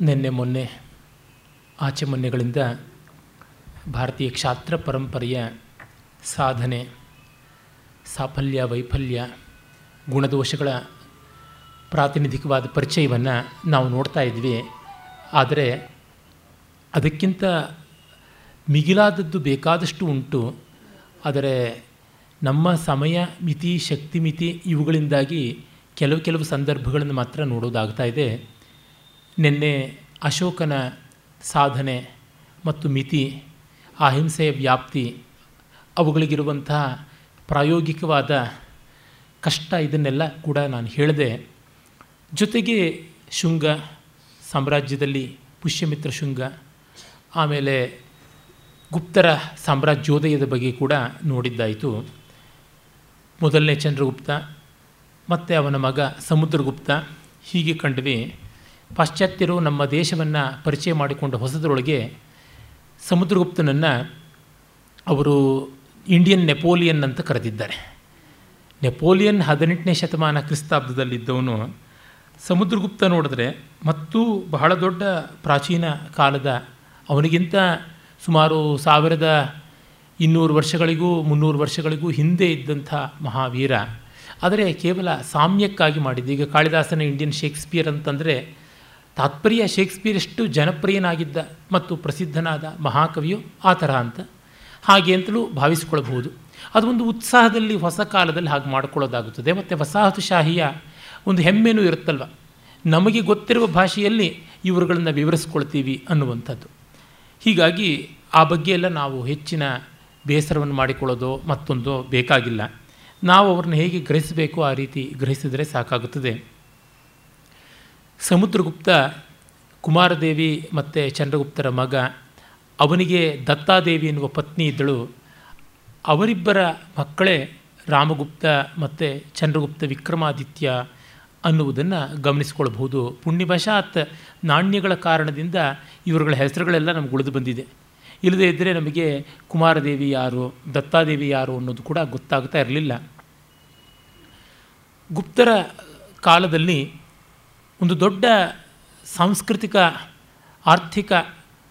ನಿನ್ನೆ ಮೊನ್ನೆ ಆಚೆ ಮೊನ್ನೆಗಳಿಂದ ಭಾರತೀಯ ಕ್ಷಾತ್ರ ಪರಂಪರೆಯ ಸಾಧನೆ, ಸಾಫಲ್ಯ, ವೈಫಲ್ಯ, ಗುಣದೋಷಗಳ ಪ್ರಾತಿನಿಧಿಕವಾದ ಪರಿಚಯವನ್ನು ನಾವು ನೋಡ್ತಾ ಇದ್ವಿ. ಆದರೆ ಅದಕ್ಕಿಂತ ಮಿಗಿಲಾದದ್ದು ಬೇಕಾದಷ್ಟು ಉಂಟು. ಆದರೆ ನಮ್ಮ ಸಮಯ, ಮಿತಿ, ಶಕ್ತಿ, ಮಿತಿ ಇವುಗಳಿಂದಾಗಿ ಕೆಲವು ಕೆಲವು ಸಂದರ್ಭಗಳನ್ನು ಮಾತ್ರ ನೋಡೋದಾಗ್ತಾ ಇದೆ. ನಿನ್ನೆ ಅಶೋಕನ ಸಾಧನೆ ಮತ್ತು ಮಿತಿ ಅಹಿಂಸೆಯ ವ್ಯಾಪ್ತಿ ಅವುಗಳಿಗಿರುವಂತಹ ಪ್ರಾಯೋಗಿಕವಾದ ಕಷ್ಟ ಇದನ್ನೆಲ್ಲ ಕೂಡ ನಾನು ಹೇಳಿದೆ. ಜೊತೆಗೆ ಶುಂಗ, ಸಾಮ್ರಾಜ್ಯದಲ್ಲಿ ಪುಷ್ಯಮಿತ್ರ ಶುಂಗ, ಆಮೇಲೆ ಗುಪ್ತರ ಸಾಮ್ರಾಜ್ಯೋದಯದ ಬಗ್ಗೆ ಕೂಡ ನೋಡಿದ್ದಾಯಿತು. ಮೊದಲನೇ ಚಂದ್ರಗುಪ್ತ, ಮತ್ತು ಅವನ ಮಗ ಸಮುದ್ರಗುಪ್ತ ಹೀಗೆ ಕಂಡ್ವಿ ಪಾಶ್ಚಾತ್ಯರು ನಮ್ಮ ದೇಶವನ್ನು ಪರಿಚಯ ಮಾಡಿಕೊಂಡ ಹೊಸದರೊಳಗೆ ಸಮುದ್ರಗುಪ್ತನನ್ನು ಅವರು ಇಂಡಿಯನ್ ನೆಪೋಲಿಯನ್ ಅಂತ ಕರೆದಿದ್ದಾರೆ. ನೆಪೋಲಿಯನ್ ಹದಿನೆಂಟನೇ ಶತಮಾನ ಕ್ರಿಸ್ತಾಬ್ದದಲ್ಲಿದ್ದವನು ಸಮುದ್ರಗುಪ್ತ ನೋಡಿದ್ರೆ ಮತ್ತೂ ಬಹಳ ದೊಡ್ಡ ಪ್ರಾಚೀನ ಕಾಲದ ಅವನಿಗಿಂತ ಸುಮಾರು ಸಾವಿರದ ಇನ್ನೂರು ವರ್ಷಗಳಿಗೂ ಮುನ್ನೂರು ವರ್ಷಗಳಿಗೂ ಹಿಂದೆ ಇದ್ದಂಥ ಮಹಾವೀರ. ಆದರೆ ಕೇವಲ ಸಾಮ್ಯಕ್ಕಾಗಿ ಮಾಡಿದ್ದು. ಈಗ ಕಾಳಿದಾಸನ ಇಂಡಿಯನ್ ಶೇಕ್ಸ್ಪಿಯರ್ ಅಂತಂದರೆ ತಾತ್ಪರ್ಯ ಶೇಕ್ಸ್ಪಿಯರ್ ಎಷ್ಟು ಜನಪ್ರಿಯನಾಗಿದ್ದ ಮತ್ತು ಪ್ರಸಿದ್ಧನಾದ ಮಹಾಕವಿಯು ಆ ಥರ ಅಂತ ಹಾಗೆ ಅಂತಲೂ ಅದು ಒಂದು ಉತ್ಸಾಹದಲ್ಲಿ ಹೊಸ ಕಾಲದಲ್ಲಿ ಹಾಗೆ ಮಾಡ್ಕೊಳ್ಳೋದಾಗುತ್ತದೆ. ಮತ್ತು ವಸಾಹತುಶಾಹಿಯ ಒಂದು ಹೆಮ್ಮೆನೂ ಇರುತ್ತಲ್ವ? ನಮಗೆ ಗೊತ್ತಿರುವ ಭಾಷೆಯಲ್ಲಿ ಇವರುಗಳನ್ನು ವಿವರಿಸ್ಕೊಳ್ತೀವಿ ಅನ್ನುವಂಥದ್ದು. ಹೀಗಾಗಿ ಆ ಬಗ್ಗೆ ಎಲ್ಲ ನಾವು ಹೆಚ್ಚಿನ ಬೇಸರವನ್ನು ಮಾಡಿಕೊಳ್ಳೋದು ಮತ್ತೊಂದು ಬೇಕಾಗಿಲ್ಲ. ನಾವು ಅವ್ರನ್ನ ಹೇಗೆ ಗ್ರಹಿಸಬೇಕು ಆ ರೀತಿ ಗ್ರಹಿಸಿದರೆ ಸಾಕಾಗುತ್ತದೆ. ಸಮುದ್ರಗುಪ್ತ ಕುಮಾರದೇವಿ ಮತ್ತು ಚಂದ್ರಗುಪ್ತರ ಮಗ, ಅವನಿಗೆ ದತ್ತಾದೇವಿ ಎನ್ನುವ ಪತ್ನಿ ಇದ್ದಳು. ಅವರಿಬ್ಬರ ಮಕ್ಕಳೇ ರಾಮಗುಪ್ತ ಮತ್ತು ಚಂದ್ರಗುಪ್ತ ವಿಕ್ರಮಾದಿತ್ಯ ಅನ್ನುವುದನ್ನು ಗಮನಿಸಿಕೊಳ್ಬಹುದು ಪುಣ್ಯವಶಾತ್ ನಾಣ್ಯಗಳ ಕಾರಣದಿಂದ ಇವರುಗಳ ಹೆಸರುಗಳೆಲ್ಲ ನಮ್ಗೆ ಉಳಿದು ಬಂದಿದೆ. ಇಲ್ಲದೇ ಇದ್ದರೆ ನಮಗೆ ಕುಮಾರದೇವಿ ಯಾರು, ದತ್ತಾದೇವಿ ಯಾರು ಅನ್ನೋದು ಕೂಡ ಗೊತ್ತಾಗ್ತಾ ಇರಲಿಲ್ಲ. ಗುಪ್ತರ ಕಾಲದಲ್ಲಿ ಒಂದು ದೊಡ್ಡ ಸಾಂಸ್ಕೃತಿಕ, ಆರ್ಥಿಕ,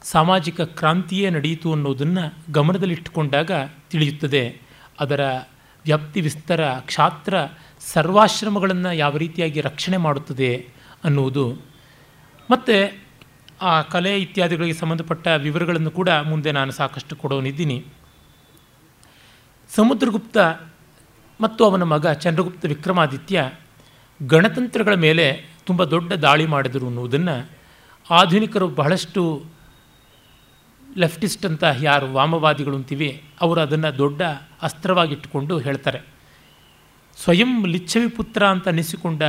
ಸಾಮಾಜಿಕ ಕ್ರಾಂತಿಯೇ ನಡೆಯಿತು ಅನ್ನೋದನ್ನು ಗಮನದಲ್ಲಿಟ್ಟುಕೊಂಡಾಗ ತಿಳಿಯುತ್ತದೆ. ಅದರ ವ್ಯಾಪ್ತಿ, ವಿಸ್ತಾರ, ಕ್ಷಾತ್ರ, ಸರ್ವಾಶ್ರಮಗಳನ್ನು ಯಾವ ರೀತಿಯಾಗಿ ರಕ್ಷಣೆ ಮಾಡುತ್ತದೆ ಅನ್ನುವುದು. ಮತ್ತು ಆ ಕಲೆ ಇತ್ಯಾದಿಗಳಿಗೆ ಸಂಬಂಧಪಟ್ಟ ವಿವರಗಳನ್ನು ಕೂಡ ಮುಂದೆ ನಾನು ಸಾಕಷ್ಟು ಕೊಡೋನಿದ್ದೀನಿ. ಸಮುದ್ರಗುಪ್ತ ಮತ್ತು ಅವನ ಮಗ ಚಂದ್ರಗುಪ್ತ ವಿಕ್ರಮಾದಿತ್ಯ ಗಣತಂತ್ರಗಳ ಮೇಲೆ ತುಂಬ ದೊಡ್ಡ ದಾಳಿ ಮಾಡಿದರು ಅನ್ನುವುದನ್ನು ಆಧುನಿಕರು ಬಹಳಷ್ಟು ಲೆಫ್ಟಿಸ್ಟ್ ಅಂತ ಯಾರು ವಾಮವಾದಿಗಳು ಅಂತೀವಿ, ಅವರು ಅದನ್ನು ದೊಡ್ಡ ಅಸ್ತ್ರವಾಗಿಟ್ಟುಕೊಂಡು ಹೇಳ್ತಾರೆ. ಸ್ವಯಂ ಲಿಚ್ಛವಿ ಪುತ್ರ ಅಂತ ಅನ್ನಿಸಿಕೊಂಡ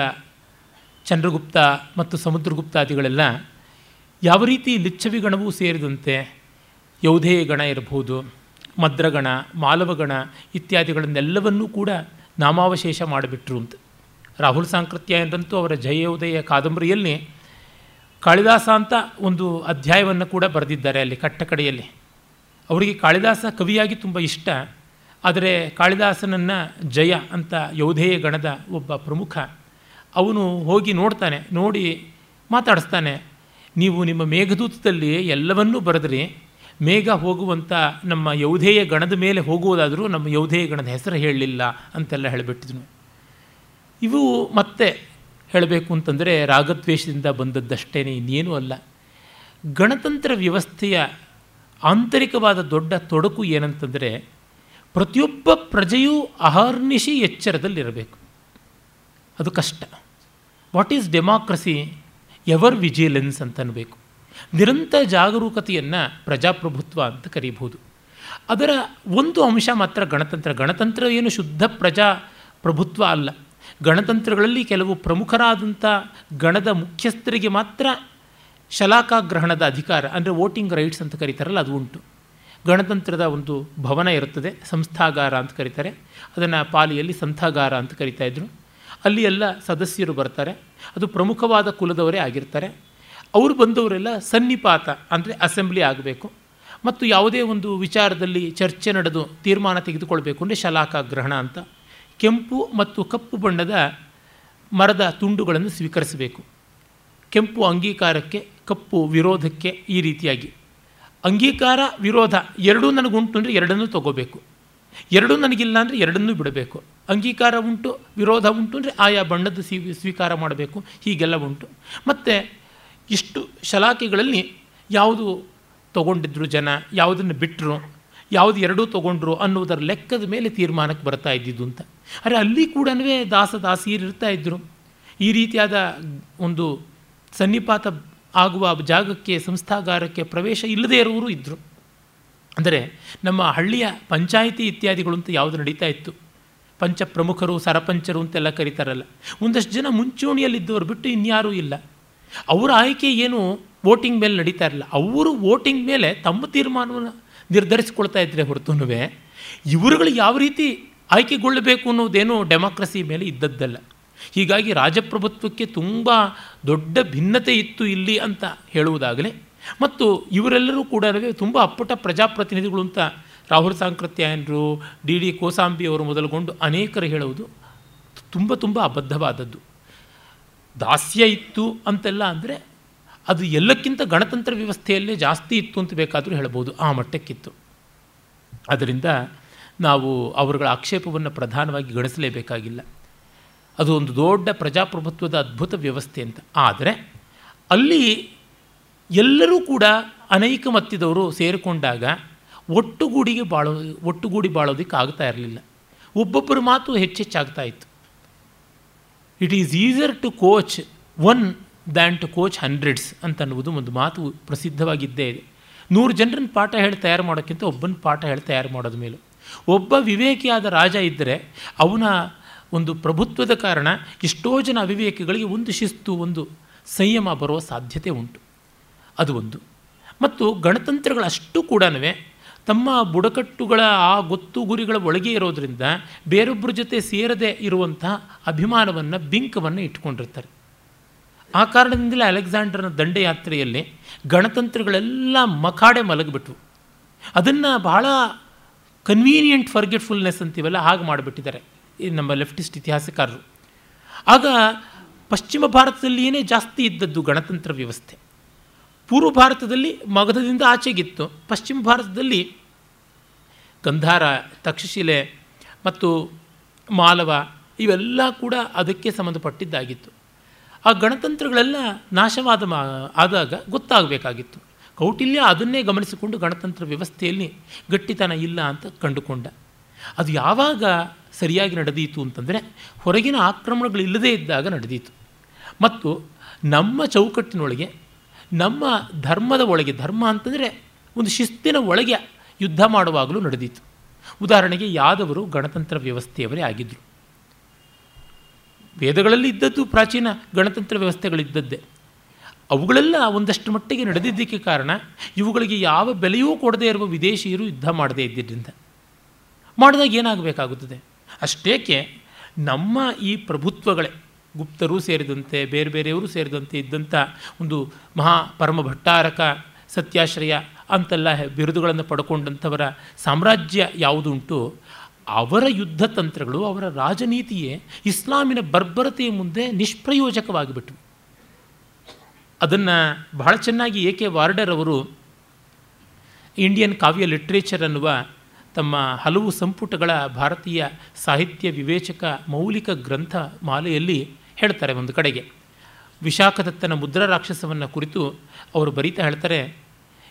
ಚಂದ್ರಗುಪ್ತ ಮತ್ತು ಸಮುದ್ರಗುಪ್ತಾದಿಗಳೆಲ್ಲ ಯಾವ ರೀತಿ ಲಿಚ್ಛವಿ ಗಣವೂ ಸೇರಿದಂತೆ ಯೌಧೇಯ ಗಣ ಇರಬಹುದು, ಮದ್ರಗಣ, ಮಾಲವಗಣ ಇತ್ಯಾದಿಗಳನ್ನೆಲ್ಲವನ್ನೂ ಕೂಡ ನಾಮಾವಶೇಷ ಮಾಡಿಬಿಟ್ರು ಅಂತ. ರಾಹುಲ್ ಸಾಂಕೃತ್ಯ ಎಂದಂತೂ ಅವರ ಜಯೋದಯ ಕಾದಂಬರಿಯಲ್ಲಿ ಕಾಳಿದಾಸ ಅಂತ ಒಂದು ಅಧ್ಯಾಯವನ್ನು ಕೂಡ ಬರೆದಿದ್ದಾರೆ ಅಲ್ಲಿ ಕಟ್ಟಕಡೆಯಲ್ಲಿ. ಅವರಿಗೆ ಕಾಳಿದಾಸ ಕವಿಯಾಗಿ ತುಂಬ ಇಷ್ಟ, ಆದರೆ ಕಾಳಿದಾಸನನ್ನು ಜಯ ಅಂತ ಯೌಧೇಯ ಗಣದ ಒಬ್ಬ ಪ್ರಮುಖ, ಅವನು ಹೋಗಿ ನೋಡ್ತಾನೆ, ನೋಡಿ ಮಾತಾಡಿಸ್ತಾನೆ, ನೀವು ನಿಮ್ಮ ಮೇಘದೂತದಲ್ಲಿ ಎಲ್ಲವನ್ನೂ ಬರೆದ್ರಿ, ಮೇಘ ಹೋಗುವಂಥ ನಮ್ಮ ಯೌಧೇಯ ಗಣದ ಮೇಲೆ ಹೋಗುವುದಾದರೂ ನಮ್ಮ ಯೌಧೇಯ ಗಣದ ಹೆಸರು ಹೇಳಲಿಲ್ಲ ಅಂತೆಲ್ಲ ಹೇಳಿಬಿಟ್ಟಿದ್ನು. ಇವು ಮತ್ತೆ ಹೇಳಬೇಕು ಅಂತಂದರೆ ರಾಗದ್ವೇಷದಿಂದ ಬಂದದ್ದಷ್ಟೇ ಇನ್ನೇನೂ ಅಲ್ಲ. ಗಣತಂತ್ರ ವ್ಯವಸ್ಥೆಯ ಆಂತರಿಕವಾದ ದೊಡ್ಡ ತೊಡಕು ಏನಂತಂದರೆ ಪ್ರತಿಯೊಬ್ಬ ಪ್ರಜೆಯೂ ಅಹರ್ನಿಶಿ ಎಚ್ಚರದಲ್ಲಿರಬೇಕು. ಅದು ಕಷ್ಟ. What is democracy ever vigilance ಅಂತ ಅನ್ನಬೇಕು ನಿರಂತರ ಜಾಗರೂಕತೆಯನ್ನು ಪ್ರಜಾಪ್ರಭುತ್ವ ಅಂತ ಕರೀಬಹುದು. ಅದರ ಒಂದು ಅಂಶ ಮಾತ್ರ ಗಣತಂತ್ರ. ಗಣತಂತ್ರ ಏನು ಶುದ್ಧ ಪ್ರಜಾಪ್ರಭುತ್ವ ಅಲ್ಲ. ಗಣತಂತ್ರಗಳಲ್ಲಿ ಕೆಲವು ಪ್ರಮುಖರಾದಂಥ ಗಣದ ಮುಖ್ಯಸ್ಥರಿಗೆ ಮಾತ್ರ ಶಲಾಕಾಗ್ರಹಣದ ಅಧಿಕಾರ, ಅಂದರೆ ವೋಟಿಂಗ್ ರೈಟ್ಸ್ ಅಂತ ಕರೀತಾರಲ್ಲ, ಅದು ಉಂಟು. ಗಣತಂತ್ರದ ಒಂದು ಭವನ ಇರುತ್ತದೆ, ಸಂಸ್ಥಾಗಾರ ಅಂತ ಕರೀತಾರೆ. ಅದನ್ನು ಪಾಲಿಯಲ್ಲಿ ಸಂಥಾಗಾರ ಅಂತ ಕರೀತಾಯಿದ್ರು ಅಲ್ಲಿ ಎಲ್ಲ ಸದಸ್ಯರು ಬರ್ತಾರೆ. ಅದು ಪ್ರಮುಖವಾದ ಕುಲದವರೇ ಆಗಿರ್ತಾರೆ. ಅವರು ಬಂದವರೆಲ್ಲ ಸನ್ನಿಪಾತ, ಅಂದರೆ ಅಸೆಂಬ್ಲಿ ಆಗಬೇಕು. ಮತ್ತು ಯಾವುದೇ ಒಂದು ವಿಚಾರದಲ್ಲಿ ಚರ್ಚೆ ನಡೆದು ತೀರ್ಮಾನ ತೆಗೆದುಕೊಳ್ಬೇಕು, ಅಂದರೆ ಶಲಾಕಾಗ್ರಹಣ ಅಂತ. ಕೆಂಪು ಮತ್ತು ಕಪ್ಪು ಬಣ್ಣದ ಮರದ ತುಂಡುಗಳನ್ನು ಸ್ವೀಕರಿಸಬೇಕು. ಕೆಂಪು ಅಂಗೀಕಾರಕ್ಕೆ, ಕಪ್ಪು ವಿರೋಧಕ್ಕೆ ಈ ರೀತಿಯಾಗಿ. ಅಂಗೀಕಾರ, ವಿರೋಧ ಎರಡೂ ನನಗುಂಟು ಅಂದರೆ ಎರಡನ್ನೂ ತಗೋಬೇಕು. ಎರಡೂ ನನಗಿಲ್ಲ ಅಂದರೆ ಎರಡನ್ನೂ ಬಿಡಬೇಕು. ಅಂಗೀಕಾರ ಉಂಟು, ವಿರೋಧ ಉಂಟು ಅಂದರೆ ಆಯಾ ಬಣ್ಣದ ಸ್ವೀಕಾರ ಮಾಡಬೇಕು. ಹೀಗೆಲ್ಲ ಉಂಟು. ಮತ್ತು ಇಷ್ಟು ಶಲಾಕೆಗಳಲ್ಲಿ ಯಾವುದು ತಗೊಂಡಿದ್ರು ಜನ, ಯಾವುದನ್ನು ಬಿಟ್ಟರು ಯಾವುದು ಎರಡೂ ತೊಗೊಂಡ್ರು ಅನ್ನುವುದರ ಲೆಕ್ಕದ ಮೇಲೆ ತೀರ್ಮಾನಕ್ಕೆ ಬರ್ತಾ ಇದ್ದಿದ್ದು ಅಂತ. ಅರೆ ಅಲ್ಲಿ ಕೂಡ ದಾಸ ದಾಸಿಯರು ಇರ್ತಾ ಇದ್ದರು ಈ ರೀತಿಯಾದ ಒಂದು ಸನ್ನಿಪಾತ ಆಗುವ ಜಾಗಕ್ಕೆ, ಸಂಸ್ಥಾಗಾರಕ್ಕೆ ಪ್ರವೇಶ ಇಲ್ಲದೇ ಇರುವವರು ಇದ್ದರು ಅಂದರೆ ನಮ್ಮ ಹಳ್ಳಿಯ ಪಂಚಾಯಿತಿ ಇತ್ಯಾದಿಗಳು ಅಂತ ಯಾವುದು ನಡೀತಾ ಇತ್ತು. ಪಂಚ ಪ್ರಮುಖರು, ಸರಪಂಚರು ಅಂತೆಲ್ಲ ಕರೀತಾರಲ್ಲ. ಒಂದಷ್ಟು ಜನ ಮುಂಚೂಣಿಯಲ್ಲಿದ್ದವರು ಬಿಟ್ಟು ಇನ್ಯಾರೂ ಇಲ್ಲ. ಅವರ ಆಯ್ಕೆ ಏನು? ವೋಟಿಂಗ್ ಮೇಲೆ ನಡೀತಾ ಇರಲಿಲ್ಲ ಅವರು ವೋಟಿಂಗ್ ಮೇಲೆ ತಮ್ಮ ತೀರ್ಮಾನವನ್ನು ನಿರ್ಧರಿಸಿಕೊಳ್ತಾ ಇದ್ದರೆ ಹೊರತುನುವೆ, ಇವರುಗಳು ಯಾವ ರೀತಿ ಆಯ್ಕೆಗೊಳ್ಳಬೇಕು ಅನ್ನೋದೇನು ಡೆಮಾಕ್ರಸಿ ಮೇಲೆ ಇದ್ದದ್ದಲ್ಲ. ಹೀಗಾಗಿ ರಾಜಪ್ರಭುತ್ವಕ್ಕೆ ತುಂಬ ದೊಡ್ಡ ಭಿನ್ನತೆ ಇತ್ತು ಇಲ್ಲಿ ಅಂತ ಹೇಳುವುದಾಗಲೇ, ಮತ್ತು ಇವರೆಲ್ಲರೂ ಕೂಡ ತುಂಬ ಅಪ್ಪಟ ಪ್ರಜಾಪ್ರತಿನಿಧಿಗಳು ಅಂತ ರಾಹುಲ್ ಸಾಂಕೃತ್ಯಾಯನರು ಡಿ ಡಿ ಕೋಸಾಂಬಿ ಅವರು ಮೊದಲುಗೊಂಡು ಅನೇಕರು ಹೇಳುವುದು ತುಂಬ ತುಂಬ ಅಬದ್ಧವಾದದ್ದು. ದಾಸ್ಯ ಇತ್ತು ಅಂತೆಲ್ಲ ಅಂದರೆ ಅದು ಎಲ್ಲಕ್ಕಿಂತ ಗಣತಂತ್ರ ವ್ಯವಸ್ಥೆಯಲ್ಲೇ ಜಾಸ್ತಿ ಇತ್ತು ಅಂತ ಬೇಕಾದರೂ ಹೇಳ್ಬೋದು ಆ ಮಟ್ಟಕ್ಕಿತ್ತು. ಅದರಿಂದ ನಾವು ಅವರುಗಳ ಆಕ್ಷೇಪವನ್ನು ಪ್ರಧಾನವಾಗಿ ಗಣಿಸಲೇಬೇಕಾಗಿಲ್ಲ ಅದು ಒಂದು ದೊಡ್ಡ ಪ್ರಜಾಪ್ರಭುತ್ವದ ಅದ್ಭುತ ವ್ಯವಸ್ಥೆ ಅಂತ. ಆದರೆ ಅಲ್ಲಿ ಎಲ್ಲರೂ ಕೂಡ ಅನೇಕ ಮತ್ತಿದವರು ಸೇರಿಕೊಂಡಾಗ ಒಟ್ಟುಗೂಡಿಗೆ ಬಾಳೋ, ಒಟ್ಟುಗೂಡಿ ಬಾಳೋದಕ್ಕೆ ಆಗ್ತಾ ಇರಲಿಲ್ಲ. ಒಬ್ಬೊಬ್ಬರ ಮಾತು ಹೆಚ್ಚೆಚ್ಚಾಗ್ತಾ ಇತ್ತು. It is easier to coach one than to coach hundreds ಅಂತನ್ನುವುದು ಒಂದು ಮಾತು ಪ್ರಸಿದ್ಧವಾಗಿದ್ದೇ ಇದೆ. ನೂರು ಜನರನ್ನ ಪಾಠ ಹೇಳಿ ತಯಾರು ಮಾಡೋಕ್ಕಿಂತ ಒಬ್ಬನ ಪಾಠ ಹೇಳಿ ತಯಾರು ಮಾಡೋದ ಮೇಲೆ ಒಬ್ಬ ವಿವೇಕಿಯಾದ ರಾಜ ಇದ್ದರೆ ಅವನ ಒಂದು ಪ್ರಭುತ್ವದ ಕಾರಣ ಎಷ್ಟೋ ಜನ ಅವಿವೇಕಿಗಳಿಗೆ ಒಂದು ಶಿಸ್ತು, ಒಂದು ಸಂಯಮ ಬರುವ ಸಾಧ್ಯತೆ ಉಂಟು. ಅದು ಒಂದು. ಮತ್ತು ಗಣತಂತ್ರಗಳಷ್ಟು ಕೂಡ ತಮ್ಮ ಬುಡಕಟ್ಟುಗಳ ಆ ಗೊತ್ತು ಗುರಿಗಳ ಒಳಗೆ ಇರೋದರಿಂದ ಬೇರೊಬ್ಬರ ಜೊತೆ ಸೇರದೆ ಇರುವಂತಹ ಅಭಿಮಾನವನ್ನು, ಬಿಂಕವನ್ನು ಇಟ್ಕೊಂಡಿರ್ತಾರೆ. ಆ ಕಾರಣದಿಂದಲೇ ಅಲೆಕ್ಸಾಂಡರ್ನ ದಂಡಯಾತ್ರೆಯಲ್ಲಿ ಗಣತಂತ್ರಗಳೆಲ್ಲ ಮಖಾಡೆ ಮಲಗಿಬಿಟ್ವು. ಅದನ್ನು ಬಹಳ ಕನ್ವೀನಿಯೆಂಟ್ ಫರ್ಗೆಟ್ಫುಲ್ನೆಸ್ ಅಂತೀವಲ್ಲ, ಹಾಗೆ ಮಾಡಿಬಿಟ್ಟಿದ್ದಾರೆ ಈ ನಮ್ಮ ಲೆಫ್ಟಿಸ್ಟ್ ಇತಿಹಾಸಕಾರರು. ಆಗ ಪಶ್ಚಿಮ ಭಾರತದಲ್ಲಿಯೇ ಜಾಸ್ತಿ ಇದ್ದದ್ದು ಗಣತಂತ್ರ ವ್ಯವಸ್ಥೆ. ಪೂರ್ವ ಭಾರತದಲ್ಲಿ ಮಗಧದಿಂದ ಆಚೆಗಿತ್ತು. ಪಶ್ಚಿಮ ಭಾರತದಲ್ಲಿ ಗಂಧಾರ, ತಕ್ಷಶಿಲೆ ಮತ್ತು ಮಾಲವ ಇವೆಲ್ಲ ಕೂಡ ಅದಕ್ಕೆ ಸಂಬಂಧಪಟ್ಟಿದ್ದಾಗಿತ್ತು. ಆ ಗಣತಂತ್ರಗಳೆಲ್ಲ ನಾಶವಾದ ಮಾ, ಆದಾಗ ಗೊತ್ತಾಗಬೇಕಾಗಿತ್ತು. ಕೌಟಿಲ್ಯ ಅದನ್ನೇ ಗಮನಿಸಿಕೊಂಡು ಗಣತಂತ್ರ ವ್ಯವಸ್ಥೆಯಲ್ಲಿ ಗಟ್ಟಿತನ ಇಲ್ಲ ಅಂತ ಕಂಡುಕೊಂಡ. ಅದು ಯಾವಾಗ ಸರಿಯಾಗಿ ನಡೆದೀತು ಅಂತಂದರೆ ಹೊರಗಿನ ಆಕ್ರಮಣಗಳಿಲ್ಲದೇ ಇದ್ದಾಗ ನಡೆದೀತು. ಮತ್ತು ನಮ್ಮ ಚೌಕಟ್ಟಿನೊಳಗೆ, ನಮ್ಮ ಧರ್ಮದ ಒಳಗೆ, ಧರ್ಮ ಅಂತಂದರೆ ಒಂದು ಶಿಸ್ತಿನ ಒಳಗೆ ಯುದ್ಧ ಮಾಡುವಾಗಲೂ ನಡೆದಿತ್ತು ಉದಾಹರಣೆಗೆ ಯಾದವರು ಗಣತಂತ್ರ ವ್ಯವಸ್ಥೆಯವರೇ ಆಗಿದ್ದರು ವೇದಗಳಲ್ಲಿ ಇದ್ದದ್ದು ಪ್ರಾಚೀನ ಗಣತಂತ್ರ ವ್ಯವಸ್ಥೆಗಳಿದ್ದದ್ದೇ. ಅವುಗಳೆಲ್ಲ ಒಂದಷ್ಟು ಮಟ್ಟಿಗೆ ನಡೆದಿದ್ದಕ್ಕೆ ಕಾರಣ ಇವುಗಳಿಗೆ ಯಾವ ಬೆಲೆಯೂ ಕೊಡದೇ ಇರುವ ವಿದೇಶಿಯರು ಯುದ್ಧ ಮಾಡದೇ ಇದ್ದಿದ್ದರಿಂದ. ಮಾಡಿದಾಗ ಏನಾಗಬೇಕಾಗುತ್ತದೆ? ಅಷ್ಟೇಕೆ ನಮ್ಮ ಈ ಪ್ರಭುತ್ವಗಳೇ, ಗುಪ್ತರೂ ಸೇರಿದಂತೆ, ಬೇರೆ ಬೇರೆಯವರು ಸೇರಿದಂತೆ ಇದ್ದಂಥ ಒಂದು ಮಹಾ ಪರಮ ಭಟ್ಟಾರಕ ಸತ್ಯಾಶ್ರಯ ಅಂತೆಲ್ಲ ಬಿರುದುಗಳನ್ನು ಪಡ್ಕೊಂಡಂಥವರ ಸಾಮ್ರಾಜ್ಯ ಯಾವುದುಂಟು, ಅವರ ಯುದ್ಧ ತಂತ್ರಗಳು ಅವರ ರಾಜನೀತಿಯೇ ಇಸ್ಲಾಮಿನ ಬರ್ಬರತೆಯ ಮುಂದೆ ನಿಷ್ಪ್ರಯೋಜಕವಾಗಿಬಿಟ್ವು ಅದನ್ನು ಬಹಳ ಚೆನ್ನಾಗಿ ಎ ಕೆ ವಾರ್ಡರ್ ಅವರು ಇಂಡಿಯನ್ ಕಾವ್ಯ ಲಿಟ್ರೇಚರ್ ಅನ್ನುವ ತಮ್ಮ ಹಲವು ಸಂಪುಟಗಳ ಭಾರತೀಯ ಸಾಹಿತ್ಯ ವಿವೇಚಕ ಮೌಲಿಕ ಗ್ರಂಥ ಮಾಲೆಯಲ್ಲಿ ಹೇಳ್ತಾರೆ ಒಂದು ಕಡೆಗೆ. ವಿಶಾಖದತ್ತನ ಮುದ್ರಾ ರಾಕ್ಷಸವನ್ನು ಕುರಿತು ಅವರು ಬರೀತಾ ಹೇಳ್ತಾರೆ,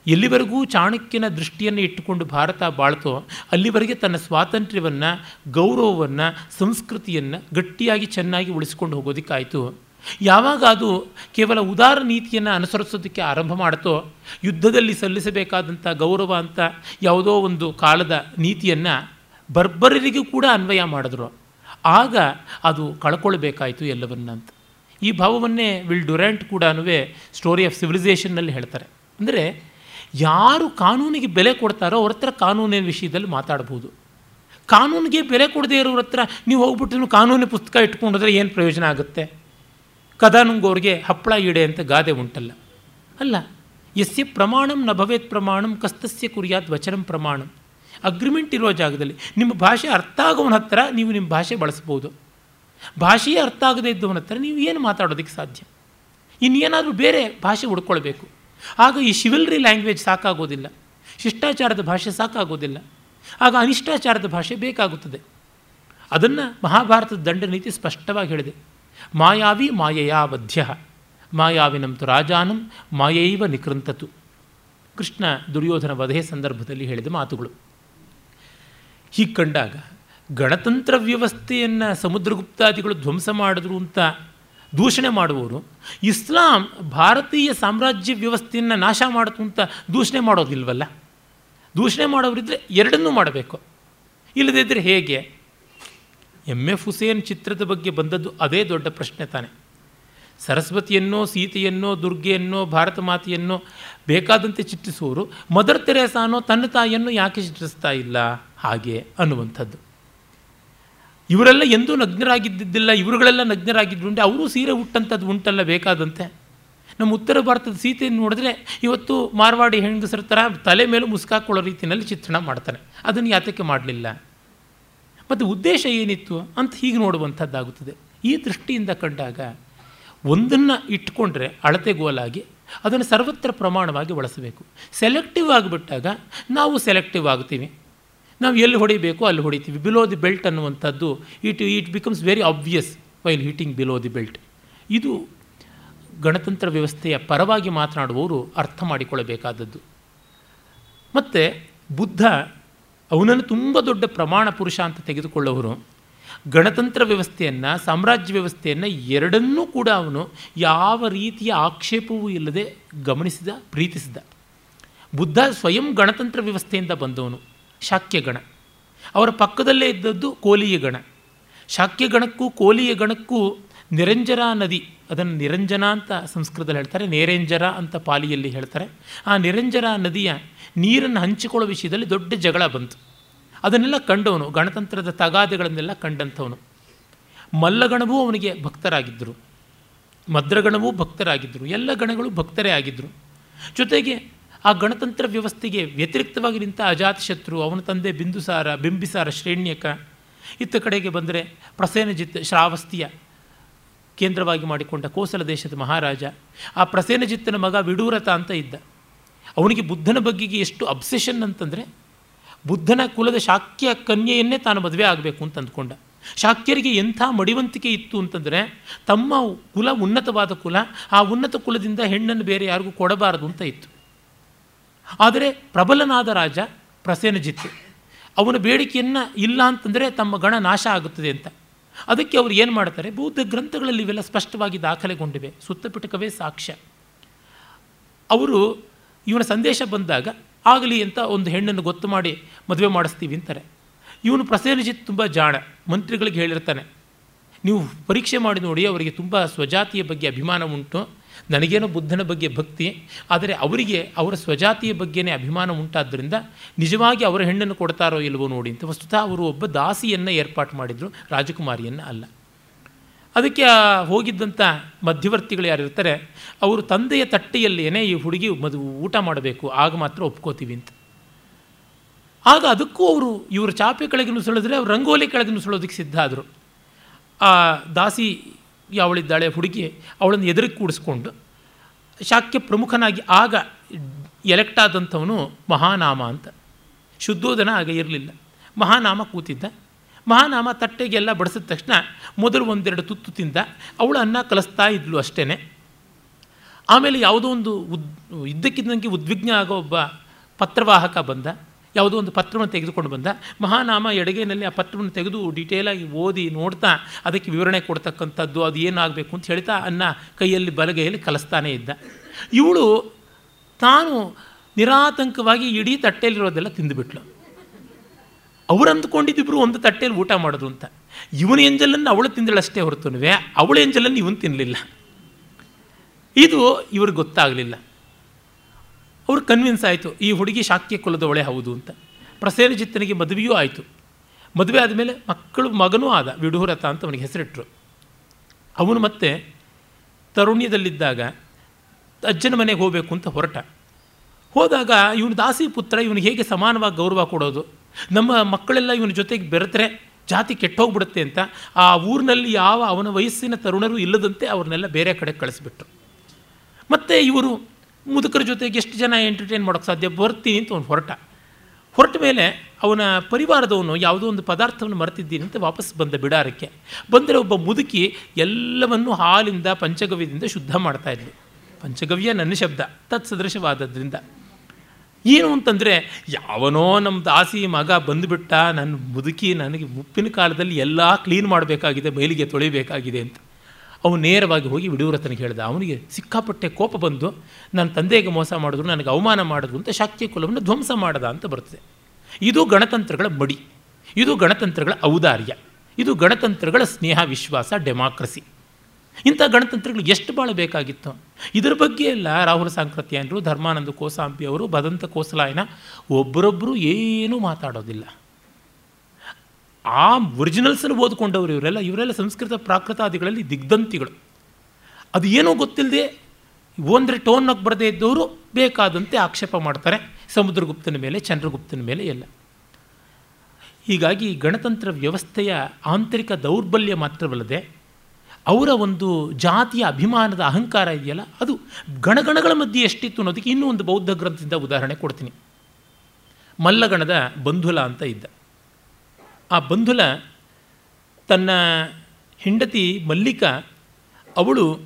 ಎಲ್ಲಿವರೆಗೂ ಚಾಣಕ್ಯನ ದೃಷ್ಟಿಯನ್ನು ಇಟ್ಟುಕೊಂಡು ಭಾರತ ಬಾಳ್ತೋ, ಅಲ್ಲಿವರೆಗೆ ತನ್ನ ಸ್ವಾತಂತ್ರ್ಯವನ್ನು, ಗೌರವವನ್ನು, ಸಂಸ್ಕೃತಿಯನ್ನು ಗಟ್ಟಿಯಾಗಿ ಚೆನ್ನಾಗಿ ಉಳಿಸಿಕೊಂಡು ಹೋಗೋದಕ್ಕಾಯಿತು. ಯಾವಾಗ ಅದು ಕೇವಲ ಉದಾರ ನೀತಿಯನ್ನು ಅನುಸರಿಸೋದಕ್ಕೆ ಆರಂಭ ಮಾಡುತ್ತೋ ಯುದ್ಧದಲ್ಲಿ ಸಲ್ಲಿಸಬೇಕಾದಂಥ ಗೌರವ ಅಂತ ಯಾವುದೋ ಒಂದು ಕಾಲದ ನೀತಿಯನ್ನು ಬರ್ಬರರಿಗೂ ಕೂಡ ಅನ್ವಯ ಮಾಡಿದ್ರು. ಆಗ ಅದು ಕಳ್ಕೊಳ್ಬೇಕಾಯಿತು ಎಲ್ಲವನ್ನ ಅಂತ. ಈ ಭಾವವನ್ನೇ ವಿಲ್ ಡುರೆಂಟ್ ಕೂಡ ಸ್ಟೋರಿ ಆಫ್ ಸಿವಿಲೈಸೇಷನ್ನಲ್ಲಿ ಹೇಳ್ತಾರೆ. ಅಂದರೆ ಯಾರು ಕಾನೂನಿಗೆ ಬೆಲೆ ಕೊಡ್ತಾರೋ ಅವ್ರ ಹತ್ರ ಕಾನೂನಿನ ವಿಷಯದಲ್ಲಿ ಮಾತಾಡ್ಬೋದು. ಕಾನೂನಿಗೆ ಬೆಲೆ ಕೊಡದೇ ಇರೋರ ಹತ್ರ ನೀವು ಹೋಗ್ಬಿಟ್ಟು ಕಾನೂನು ಪುಸ್ತಕ ಇಟ್ಕೊಂಡ್ರೆ ಏನು ಪ್ರಯೋಜನ ಆಗುತ್ತೆ? ಕದಾನುಂಗೋರಿಗೆ ಹಪ್ಪಳ ಈಡೆ ಅಂತ ಗಾದೆ ಉಂಟಲ್ಲ. ಅಲ್ಲ ಯಸ್ಯ ಪ್ರಮಾಣಂ ನ ಭವೇತ್ ಪ್ರಮಾಣಂ ಕಸ್ತಸ್ಯ ಕುರಿಯಾತ್ ವಚನಂ ಪ್ರಮಾಣಂ. ಅಗ್ರಿಮೆಂಟ್ ಇರೋ ಜಾಗದಲ್ಲಿ ನಿಮ್ಮ ಭಾಷೆ ಅರ್ಥ ಆಗೋವನ ಹತ್ರ ನೀವು ನಿಮ್ಮ ಭಾಷೆ ಬಳಸ್ಬೋದು. ಭಾಷೆಯೇ ಅರ್ಥ ಆಗದೇ ಇದ್ದವನ ಹತ್ರ ನೀವು ಏನು ಮಾತಾಡೋದಕ್ಕೆ ಸಾಧ್ಯ? ಇನ್ನೇನಾದರೂ ಬೇರೆ ಭಾಷೆ ಹುಡ್ಕೊಳ್ಬೇಕು. ಆಗ ಈ ಶಿವಲ್ರಿ ಲ್ಯಾಂಗ್ವೇಜ್ ಸಾಕಾಗೋದಿಲ್ಲ. ಶಿಷ್ಟಾಚಾರದ ಭಾಷೆ ಸಾಕಾಗೋದಿಲ್ಲ. ಆಗ ಅನಿಷ್ಟಾಚಾರದ ಭಾಷೆ ಬೇಕಾಗುತ್ತದೆ. ಅದನ್ನು ಮಹಾಭಾರತದ ದಂಡನೀತಿ ಸ್ಪಷ್ಟವಾಗಿ ಹೇಳಿದೆ. ಮಾಯಾವಿ ಮಾಯೆಯಾ ಬದ್ಧ ಮಾಯಾವಿನಂತು ರಾಜಾನಂ, ಮಾಯೈವ ನಿಕೃಂತತು. ಕೃಷ್ಣ ದುರ್ಯೋಧನ ವಧೆ ಸಂದರ್ಭದಲ್ಲಿ ಹೇಳಿದ ಮಾತುಗಳು. ಹೀಗೆ ಕಂಡಾಗ, ಗಣತಂತ್ರ ವ್ಯವಸ್ಥೆಯನ್ನು ಸಮುದ್ರಗುಪ್ತಾದಿಗಳು ಧ್ವಂಸ ಮಾಡಿದ್ರು ಅಂತ ದೂಷಣೆ ಮಾಡುವವರು, ಇಸ್ಲಾಂ ಭಾರತೀಯ ಸಾಮ್ರಾಜ್ಯ ವ್ಯವಸ್ಥೆಯನ್ನು ನಾಶ ಮಾಡಿತು ಅಂತ ದೂಷಣೆ ಮಾಡೋದಿಲ್ವಲ್ಲ? ದೂಷಣೆ ಮಾಡೋರಿದ್ದರೆ ಎರಡನ್ನೂ ಮಾಡಬೇಕು. ಇಲ್ಲದಿದ್ದರೆ ಹೇಗೆ? ಎಂ ಎಫ್ ಹುಸೇನ್ ಚಿತ್ರದ ಬಗ್ಗೆ ಬಂದದ್ದು ಅದೇ ದೊಡ್ಡ ಪ್ರಶ್ನೆ ತಾನೆ. ಸರಸ್ವತಿಯನ್ನೋ, ಸೀತೆಯನ್ನೋ, ದುರ್ಗೆಯನ್ನೋ, ಭಾರತ ಮಾತೆಯನ್ನೋ ಬೇಕಾದಂತೆ ಚಿತ್ರಿಸುವವರು ಮದರ್ ತೆರೆಸಾನೋ ತನ್ನ ತಾಯಿಯನ್ನು ಯಾಕೆ ಚಿತ್ರಿಸ್ತಾ ಇಲ್ಲ? ಹಾಗೆ ಅನ್ನುವಂಥದ್ದು. ಇವರೆಲ್ಲ ಎಂದೂ ನಗ್ನರಾಗಿದ್ದಿದ್ದಿಲ್ಲ, ಇವರುಗಳೆಲ್ಲ ನಗ್ನರಾಗಿದ್ದುಂಟೆ ಅವರು ಸೀರೆ ಉಟ್ಟಂಥದ್ದು ಉಂಟಲ್ಲ ಬೇಕಾದಂತೆ. ನಮ್ಮ ಉತ್ತರ ಭಾರತದ ಸೀತೆಯನ್ನು ನೋಡಿದ್ರೆ ಇವತ್ತು ಮಾರ್ವಾಡಿ ಹೆಂಗಸರ ಥರ ತಲೆ ಮೇಲೆ ಮುಸ್ಕಾಕೊಳ್ಳೋ ರೀತಿಯಲ್ಲಿ ಚಿತ್ರಣ ಮಾಡ್ತಾನೆ. ಅದನ್ನು ಯಾತಕ್ಕೆ ಮಾಡಲಿಲ್ಲ? ಮತ್ತು ಉದ್ದೇಶ ಏನಿತ್ತು ಅಂತ ಹೀಗೆ ನೋಡುವಂಥದ್ದಾಗುತ್ತದೆ. ಈ ದೃಷ್ಟಿಯಿಂದ ಕಂಡಾಗ ಒಂದನ್ನು ಇಟ್ಕೊಂಡ್ರೆ ಅಳತೆಗೋಲಾಗಿ ಅದನ್ನು ಸರ್ವತ್ರ ಪ್ರಮಾಣವಾಗಿ ಬಳಸಬೇಕು. ಸೆಲೆಕ್ಟಿವ್ ಆಗಿಬಿಟ್ಟಾಗ ನಾವು ಸೆಲೆಕ್ಟಿವ್ ಆಗ್ತೀವಿ. ನಾವು ಎಲ್ಲಿ ಹೊಡಿಬೇಕು ಅಲ್ಲಿ ಹೊಡಿತೀವಿ. ಬಿಲೋ ದಿ ಬೆಲ್ಟ್ ಅನ್ನುವಂಥದ್ದು it it becomes very obvious while hitting below the belt. ಇದು ಗಣತಂತ್ರ ವ್ಯವಸ್ಥೆಯ ಪರವಾಗಿ ಮಾತನಾಡುವವರು ಅರ್ಥ ಮಾಡಿಕೊಳ್ಳಬೇಕಾದದ್ದು. ಮತ್ತು ಬುದ್ಧ ಅವನನ್ನು ತುಂಬ ದೊಡ್ಡ ಪ್ರಮಾಣ ಪುರುಷ ಅಂತ ತೆಗೆದುಕೊಳ್ಳೋರು ಗಣತಂತ್ರ ವ್ಯವಸ್ಥೆಯನ್ನು, ಸಾಮ್ರಾಜ್ಯ ವ್ಯವಸ್ಥೆಯನ್ನು ಎರಡನ್ನೂ ಕೂಡ ಅವನು ಯಾವ ರೀತಿಯ ಆಕ್ಷೇಪವೂ ಇಲ್ಲದೆ ಗಮನಿಸಿದ, ಪ್ರೀತಿಸಿದ. ಬುದ್ಧ ಸ್ವಯಂ ಗಣತಂತ್ರ ವ್ಯವಸ್ಥೆಯಿಂದ ಬಂದವನು. ಶಾಕ್ಯಗಣ ಅವರ ಪಕ್ಕದಲ್ಲೇ ಇದ್ದದ್ದು ಕೋಲಿಯ ಗಣ. ಶಾಕ್ಯಗಣಕ್ಕೂ ಕೋಲಿಯ ಗಣಕ್ಕೂ ನಿರಂಜರ ನದಿ, ಅದನ್ನು ನಿರಂಜನ ಅಂತ ಸಂಸ್ಕೃತದಲ್ಲಿ ಹೇಳ್ತಾರೆ, ನೇರೆಂಜರ ಅಂತ ಪಾಲಿಯಲ್ಲಿ ಹೇಳ್ತಾರೆ. ಆ ನಿರಂಜರ ನದಿಯ ನೀರನ್ನು ಹಂಚಿಕೊಳ್ಳೋ ವಿಷಯದಲ್ಲಿ ದೊಡ್ಡ ಜಗಳ ಬಂತು. ಅದನ್ನೆಲ್ಲ ಕಂಡವನು, ಗಣತಂತ್ರದ ತಗಾದೆಗಳನ್ನೆಲ್ಲ ಕಂಡಂಥವನು. ಮಲ್ಲಗಣವೂ ಅವನಿಗೆ ಭಕ್ತರಾಗಿದ್ದರು. ಮದ್ರಗಣವೂ ಭಕ್ತರಾಗಿದ್ದರು. ಎಲ್ಲ ಗಣಗಳು ಭಕ್ತರೇ ಆಗಿದ್ದರು. ಜೊತೆಗೆ ಆ ಗಣತಂತ್ರ ವ್ಯವಸ್ಥೆಗೆ ವ್ಯತಿರಿಕ್ತವಾಗಿ ನಿಂತ ಅಜಾತಶತ್ರು ಅವನ ತಂದೆ ಬಿಂದುಸಾರ, ಬಿಂಬಿಸಾರ, ಶ್ರೇಣ್ಯಕ, ಇತ್ತ ಕಡೆಗೆ ಬಂದರೆ ಪ್ರಸೇನಜಿತ್ ಶ್ರಾವಸ್ತಿಯ ಕೇಂದ್ರವಾಗಿ ಮಾಡಿಕೊಂಡ ಕೋಸಲ ದೇಶದ ಮಹಾರಾಜ, ಆ ಪ್ರಸೇನಜಿತ್ತನ ಮಗ ವಿಡೂರತ ಅಂತ ಇದ್ದ. ಅವನಿಗೆ ಬುದ್ಧನ ಬಗ್ಗೆಗೆ ಎಷ್ಟು ಅಬ್ಸೆಷನ್ ಅಂತಂದರೆ ಬುದ್ಧನ ಕುಲದ ಶಾಕ್ಯ ಕನ್ಯೆಯನ್ನೇ ತಾನು ಮದುವೆ ಆಗಬೇಕು ಅಂತ ಅಂದ್ಕೊಂಡ. ಶಾಕ್ಯರಿಗೆ ಎಂಥ ಮಡಿವಂತಿಕೆ ಇತ್ತು ಅಂತಂದರೆ ತಮ್ಮ ಕುಲ ಉನ್ನತವಾದ ಕುಲ, ಆ ಉನ್ನತ ಕುಲದಿಂದ ಹೆಣ್ಣನ್ನು ಬೇರೆ ಯಾರಿಗೂ ಕೊಡಬಾರದು ಅಂತ ಇತ್ತು. ಆದರೆ ಪ್ರಬಲನಾದ ರಾಜ ಪ್ರಸೇನಜಿತ್, ಅವನ ಬೇಡಿಕೆಯನ್ನು ಇಲ್ಲ ಅಂತಂದರೆ ತಮ್ಮ ಗಣ ನಾಶ ಆಗುತ್ತದೆ ಅಂತ. ಅದಕ್ಕೆ ಅವರು ಏನು ಮಾಡ್ತಾರೆ? ಬೌದ್ಧ ಗ್ರಂಥಗಳಲ್ಲಿ ಇವೆಲ್ಲ ಸ್ಪಷ್ಟವಾಗಿ ದಾಖಲೆಗೊಂಡಿವೆ. ಸುತ್ತಪಿಟಕವೇ ಸಾಕ್ಷ್ಯ. ಅವರು ಇವನ ಸಂದೇಶ ಬಂದಾಗ ಆಗಲಿ ಅಂತ ಒಂದು ಹೆಣ್ಣನ್ನು ಗೊತ್ತು ಮಾಡಿ ಮದುವೆ ಮಾಡಿಸ್ತೀವಿ ಅಂತಾರೆ. ಇವನು ಪ್ರಸೇನಜಿತ್ ತುಂಬ ಜಾಣ, ಮಂತ್ರಿಗಳಿಗೆ ಹೇಳಿರ್ತಾನೆ, ನೀವು ಪರೀಕ್ಷೆ ಮಾಡಿ ನೋಡಿ, ಅವರಿಗೆ ತುಂಬ ಸ್ವಜಾತಿಯ ಬಗ್ಗೆ ಅಭಿಮಾನ ಉಂಟು, ನನಗೇನೋ ಬುದ್ಧನ ಬಗ್ಗೆ ಭಕ್ತಿ, ಆದರೆ ಅವರಿಗೆ ಅವರ ಸ್ವಜಾತಿಯ ಬಗ್ಗೆನೇ ಅಭಿಮಾನ ಉಂಟಾದ್ದರಿಂದ ನಿಜವಾಗಿ ಅವರ ಹೆಣ್ಣನ್ನು ಕೊಡ್ತಾರೋ ಇಲ್ವೋ ನೋಡಿ ಅಂತ ವಸ್ತುತಃ ಅವರು ಒಬ್ಬ ದಾಸಿಯನ್ನು ಏರ್ಪಾಟು ಮಾಡಿದರು, ರಾಜಕುಮಾರಿಯನ್ನು ಅಲ್ಲ. ಅದಕ್ಕೆ ಹೋಗಿದ್ದಂಥ ಮಧ್ಯವರ್ತಿಗಳು ಯಾರಿರ್ತಾರೆ ಅವರು ತಂದೆಯ ತಟ್ಟೆಯಲ್ಲೇನೆ ಈ ಹುಡುಗಿ ಮದು ಊಟ ಮಾಡಬೇಕು, ಆಗ ಮಾತ್ರ ಒಪ್ಕೋತೀವಿ ಅಂತ. ಆಗ ಅದಕ್ಕೂ ಅವರು ಇವರು ಚಾಪೆ ಕೆಳಗೆ ಸುಳಿದ್ರೆ ಅವ್ರು ರಂಗೋಲಿ ಕೆಳಗೆ ನುಸುಳೋದಕ್ಕೆ ಸಿದ್ಧ ಆದರು. ಆ ದಾಸಿ ಯಾವಳಿದ್ದಾಳೆ ಹುಡುಗಿ, ಅವಳನ್ನು ಎದುರಿಗೆ ಕೂಡಿಸ್ಕೊಂಡು ಶಾಕ್ಯ ಪ್ರಮುಖನಾಗಿ ಆಗ ಎಲೆಕ್ಟ್ ಆದಂಥವನು ಮಹಾನಾಮ ಅಂತ. ಶುದ್ಧೋಧನ ಆಗ ಇರಲಿಲ್ಲ. ಮಹಾನಾಮ ಕೂತಿದ್ದ. ಮಹಾನಾಮ ತಟ್ಟೆಗೆಲ್ಲ ಬಡಿಸಿದ ತಕ್ಷಣ ಮೊದಲು ಒಂದೆರಡು ತುತ್ತು ತಿಂದ, ಅವಳು ಅನ್ನ ಕಲಿಸ್ತಾ ಇದ್ಲು ಅಷ್ಟೇ ಆಮೇಲೆ ಯಾವುದೋ ಒಂದು ಉದ್, ಇದ್ದಕ್ಕಿದ್ದಂಗೆ ಉದ್ವಿಗ್ನ ಆಗೋ ಒಬ್ಬ ಪತ್ರವಾಹಕ ಬಂದ, ಯಾವುದೋ ಒಂದು ಪತ್ರವನ್ನು ತೆಗೆದುಕೊಂಡು ಬಂದ, ಮಹಾನಾಮ ಎಡಗೈನಲ್ಲಿ ಆ ಪತ್ರವನ್ನು ತೆಗೆದು ಡೀಟೇಲಾಗಿ ಓದಿ ನೋಡ್ತಾ ಅದಕ್ಕೆ ವಿವರಣೆ ಕೊಡ್ತಕ್ಕಂಥದ್ದು ಅದು ಏನಾಗಬೇಕು ಅಂತ ಹೇಳ್ತಾ ಅನ್ನ ಕೈಯಲ್ಲಿ ಬಲಗೈಯಲ್ಲಿ ಕಲಿಸ್ತಾನೇ ಇದ್ದ. ಇವಳು ತಾನು ನಿರಾತಂಕವಾಗಿ ಇಡೀ ತಟ್ಟೆಯಲ್ಲಿರೋದೆಲ್ಲ ತಿಂದುಬಿಟ್ಲು. ಅವ್ರು ಅಂದ್ಕೊಂಡಿದ್ದಿಬ್ರು ಒಂದು ತಟ್ಟೆಯಲ್ಲಿ ಊಟ ಮಾಡೋದು ಅಂತ. ಇವನ ಎಂಜಲನ್ನು ಅವಳು ತಿಂದಳಷ್ಟೇ ಹೊರತುನುವೆ, ಅವಳ ಎಂಜಲನ್ನು ಇವನು ತಿನ್ನಲಿಲ್ಲ ಇದು ಇವ್ರಿಗೆ ಗೊತ್ತಾಗಲಿಲ್ಲ. ಅವ್ರು ಕನ್ವಿನ್ಸ್ ಆಯಿತು, ಈ ಹುಡುಗಿ ಶಾಕ್ಯ ಕುಲದವಳೆ ಹೌದು ಅಂತ. ಪ್ರಸೇನಜಿತ್ತನಿಗೆ ಮದುವೆಯೂ ಆಯಿತು. ಮದುವೆ ಆದಮೇಲೆ ಮಕ್ಕಳು ಮಗನೂ ಆದ, ವಿಡೂರಥ ಅಂತ ಅವನಿಗೆ ಹೆಸರಿಟ್ಟರು ಅವನು ಮತ್ತೆ ತರುಣ್ಯದಲ್ಲಿದ್ದಾಗ ಅಜ್ಜನ ಮನೆಗೆ ಹೋಗಬೇಕು ಅಂತ ಹೊರಟ. ಹೋದಾಗ ಇವನು ದಾಸಿ ಪುತ್ರ, ಇವನಿಗೆ ಹೇಗೆ ಸಮಾನವಾಗಿ ಗೌರವ ಕೊಡೋದು? ನಮ್ಮ ಮಕ್ಕಳೆಲ್ಲ ಇವನ ಜೊತೆಗೆ ಬೆರೆತರೆ ಜಾತಿ ಕೆಟ್ಟೋಗ್ಬಿಡುತ್ತೆ ಅಂತ ಆ ಊರಿನಲ್ಲಿ ಯಾವ ಅವನ ವಯಸ್ಸಿನ ತರುಣರು ಇಲ್ಲದಂತೆ ಅವ್ರನ್ನೆಲ್ಲ ಬೇರೆ ಕಡೆ ಕಳಿಸ್ಬಿಟ್ರು. ಮತ್ತು ಇವರು ಮುದುಕರ ಜೊತೆಗೆ ಎಷ್ಟು ಜನ ಎಂಟರ್ಟೈನ್ ಮಾಡೋಕೆ ಸಾಧ್ಯ? ಬರ್ತೀನಿ ಅಂತ ಅವನು ಹೊರಟ. ಹೊರಟ ಮೇಲೆ ಅವನ ಪರಿವಾರದವನು ಯಾವುದೋ ಒಂದು ಪದಾರ್ಥವನ್ನು ಮರೆತಿದ್ದೀನಿ ಅಂತ ವಾಪಸ್ ಬಂದ ಬಿಡಾರಕ್ಕೆ. ಬಂದರೆ ಒಬ್ಬ ಮುದುಕಿ ಎಲ್ಲವನ್ನು ಹಾಲಿಂದ, ಪಂಚಗವ್ಯದಿಂದ ಶುದ್ಧ ಮಾಡ್ತಾ ಪಂಚಗವ್ಯ ನನ್ನ ಶಬ್ದ, ತತ್ಸದೃಶವಾದದ್ರಿಂದ. ಏನು ಅಂತಂದರೆ, ಯಾವನೋ ನಮ್ಮ ದಾಸಿ ಮಗ ಬಂದುಬಿಟ್ಟ ನನ್ನ ಮುದುಕಿ ನನಗೆ ಉಪ್ಪಿನ ಕಾಲದಲ್ಲಿ ಎಲ್ಲ ಕ್ಲೀನ್ ಮಾಡಬೇಕಾಗಿದೆ, ಬಯಲಿಗೆ ತೊಳಿಬೇಕಾಗಿದೆ ಅಂತ. ಅವನು ನೇರವಾಗಿ ಹೋಗಿ ವಿಡಿಯೂರತನಿಗೆ ಹೇಳಿದ, ಅವನಿಗೆ ಸಿಕ್ಕಾಪಟ್ಟೆ ಕೋಪ ಬಂದು ನನ್ನ ತಂದೆಗೆ ಮೋಸ ಮಾಡಿದ್ರು, ನನಗೆ ಅವಮಾನ ಮಾಡಿದ್ರು ಅಂತ ಶಾಕ್ತಿ ಕುಲವನ್ನು ಧ್ವಂಸ ಮಾಡದ ಅಂತ ಬರ್ತದೆ. ಇದು ಗಣತಂತ್ರಗಳ ಮಡಿ. ಇದು ಗಣತಂತ್ರಗಳ ಔದಾರ್ಯ. ಇದು ಗಣತಂತ್ರಗಳ ಸ್ನೇಹ ವಿಶ್ವಾಸ, ಡೆಮಾಕ್ರಸಿ. ಇಂಥ ಗಣತಂತ್ರಗಳು ಎಷ್ಟು ಭಾಳ ಬೇಕಾಗಿತ್ತು? ಇದರ ಬಗ್ಗೆ ಎಲ್ಲ ರಾಹುಲ್ ಸಾಂಕ್ರತ್ಯಾಯನರು ಧರ್ಮಾನಂದ ಕೋಸಾಂಬಿ ಅವರು ಭದಂತ ಕೋಸಲಾಯನ ಒಬ್ಬರೊಬ್ಬರು ಏನೂ ಮಾತಾಡೋದಿಲ್ಲ. ಆ ಒರಿಜಿನಲ್ಸನ್ನು ಓದ್ಕೊಂಡವರು ಇವರೆಲ್ಲ ಇವರೆಲ್ಲ ಸಂಸ್ಕೃತ ಪ್ರಾಕೃತಾದಿಗಳಲ್ಲಿ ದಿಗ್ಧಂತಿಗಳು ಅದು ಏನೂ ಗೊತ್ತಿಲ್ಲದೆ ಒಂದರೆ ಟೋನ್ನಾಗಿ ಬರದೇ ಇದ್ದವರು ಬೇಕಾದಂತೆ ಆಕ್ಷೇಪ ಮಾಡ್ತಾರೆ, ಸಮುದ್ರಗುಪ್ತನ ಮೇಲೆ, ಚಂದ್ರಗುಪ್ತನ ಮೇಲೆ ಎಲ್ಲ. ಹೀಗಾಗಿ ಗಣತಂತ್ರ ವ್ಯವಸ್ಥೆಯ ಆಂತರಿಕ ದೌರ್ಬಲ್ಯ ಮಾತ್ರವಲ್ಲದೆ ಅವರ ಒಂದು ಜಾತಿಯ ಅಭಿಮಾನದ ಅಹಂಕಾರ ಇದೆಯಲ್ಲ, ಅದು ಗಣಗಣಗಳ ಮಧ್ಯೆ ಎಷ್ಟಿತ್ತು ಅನ್ನೋದಕ್ಕೆ ಇನ್ನೂ ಒಂದು ಬೌದ್ಧ ಗ್ರಂಥದಿಂದ ಉದಾಹರಣೆ ಕೊಡ್ತೀನಿ. ಮಲ್ಲಗಣದ ಬಂಧುಲ ಅಂತ ಇದ್ದ. ಆ ಬಂಧುಲ ತನ್ನ ಹೆಂಡತಿ ಮಲ್ಲಿಕ, ಅವಳು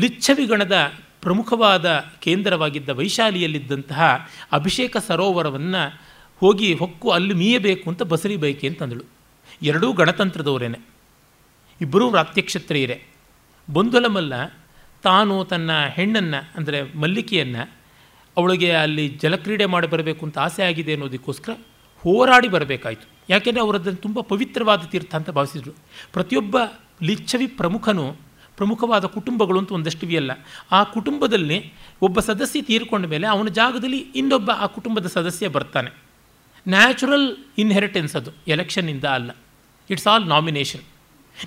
ಲಿಚ್ಛವಿಗಣದ ಪ್ರಮುಖವಾದ ಕೇಂದ್ರವಾಗಿದ್ದ ವೈಶಾಲಿಯಲ್ಲಿದ್ದಂತಹ ಅಭಿಷೇಕ ಸರೋವರವನ್ನು ಹೋಗಿ ಹೊಕ್ಕು ಅಲ್ಲಿ ಮೀಯಬೇಕು ಅಂತ ಬಸರಿ ಬೈಕೆ ಅಂತಂದಳು. ಎರಡೂ ಗಣತಂತ್ರದವರೇನೆ. ಇಬ್ಬರೂ ಪ್ರಾತ್ಯಕ್ಷತ್ರಿಯರೇ ಬಂಧುಲಮಲ್ಲ ತಾನು ತನ್ನ ಹೆಣ್ಣನ್ನು, ಅಂದರೆ ಮಲ್ಲಿಕೆಯನ್ನು, ಅವಳಿಗೆ ಅಲ್ಲಿ ಜಲಕ್ರೀಡೆ ಮಾಡಿ ಬರಬೇಕು ಅಂತ ಆಸೆ ಆಗಿದೆ ಅನ್ನೋದಕ್ಕೋಸ್ಕರ ಹೋರಾಡಿ ಬರಬೇಕಾಯಿತು. ಯಾಕೆಂದರೆ ಅವರು ಅದನ್ನು ತುಂಬ ಪವಿತ್ರವಾದ ತೀರ್ಥ ಅಂತ ಭಾವಿಸಿದರು. ಪ್ರತಿಯೊಬ್ಬ ಲಿಚ್ಛವಿ ಪ್ರಮುಖನು, ಪ್ರಮುಖವಾದ ಕುಟುಂಬಗಳು ಅಂತ ಒಂದಷ್ಟಿವೆಯಲ್ಲ ಆ ಕುಟುಂಬದಲ್ಲಿ ಒಬ್ಬ ಸದಸ್ಯ ತೀರ್ಕೊಂಡ ಮೇಲೆ ಅವನ ಜಾಗದಲ್ಲಿ ಇನ್ನೊಬ್ಬ ಆ ಕುಟುಂಬದ ಸದಸ್ಯ ಬರ್ತಾನೆ. ನ್ಯಾಚುರಲ್ ಇನ್ಹೆರಿಟೆನ್ಸ್ ಅದು ಎಲೆಕ್ಷನ್ನಿಂದ ಅಲ್ಲ. It's all nomination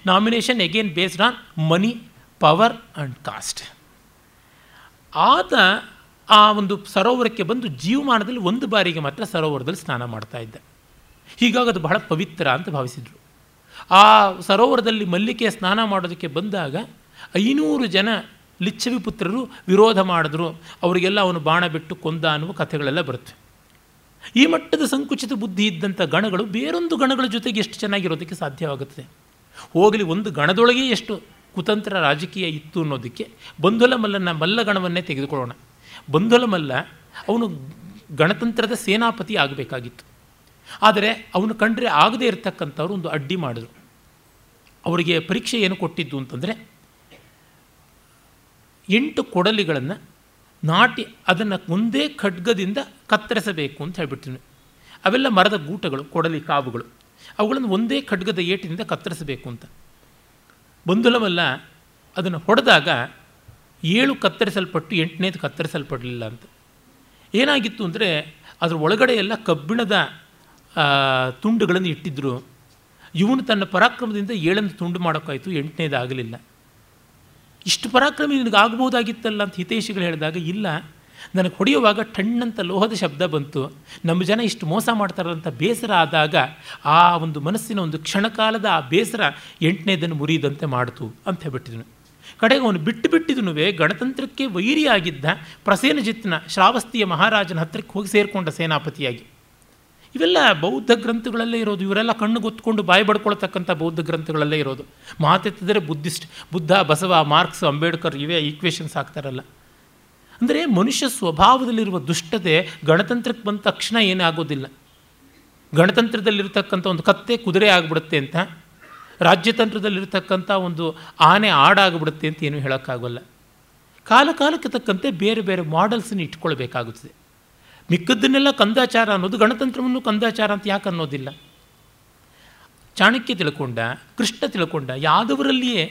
nomination again based on money power and caste ಆತ ಆ ಒಂದು ಸರೋವರಕ್ಕೆ ಬಂದು ಜೀವಮಾನದಲ್ಲಿ ಒಂದು ಬಾರಿಗೆ ಮಾತ್ರ ಸರೋವರದಲ್ಲಿ ಸ್ನಾನ ಮಾಡ್ತಾ ಇದ್ದ. ಹೀಗಾಗಿ ಅದು ಬಹಳ ಪವಿತ್ರ ಅಂತ ಭಾವಿಸಿದರು. ಆ ಸರೋವರದಲ್ಲಿ ಮಲ್ಲಿಕೆ ಸ್ನಾನ ಮಾಡೋದಕ್ಕೆ ಬಂದಾಗ ಐನೂರು ಜನ ಲಿಚ್ಛವಿ ಪುತ್ರರು ವಿರೋಧ ಮಾಡಿದ್ರು. ಅವರಿಗೆಲ್ಲ ಅವನು ಬಾಣ ಬಿಟ್ಟು ಕೊಂದ ಅನ್ನುವ ಕಥೆಗಳೆಲ್ಲ ಬರುತ್ತೆ. ಈ ಮಟ್ಟದ ಸಂಕುಚಿತ ಬುದ್ಧಿ ಇದ್ದಂಥ ಗಣಗಳು ಬೇರೊಂದು ಗಣಗಳ ಜೊತೆಗೆ ಎಷ್ಟು ಚೆನ್ನಾಗಿರೋದಕ್ಕೆ ಸಾಧ್ಯವಾಗುತ್ತದೆ ಹೋಗಲಿ, ಒಂದು ಗಣದೊಳಗೆ ಎಷ್ಟು ಕುತಂತ್ರ ರಾಜಕೀಯ ಇತ್ತು ಅನ್ನೋದಕ್ಕೆ ಬಂಧುಲ ಮಲ್ಲನ ಮಲ್ಲಗಣವನ್ನೇ ತೆಗೆದುಕೊಳ್ಳೋಣ. ಬಂಧುಲ ಮಲ್ಲ ಅವನು ಗಣತಂತ್ರದ ಸೇನಾಪತಿ ಆಗಬೇಕಾಗಿತ್ತು. ಆದರೆ ಅವನು ಕಂಡ್ರೆ ಆಗದೇ ಇರತಕ್ಕಂಥವ್ರು ಒಂದು ಅಡ್ಡಿ ಮಾಡಿದ್ರು. ಅವರಿಗೆ ಪರೀಕ್ಷೆ ಏನು ಕೊಟ್ಟಿದ್ದು ಅಂತಂದರೆ, ಎಂಟು ಕೊಡಲಿಗಳನ್ನು ನಾಟಿ ಅದನ್ನು ಒಂದೇ ಖಡ್ಗದಿಂದ ಕತ್ತರಿಸಬೇಕು ಅಂತ ಹೇಳ್ಬಿಡ್ತೀನಿ ಅವೆಲ್ಲ ಮರದ ಗೂಟಗಳು, ಕೊಡಲಿ ಕಾವುಗಳು. ಅವುಗಳನ್ನು ಒಂದೇ ಖಡ್ಗದ ಏಟಿನಿಂದ ಕತ್ತರಿಸಬೇಕು ಅಂತ. ಬಂಧುಲವಲ್ಲ, ಅದನ್ನು ಹೊಡೆದಾಗ ಏಳು ಕತ್ತರಿಸಲ್ಪಟ್ಟು ಎಂಟನೇದು ಕತ್ತರಿಸಲ್ಪಡಲಿಲ್ಲ ಅಂತ. ಏನಾಗಿತ್ತು ಅಂದರೆ, ಅದರ ಒಳಗಡೆ ಎಲ್ಲ ಕಬ್ಬಿಣದ ತುಂಡುಗಳನ್ನು ಇಟ್ಟಿದ್ದರು ಇವನು ತನ್ನ ಪರಾಕ್ರಮದಿಂದ ಏಳನ್ನು ತುಂಡು ಮಾಡೋಕ್ಕಾಯಿತು, ಎಂಟನೇದು ಆಗಲಿಲ್ಲ. ಇಷ್ಟು ಪರಾಕ್ರಮ ನಿನಗಾಗಬಹುದಾಗಿತ್ತಲ್ಲ ಅಂತ ಹಿತೈಷಿಗಳು ಹೇಳಿದಾಗ, ಇಲ್ಲ ನನಗೆ ಹೊಡೆಯುವಾಗ ಟಣ್ಣಂತ ಲೋಹದ ಶಬ್ದ ಬಂತು. ನಮ್ಮ ಜನ ಇಷ್ಟು ಮೋಸ ಮಾಡ್ತಾರಂತ ಬೇಸರ ಆದಾಗ ಆ ಒಂದು ಮನಸ್ಸಿನ ಒಂದು ಕ್ಷಣಕಾಲದ ಆ ಬೇಸರ ಎಂಟನೇದನ್ನು ಮುರಿದಂತೆ ಮಾಡಿತು ಅಂತ ಹೇಳ್ಬಿಟ್ಟಿದನು. ಕಡೆಗೆ ಅವನು ಬಿಟ್ಟು ಬಿಟ್ಟಿದನು ಗಣತಂತ್ರಕ್ಕೆ ವೈರಿಯಾಗಿದ್ದ ಪ್ರಸೇನಜಿತ್ನ ಶ್ರಾವಸ್ತಿಯ ಮಹಾರಾಜನ ಹತ್ತಿರಕ್ಕೆ ಹೋಗಿ ಸೇರಿಕೊಂಡ ಸೇನಾಪತಿಯಾಗಿ. ಇವೆಲ್ಲ ಬೌದ್ಧ ಗ್ರಂಥಗಳಲ್ಲೇ ಇರೋದು. ಇವರೆಲ್ಲ ಕಣ್ಣು ಗೊತ್ಕೊಂಡು ಬಾಯಿ ಬಡ್ಕೊಳ್ತಕ್ಕಂಥ ಬೌದ್ಧ ಗ್ರಂಥಗಳಲ್ಲೇ ಇರೋದು. ಮಾತೆತ್ತಿದರೆ ಬುದ್ಧಿಸ್ಟ್, ಬುದ್ಧ, ಬಸವ, ಮಾರ್ಕ್ಸ್, ಅಂಬೇಡ್ಕರ್ ಇವೇ ಈಕ್ವೇಷನ್ಸ್ ಆಗ್ತಾರಲ್ಲ. ಅಂದರೆ ಮನುಷ್ಯ ಸ್ವಭಾವದಲ್ಲಿರುವ ದುಷ್ಟತೆ ಗಣತಂತ್ರಕ್ಕೆ ಬಂದ ತಕ್ಷಣ ಏನಾಗೋದಿಲ್ಲ. ಗಣತಂತ್ರದಲ್ಲಿರ್ತಕ್ಕಂಥ ಒಂದು ಕತ್ತೆ ಕುದುರೆ ಆಗಿಬಿಡುತ್ತೆ ಅಂತ, ರಾಜ್ಯತಂತ್ರದಲ್ಲಿರ್ತಕ್ಕಂಥ ಒಂದು ಆನೆ ಆಡಾಗ್ಬಿಡುತ್ತೆ ಅಂತ ಏನೂ ಹೇಳೋಕ್ಕಾಗಲ್ಲ. ಕಾಲ ಕಾಲಕ್ಕೆ ತಕ್ಕಂತೆ ಬೇರೆ ಬೇರೆ ಮಾಡೆಲ್ಸನ್ನು ಇಟ್ಕೊಳ್ಬೇಕಾಗುತ್ತದೆ. ಮಿಕ್ಕದ್ದನ್ನೆಲ್ಲ ಕಂದಾಚಾರ ಅನ್ನೋದು ಗಣತಂತ್ರವನ್ನು ಕಂದಾಚಾರ ಅಂತ ಯಾಕೆ ಅನ್ನೋದಿಲ್ಲ? ಚಾಣಕ್ಯ ತಿಳ್ಕೊಂಡ, ಕೃಷ್ಣ ತಿಳ್ಕೊಂಡ, ಯಾದವರಲ್ಲಿಯೇ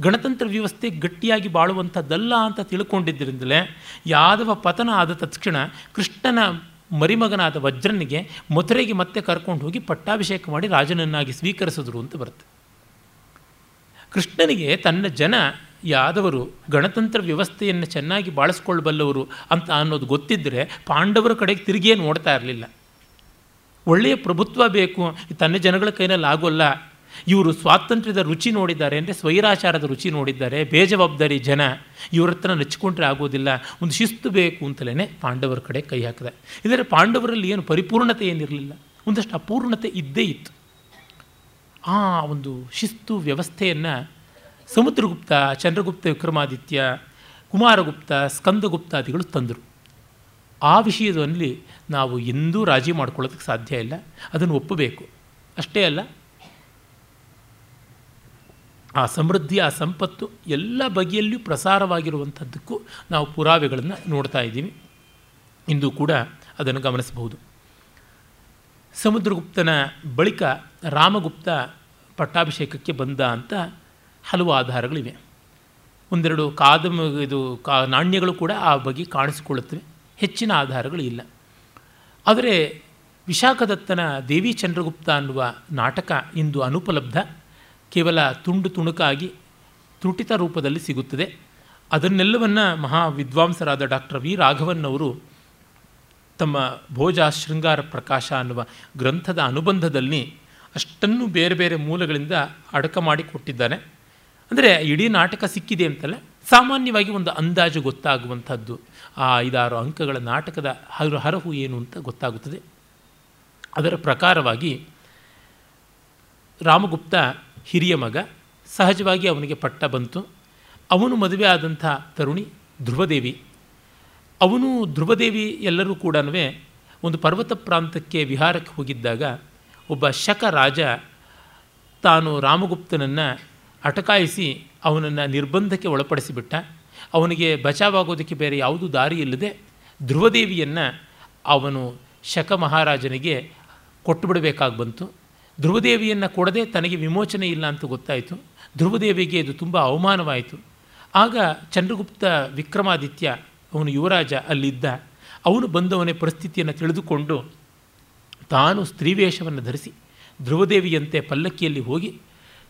ಗಣತಂತ್ರ ವ್ಯವಸ್ಥೆ ಗಟ್ಟಿಯಾಗಿ ಬಾಳುವಂಥದ್ದಲ್ಲ ಅಂತ ತಿಳ್ಕೊಂಡಿದ್ದರಿಂದಲೇ ಯಾದವ ಪತನ ಆದ ತಕ್ಷಣ ಕೃಷ್ಣನ ಮರಿಮಗನಾದ ವಜ್ರನಿಗೆ ಮಥುರೆಗೆ ಮತ್ತೆ ಕರ್ಕೊಂಡು ಹೋಗಿ ಪಟ್ಟಾಭಿಷೇಕ ಮಾಡಿ ರಾಜನನ್ನಾಗಿ ಸ್ವೀಕರಿಸಿದ್ರು ಅಂತ ಬರುತ್ತೆ. ಕೃಷ್ಣನಿಗೆ ತನ್ನ ಜನ ಯಾದವರು ಗಣತಂತ್ರ ವ್ಯವಸ್ಥೆಯನ್ನು ಚೆನ್ನಾಗಿ ಬಾಳಿಸ್ಕೊಳ್ಬಲ್ಲವರು ಅಂತ ಅನ್ನೋದು ಗೊತ್ತಿದ್ದರೆ ಪಾಂಡವರ ಕಡೆಗೆ ತಿರುಗಿಯೇ ನೋಡ್ತಾ ಇರಲಿಲ್ಲ. ಒಳ್ಳೆಯ ಪ್ರಭುತ್ವ ಬೇಕು, ತನ್ನ ಜನಗಳ ಕೈನಲ್ಲಿ ಆಗೋಲ್ಲ ಇವರು ಸ್ವಾತಂತ್ರ್ಯದ ರುಚಿ ನೋಡಿದ್ದಾರೆ ಅಂದರೆ ಸ್ವೈರಾಚಾರದ ರುಚಿ ನೋಡಿದ್ದಾರೆ. ಬೇಜವಾಬ್ದಾರಿ ಜನ ಇವ್ರ ಹತ್ರ ನೆಚ್ಚಿಕೊಂಡ್ರೆ ಆಗೋದಿಲ್ಲ. ಒಂದು ಶಿಸ್ತು ಬೇಕು ಅಂತಲೇ ಪಾಂಡವರ ಕಡೆ ಕೈ ಹಾಕಿದೆ. ಇದರ ಪಾಂಡವರಲ್ಲಿ ಏನು ಪರಿಪೂರ್ಣತೆ ಏನಿರಲಿಲ್ಲ. ಒಂದಷ್ಟು ಅಪೂರ್ಣತೆ ಇದ್ದೇ ಇತ್ತು. ಆ ಒಂದು ಶಿಸ್ತು ವ್ಯವಸ್ಥೆಯನ್ನು ಸಮುದ್ರಗುಪ್ತ, ಚಂದ್ರಗುಪ್ತ, ವಿಕ್ರಮಾದಿತ್ಯ, ಕುಮಾರಗುಪ್ತ, ಸ್ಕಂದಗುಪ್ತಾದಿಗಳು ತಂದರು. ಆ ವಿಷಯದಲ್ಲಿ ನಾವು ಎಂದೂ ರಾಜಿ ಮಾಡ್ಕೊಳ್ಳೋದಕ್ಕೆ ಸಾಧ್ಯ ಇಲ್ಲ. ಅದನ್ನು ಒಪ್ಪಬೇಕು. ಅಷ್ಟೇ ಅಲ್ಲ ಆ ಸಮೃದ್ಧಿ, ಆ ಸಂಪತ್ತು ಎಲ್ಲ ಬಗೆಯಲ್ಲಿಯೂ ಪ್ರಸಾರವಾಗಿರುವಂಥದ್ದಕ್ಕೂ ನಾವು ಪುರಾವೆಗಳನ್ನು ನೋಡ್ತಾ ಇದ್ದೀವಿ. ಇಂದು ಕೂಡ ಅದನ್ನು ಗಮನಿಸಬಹುದು. ಸಮುದ್ರಗುಪ್ತನ ಬಳಿಕ ರಾಮಗುಪ್ತ ಪಟ್ಟಾಭಿಷೇಕಕ್ಕೆ ಬಂದ ಅಂತ ಹಲವು ಆಧಾರಗಳಿವೆ. ಒಂದೆರಡು ಕಾದಂ ಇದು ಕಾ ನಾಣ್ಯಗಳು ಕೂಡ ಆ ಬಗ್ಗೆ ಕಾಣಿಸಿಕೊಳ್ಳುತ್ತವೆ. ಹೆಚ್ಚಿನ ಆಧಾರಗಳು ಇಲ್ಲ. ಆದರೆ ವಿಶಾಖದತ್ತನ ದೇವಿ ಚಂದ್ರಗುಪ್ತ ಅನ್ನುವ ನಾಟಕ ಇಂದು ಅನುಪಲಬ್ಧ. ಕೇವಲ ತುಂಡು ತುಣುಕಾಗಿ ತ್ರುಟಿತ ರೂಪದಲ್ಲಿ ಸಿಗುತ್ತದೆ. ಅದನ್ನೆಲ್ಲವನ್ನು ಮಹಾ ವಿದ್ವಾಂಸರಾದ ಡಾಕ್ಟರ್ ವಿ ರಾಘವನ್ನವರು ತಮ್ಮ ಭೋಜ ಶೃಂಗಾರ ಪ್ರಕಾಶ ಅನ್ನುವ ಗ್ರಂಥದ ಅನುಬಂಧದಲ್ಲಿ ಅಷ್ಟನ್ನು ಬೇರೆ ಬೇರೆ ಮೂಲಗಳಿಂದ ಅಡಕ ಮಾಡಿ ಕೊಟ್ಟಿದ್ದಾನೆ ಅಂದರೆ ಇಡೀ ನಾಟಕ ಸಿಕ್ಕಿದೆ ಅಂತಲ್ಲ, ಸಾಮಾನ್ಯವಾಗಿ ಒಂದು ಅಂದಾಜು ಗೊತ್ತಾಗುವಂಥದ್ದು. ಆ ಐದಾರು ಅಂಕಗಳ ನಾಟಕದ ಹರ ಹರಹು ಏನು ಅಂತ ಗೊತ್ತಾಗುತ್ತದೆ. ಅದರ ಪ್ರಕಾರವಾಗಿ ರಾಮಗುಪ್ತ ಹಿರಿಯ ಮಗ, ಸಹಜವಾಗಿ ಅವನಿಗೆ ಪಟ್ಟ ಬಂತು. ಅವನು ಮದುವೆ ಆದಂಥ ತರುಣಿ ಧ್ರುವದೇವಿ. ಅವನು ಧ್ರುವದೇವಿ ಎಲ್ಲರೂ ಕೂಡ ಒಂದು ಪರ್ವತ ಪ್ರಾಂತಕ್ಕೆ ವಿಹಾರಕ್ಕೆ ಹೋಗಿದ್ದಾಗ ಒಬ್ಬ ಶಕ ರಾಜ ತಾನು ರಾಮಗುಪ್ತನನ್ನು ಅಟಕಾಯಿಸಿ ಅವನನ್ನು ನಿರ್ಬಂಧಕ್ಕೆ ಒಳಪಡಿಸಿಬಿಟ್ಟ. ಅವನಿಗೆ ಬಚಾವಾಗೋದಕ್ಕೆ ಬೇರೆ ಯಾವುದೂ ದಾರಿ ಇಲ್ಲದೆ ಧ್ರುವದೇವಿಯನ್ನು ಅವನು ಶಕ ಮಹಾರಾಜನಿಗೆ ಕೊಟ್ಟುಬಿಡಬೇಕಾಗಿ ಬಂತು. ಧ್ರುವದೇವಿಯನ್ನು ಕೊಡದೆ ತನಗೆ ವಿಮೋಚನೆ ಇಲ್ಲ ಅಂತ ಗೊತ್ತಾಯಿತು. ಧ್ರುವದೇವಿಗೆ ಇದು ತುಂಬ ಅವಮಾನವಾಯಿತು. ಆಗ ಚಂದ್ರಗುಪ್ತ ವಿಕ್ರಮಾದಿತ್ಯ, ಅವನು ಯುವರಾಜ ಅಲ್ಲಿದ್ದ. ಅವನು ಬಂದವನೇ ಪರಿಸ್ಥಿತಿಯನ್ನು ತಿಳಿದುಕೊಂಡು ತಾನು ಸ್ತ್ರೀವೇಷವನ್ನು ಧರಿಸಿ ಧ್ರುವದೇವಿಯಂತೆ ಪಲ್ಲಕ್ಕಿಯಲ್ಲಿ ಹೋಗಿ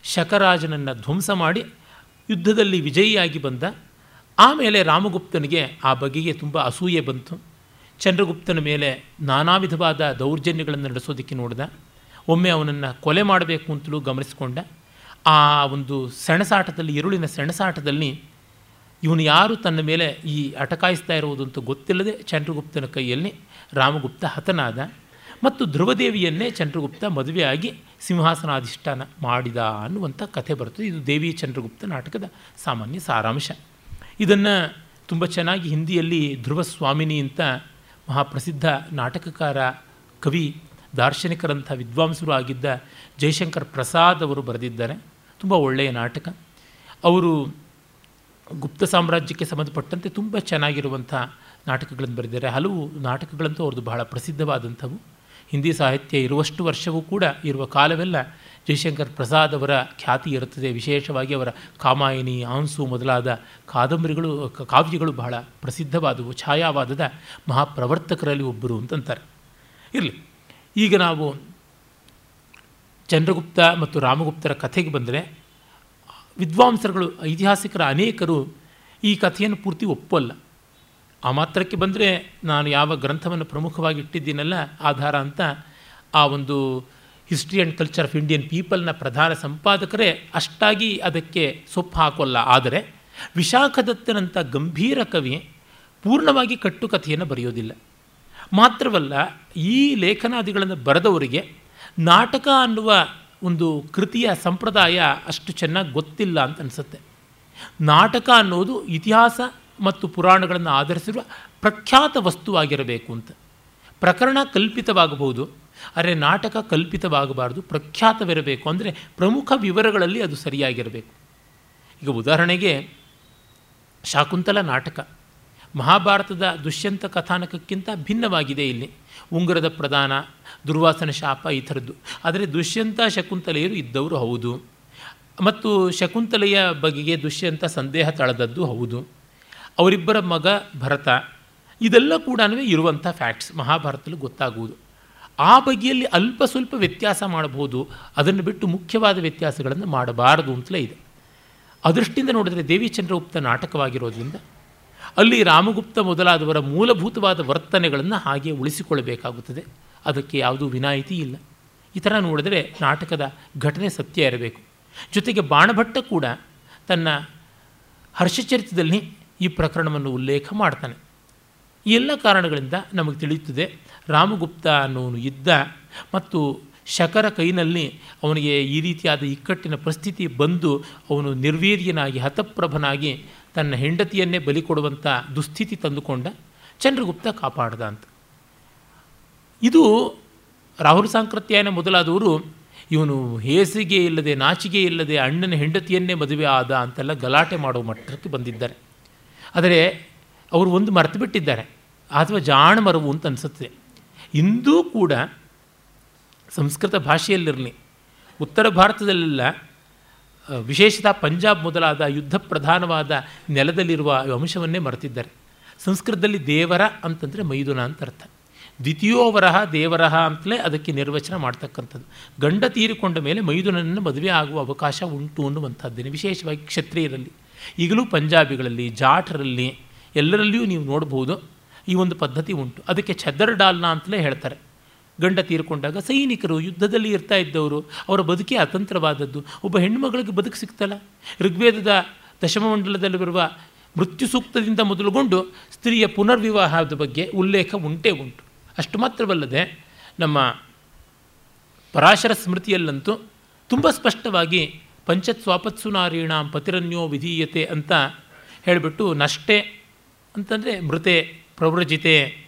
ಶಕರಾಜನನ್ನು ಧ್ವಂಸ ಮಾಡಿ ಯುದ್ಧದಲ್ಲಿ ವಿಜಯಿಯಾಗಿ ಬಂದ. ಆಮೇಲೆ ರಾಮಗುಪ್ತನಿಗೆ ಆ ಬಗೆಗೆ ತುಂಬ ಅಸೂಯೆ ಬಂತು. ಚಂದ್ರಗುಪ್ತನ ಮೇಲೆ ನಾನಾ ವಿಧವಾದ ದೌರ್ಜನ್ಯಗಳನ್ನು ನಡೆಸೋದಕ್ಕೆ ನೋಡಿದ. ಒಮ್ಮೆ ಅವನನ್ನು ಕೊಲೆ ಮಾಡಬೇಕು ಅಂತಲೂ ಗಮನಿಸಿಕೊಂಡ, ಆ ಒಂದು ಸೆಣಸಾಟದಲ್ಲಿ ಇರುಳಿನ ಸೆಣಸಾಟದಲ್ಲಿ ಇವನು ಯಾರು ತನ್ನ ಮೇಲೆ ಈ ಅಟಕಾಯಿಸ್ತಾ ಇರುವುದು ಗೊತ್ತಿಲ್ಲದೆ ಚಂದ್ರಗುಪ್ತನ ಕೈಯಲ್ಲಿ ರಾಮಗುಪ್ತ ಹತನಾದ ಮತ್ತು ಧ್ರುವದೇವಿಯನ್ನೇ ಚಂದ್ರಗುಪ್ತ ಮದುವೆಯಾಗಿ ಸಿಂಹಾಸನಾಧಿಷ್ಠಾನ ಮಾಡಿದ ಅನ್ನುವಂಥ ಕಥೆ ಬರ್ತದೆ. ಇದು ದೇವಿ ಚಂದ್ರಗುಪ್ತ ನಾಟಕದ ಸಾಮಾನ್ಯ ಸಾರಾಂಶ. ಇದನ್ನು ತುಂಬ ಚೆನ್ನಾಗಿ ಹಿಂದಿಯಲ್ಲಿ ಧ್ರುವ ಸ್ವಾಮಿನಿ ಅಂತ ಮಹಾಪ್ರಸಿದ್ಧ ನಾಟಕಕಾರ ಕವಿ ದಾರ್ಶನಿಕರಂಥ ವಿದ್ವಾಂಸರು ಆಗಿದ್ದ ಜಯಶಂಕರ್ ಪ್ರಸಾದ್ ಅವರು ಬರೆದಿದ್ದಾರೆ. ತುಂಬ ಒಳ್ಳೆಯ ನಾಟಕ. ಅವರು ಗುಪ್ತ ಸಾಮ್ರಾಜ್ಯಕ್ಕೆ ಸಂಬಂಧಪಟ್ಟಂತೆ ತುಂಬ ಚೆನ್ನಾಗಿರುವಂಥ ನಾಟಕಗಳನ್ನು ಬರೆದಿದ್ದಾರೆ. ಹಲವು ನಾಟಕಗಳಂತೂ ಅವ್ರದ್ದು ಬಹಳ ಪ್ರಸಿದ್ಧವಾದಂಥವು. ಹಿಂದಿ ಸಾಹಿತ್ಯ ಇರುವಷ್ಟು ವರ್ಷವೂ ಕೂಡ ಇರುವ ಕಾಲವೆಲ್ಲ ಜಯಶಂಕರ್ ಪ್ರಸಾದ್ ಅವರ ಖ್ಯಾತಿ ಇರುತ್ತದೆ. ವಿಶೇಷವಾಗಿ ಅವರ ಕಾಮಾಯಿನಿ, ಆನ್ಸು ಮೊದಲಾದ ಕಾದಂಬರಿಗಳು ಕಾವ್ಯಗಳು ಬಹಳ ಪ್ರಸಿದ್ಧವಾದವು. ಛಾಯಾವಾದದ ಮಹಾಪ್ರವರ್ತಕರಲ್ಲಿ ಒಬ್ಬರು ಅಂತಂತಾರೆ. ಇರಲಿ. ಈಗ ನಾವು ಚಂದ್ರಗುಪ್ತ ಮತ್ತು ರಾಮಗುಪ್ತರ ಕಥೆಗೆ ಬಂದರೆ ವಿದ್ವಾಂಸರುಗಳು, ಐತಿಹಾಸಿಕರ ಅನೇಕರು ಈ ಕಥೆಯನ್ನು ಪೂರ್ತಿ ಒಪ್ಪಲ್ಲ. ಆ ಮಾತ್ರಕ್ಕೆ ಬಂದರೆ ನಾನು ಯಾವ ಗ್ರಂಥವನ್ನು ಪ್ರಮುಖವಾಗಿ ಇಟ್ಟಿದ್ದೀನಲ್ಲ, ಆಧಾರ ಅಂತ ಆ ಒಂದು history and culture of Indian ಪೀಪಲ್ನ ಪ್ರಧಾನ ಸಂಪಾದಕರೇ ಅಷ್ಟಾಗಿ ಅದಕ್ಕೆ ಸೊಪ್ಪು ಹಾಕೋಲ್ಲ. ಆದರೆ ವಿಶಾಖದತ್ತನಂಥ ಗಂಭೀರ ಕವಿ ಪೂರ್ಣವಾಗಿ ಕಟ್ಟುಕಥೆಯನ್ನು ಬರೆಯೋದಿಲ್ಲ. ಮಾತ್ರವಲ್ಲ, ಈ ಲೇಖನಾದಿಗಳನ್ನು ಬರೆದವರಿಗೆ ನಾಟಕ ಅನ್ನುವ ಒಂದು ಕೃತಿಯ ಸಂಪ್ರದಾಯ ಅಷ್ಟು ಚೆನ್ನಾಗಿ ಗೊತ್ತಿಲ್ಲ ಅಂತ ಅನಿಸುತ್ತೆ. ನಾಟಕ ಅನ್ನೋದು ಇತಿಹಾಸ ಮತ್ತು ಪುರಾಣಗಳನ್ನು ಆಧರಿಸಿರುವ ಪ್ರಖ್ಯಾತ ವಸ್ತುವಾಗಿರಬೇಕು ಅಂತ. ಪ್ರಕರಣ ಕಲ್ಪಿತವಾಗಬಹುದು ಆದರೆ ನಾಟಕ ಕಲ್ಪಿತವಾಗಬಾರ್ದು, ಪ್ರಖ್ಯಾತವಿರಬೇಕು ಅಂದರೆ ಪ್ರಮುಖ ವಿವರಗಳಲ್ಲಿ ಅದು ಸರಿಯಾಗಿರಬೇಕು. ಈಗ ಉದಾಹರಣೆಗೆ ಶಾಕುಂತಲ ನಾಟಕ. ಮಹಾಭಾರತದ ದುಷ್ಯಂತ ಕಥಾನಕಕ್ಕಿಂತ ಭಿನ್ನವಾಗಿದೆ ಇಲ್ಲಿ. ಉಂಗುರದ ಪ್ರಧಾನ, ದುರ್ವಾಸನ ಶಾಪ ಈ ಥರದ್ದು. ಆದರೆ ದುಷ್ಯಂತ ಶಕುಂತಲೆಯರು ಇದ್ದವರು ಹೌದು. ಮತ್ತು ಶಕುಂತಲೆಯ ಬಗೆಗೆ ದುಷ್ಯಂತ ಸಂದೇಹ ತಳೆದದ್ದು ಹೌದು. ಅವರಿಬ್ಬರ ಮಗ ಭರತ. ಇದೆಲ್ಲ ಕೂಡ ಇರುವಂಥ ಫ್ಯಾಕ್ಟ್ಸ್ ಮಹಾಭಾರತದಲ್ಲಿ ಗೊತ್ತಾಗುವುದು. ಆ ಬಗೆಯಲ್ಲಿ ಅಲ್ಪ ಸ್ವಲ್ಪ ವ್ಯತ್ಯಾಸ ಮಾಡಬಹುದು. ಅದನ್ನು ಬಿಟ್ಟು ಮುಖ್ಯವಾದ ವ್ಯತ್ಯಾಸಗಳನ್ನು ಮಾಡಬಾರದು ಅಂತಲೇ ಇದೆ. ಅದೃಷ್ಟಿಯಿಂದ ನೋಡಿದರೆ ದೇವಿ ಚಂದ್ರಗುಪ್ತ ನಾಟಕವಾಗಿರೋದ್ರಿಂದ ಅಲ್ಲಿ ರಾಮಗುಪ್ತ ಮೊದಲಾದವರ ಮೂಲಭೂತವಾದ ವರ್ತನೆಗಳನ್ನು ಹಾಗೆ ಉಳಿಸಿಕೊಳ್ಳಬೇಕಾಗುತ್ತದೆ. ಅದಕ್ಕೆ ಯಾವುದೂ ವಿನಾಯಿತಿ ಇಲ್ಲ. ಈ ಥರ ನೋಡಿದರೆ ನಾಟಕದ ಘಟನೆ ಸತ್ಯ ಇರಬೇಕು. ಜೊತೆಗೆ ಬಾಣಭಟ್ಟ ಕೂಡ ತನ್ನ ಹರ್ಷಚರಿತ್ರದಲ್ಲಿ ಈ ಪ್ರಕರಣವನ್ನು ಉಲ್ಲೇಖ ಮಾಡ್ತಾನೆ. ಈ ಎಲ್ಲ ಕಾರಣಗಳಿಂದ ನಮಗೆ ತಿಳಿಯುತ್ತದೆ ರಾಮಗುಪ್ತ ಅನ್ನೋನು ಇದ್ದ ಮತ್ತು ಶಕರ ಕೈನಲ್ಲಿ ಅವನಿಗೆ ಈ ರೀತಿಯಾದ ಇಕ್ಕಟ್ಟಿನ ಪರಿಸ್ಥಿತಿ ಬಂದು ಅವನು ನಿರ್ವೀರ್ಯನಾಗಿ ಹತಪ್ರಭನಾಗಿ ತನ್ನ ಹೆಂಡತಿಯನ್ನೇ ಬಲಿ ಕೊಡುವಂಥ ದುಸ್ಥಿತಿ ತಂದುಕೊಂಡ ಚಂದ್ರಗುಪ್ತ ಕಾಪಾಡ್ದ ಅಂತ. ಇದು ರಾಹುಲ್ ಸಾಂಕೃತ್ಯಾಯನ ಮೊದಲಾದವರು ಇವನು ಹೇಸಿಗೆ ಇಲ್ಲದೆ ನಾಚಿಗೆ ಇಲ್ಲದೆ ಅಣ್ಣನ ಹೆಂಡತಿಯನ್ನೇ ಮದುವೆ ಆದ ಅಂತೆಲ್ಲ ಗಲಾಟೆ ಮಾಡುವ ಮಟ್ಟಕ್ಕೆ ಬಂದಿದ್ದಾರೆ. ಆದರೆ ಅವರು ಒಂದು ಮರೆತು ಬಿಟ್ಟಿದ್ದಾರೆ. ಅಥವಾ ಜಾಣ ಮರವು ಅಂತ ಅನಿಸುತ್ತದೆ ಇಂದೂ ಕೂಡ ಸಂಸ್ಕೃತ ಭಾಷೆಯಲ್ಲಿರಲಿ, ಉತ್ತರ ಭಾರತದಲ್ಲೆಲ್ಲ ವಿಶೇಷತಃ ಪಂಜಾಬ್ ಮೊದಲಾದ ಯುದ್ಧ ಪ್ರಧಾನವಾದ ನೆಲದಲ್ಲಿರುವ ಅಂಶವನ್ನೇ ಮರೆತಿದ್ದಾರೆ. ಸಂಸ್ಕೃತದಲ್ಲಿ ದೇವರ ಅಂತಂದರೆ ಮೈದುನ ಅಂತ ಅರ್ಥ. ದ್ವಿತೀಯೋವರಹ ದೇವರಹ ಅಂತಲೇ ಅದಕ್ಕೆ ನಿರ್ವಚನ ಮಾಡ್ತಕ್ಕಂಥದ್ದು. ಗಂಡ ತೀರಿಕೊಂಡ ಮೇಲೆ ಮೈದುನನ್ನು ಮದುವೆ ಆಗುವ ಅವಕಾಶ ಉಂಟು ಅನ್ನುವಂಥದ್ದೇನೆ, ವಿಶೇಷವಾಗಿ ಕ್ಷತ್ರಿಯರಲ್ಲಿ. ಈಗಲೂ ಪಂಜಾಬಿಗಳಲ್ಲಿ, ಜಾಟರಲ್ಲಿ ಎಲ್ಲರಲ್ಲಿಯೂ ನೀವು ನೋಡ್ಬೋದು ಈ ಒಂದು ಪದ್ಧತಿ ಉಂಟು. ಅದಕ್ಕೆ ಛದರ್ ಡಾಲ್ನ ಅಂತಲೇ ಹೇಳ್ತಾರೆ. ಗಂಡ ತೀರಿಕೊಂಡಾಗ ಸೈನಿಕರು ಯುದ್ಧದಲ್ಲಿ ಇರ್ತಾ ಇದ್ದವರು, ಅವರ ಬದುಕೇ ಅತಂತ್ರವಾದದ್ದು. ಒಬ್ಬ ಹೆಣ್ಣುಮಗಳಿಗೆ ಬದುಕು ಸಿಗ್ತಲ್ಲ ಋಗ್ವೇದದ ದಶಮಮಂಡಲದಲ್ಲಿ ಬರುವ ಮೃತ್ಯು ಸೂಕ್ತದಿಂದ ಮೊದಲುಗೊಂಡು ಸ್ತ್ರೀಯ ಪುನರ್ವಿವಾಹದ ಬಗ್ಗೆ ಉಲ್ಲೇಖ ಉಂಟೇ ಉಂಟು. ಅಷ್ಟು ಮಾತ್ರವಲ್ಲದೆ ನಮ್ಮ ಪರಾಶರ ಸ್ಮೃತಿಯಲ್ಲಂತೂ ತುಂಬ ಸ್ಪಷ್ಟವಾಗಿ ಪಂಚತ್ ಸ್ವಾಪತ್ಸು ಪತಿರನ್ಯೋ ವಿಧೀಯತೆ ಅಂತ ಹೇಳಿಬಿಟ್ಟು ನಷ್ಟೆ ಅಂತಂದರೆ ಮೃತೆ ಪ್ರವ್ರಜಿತೆ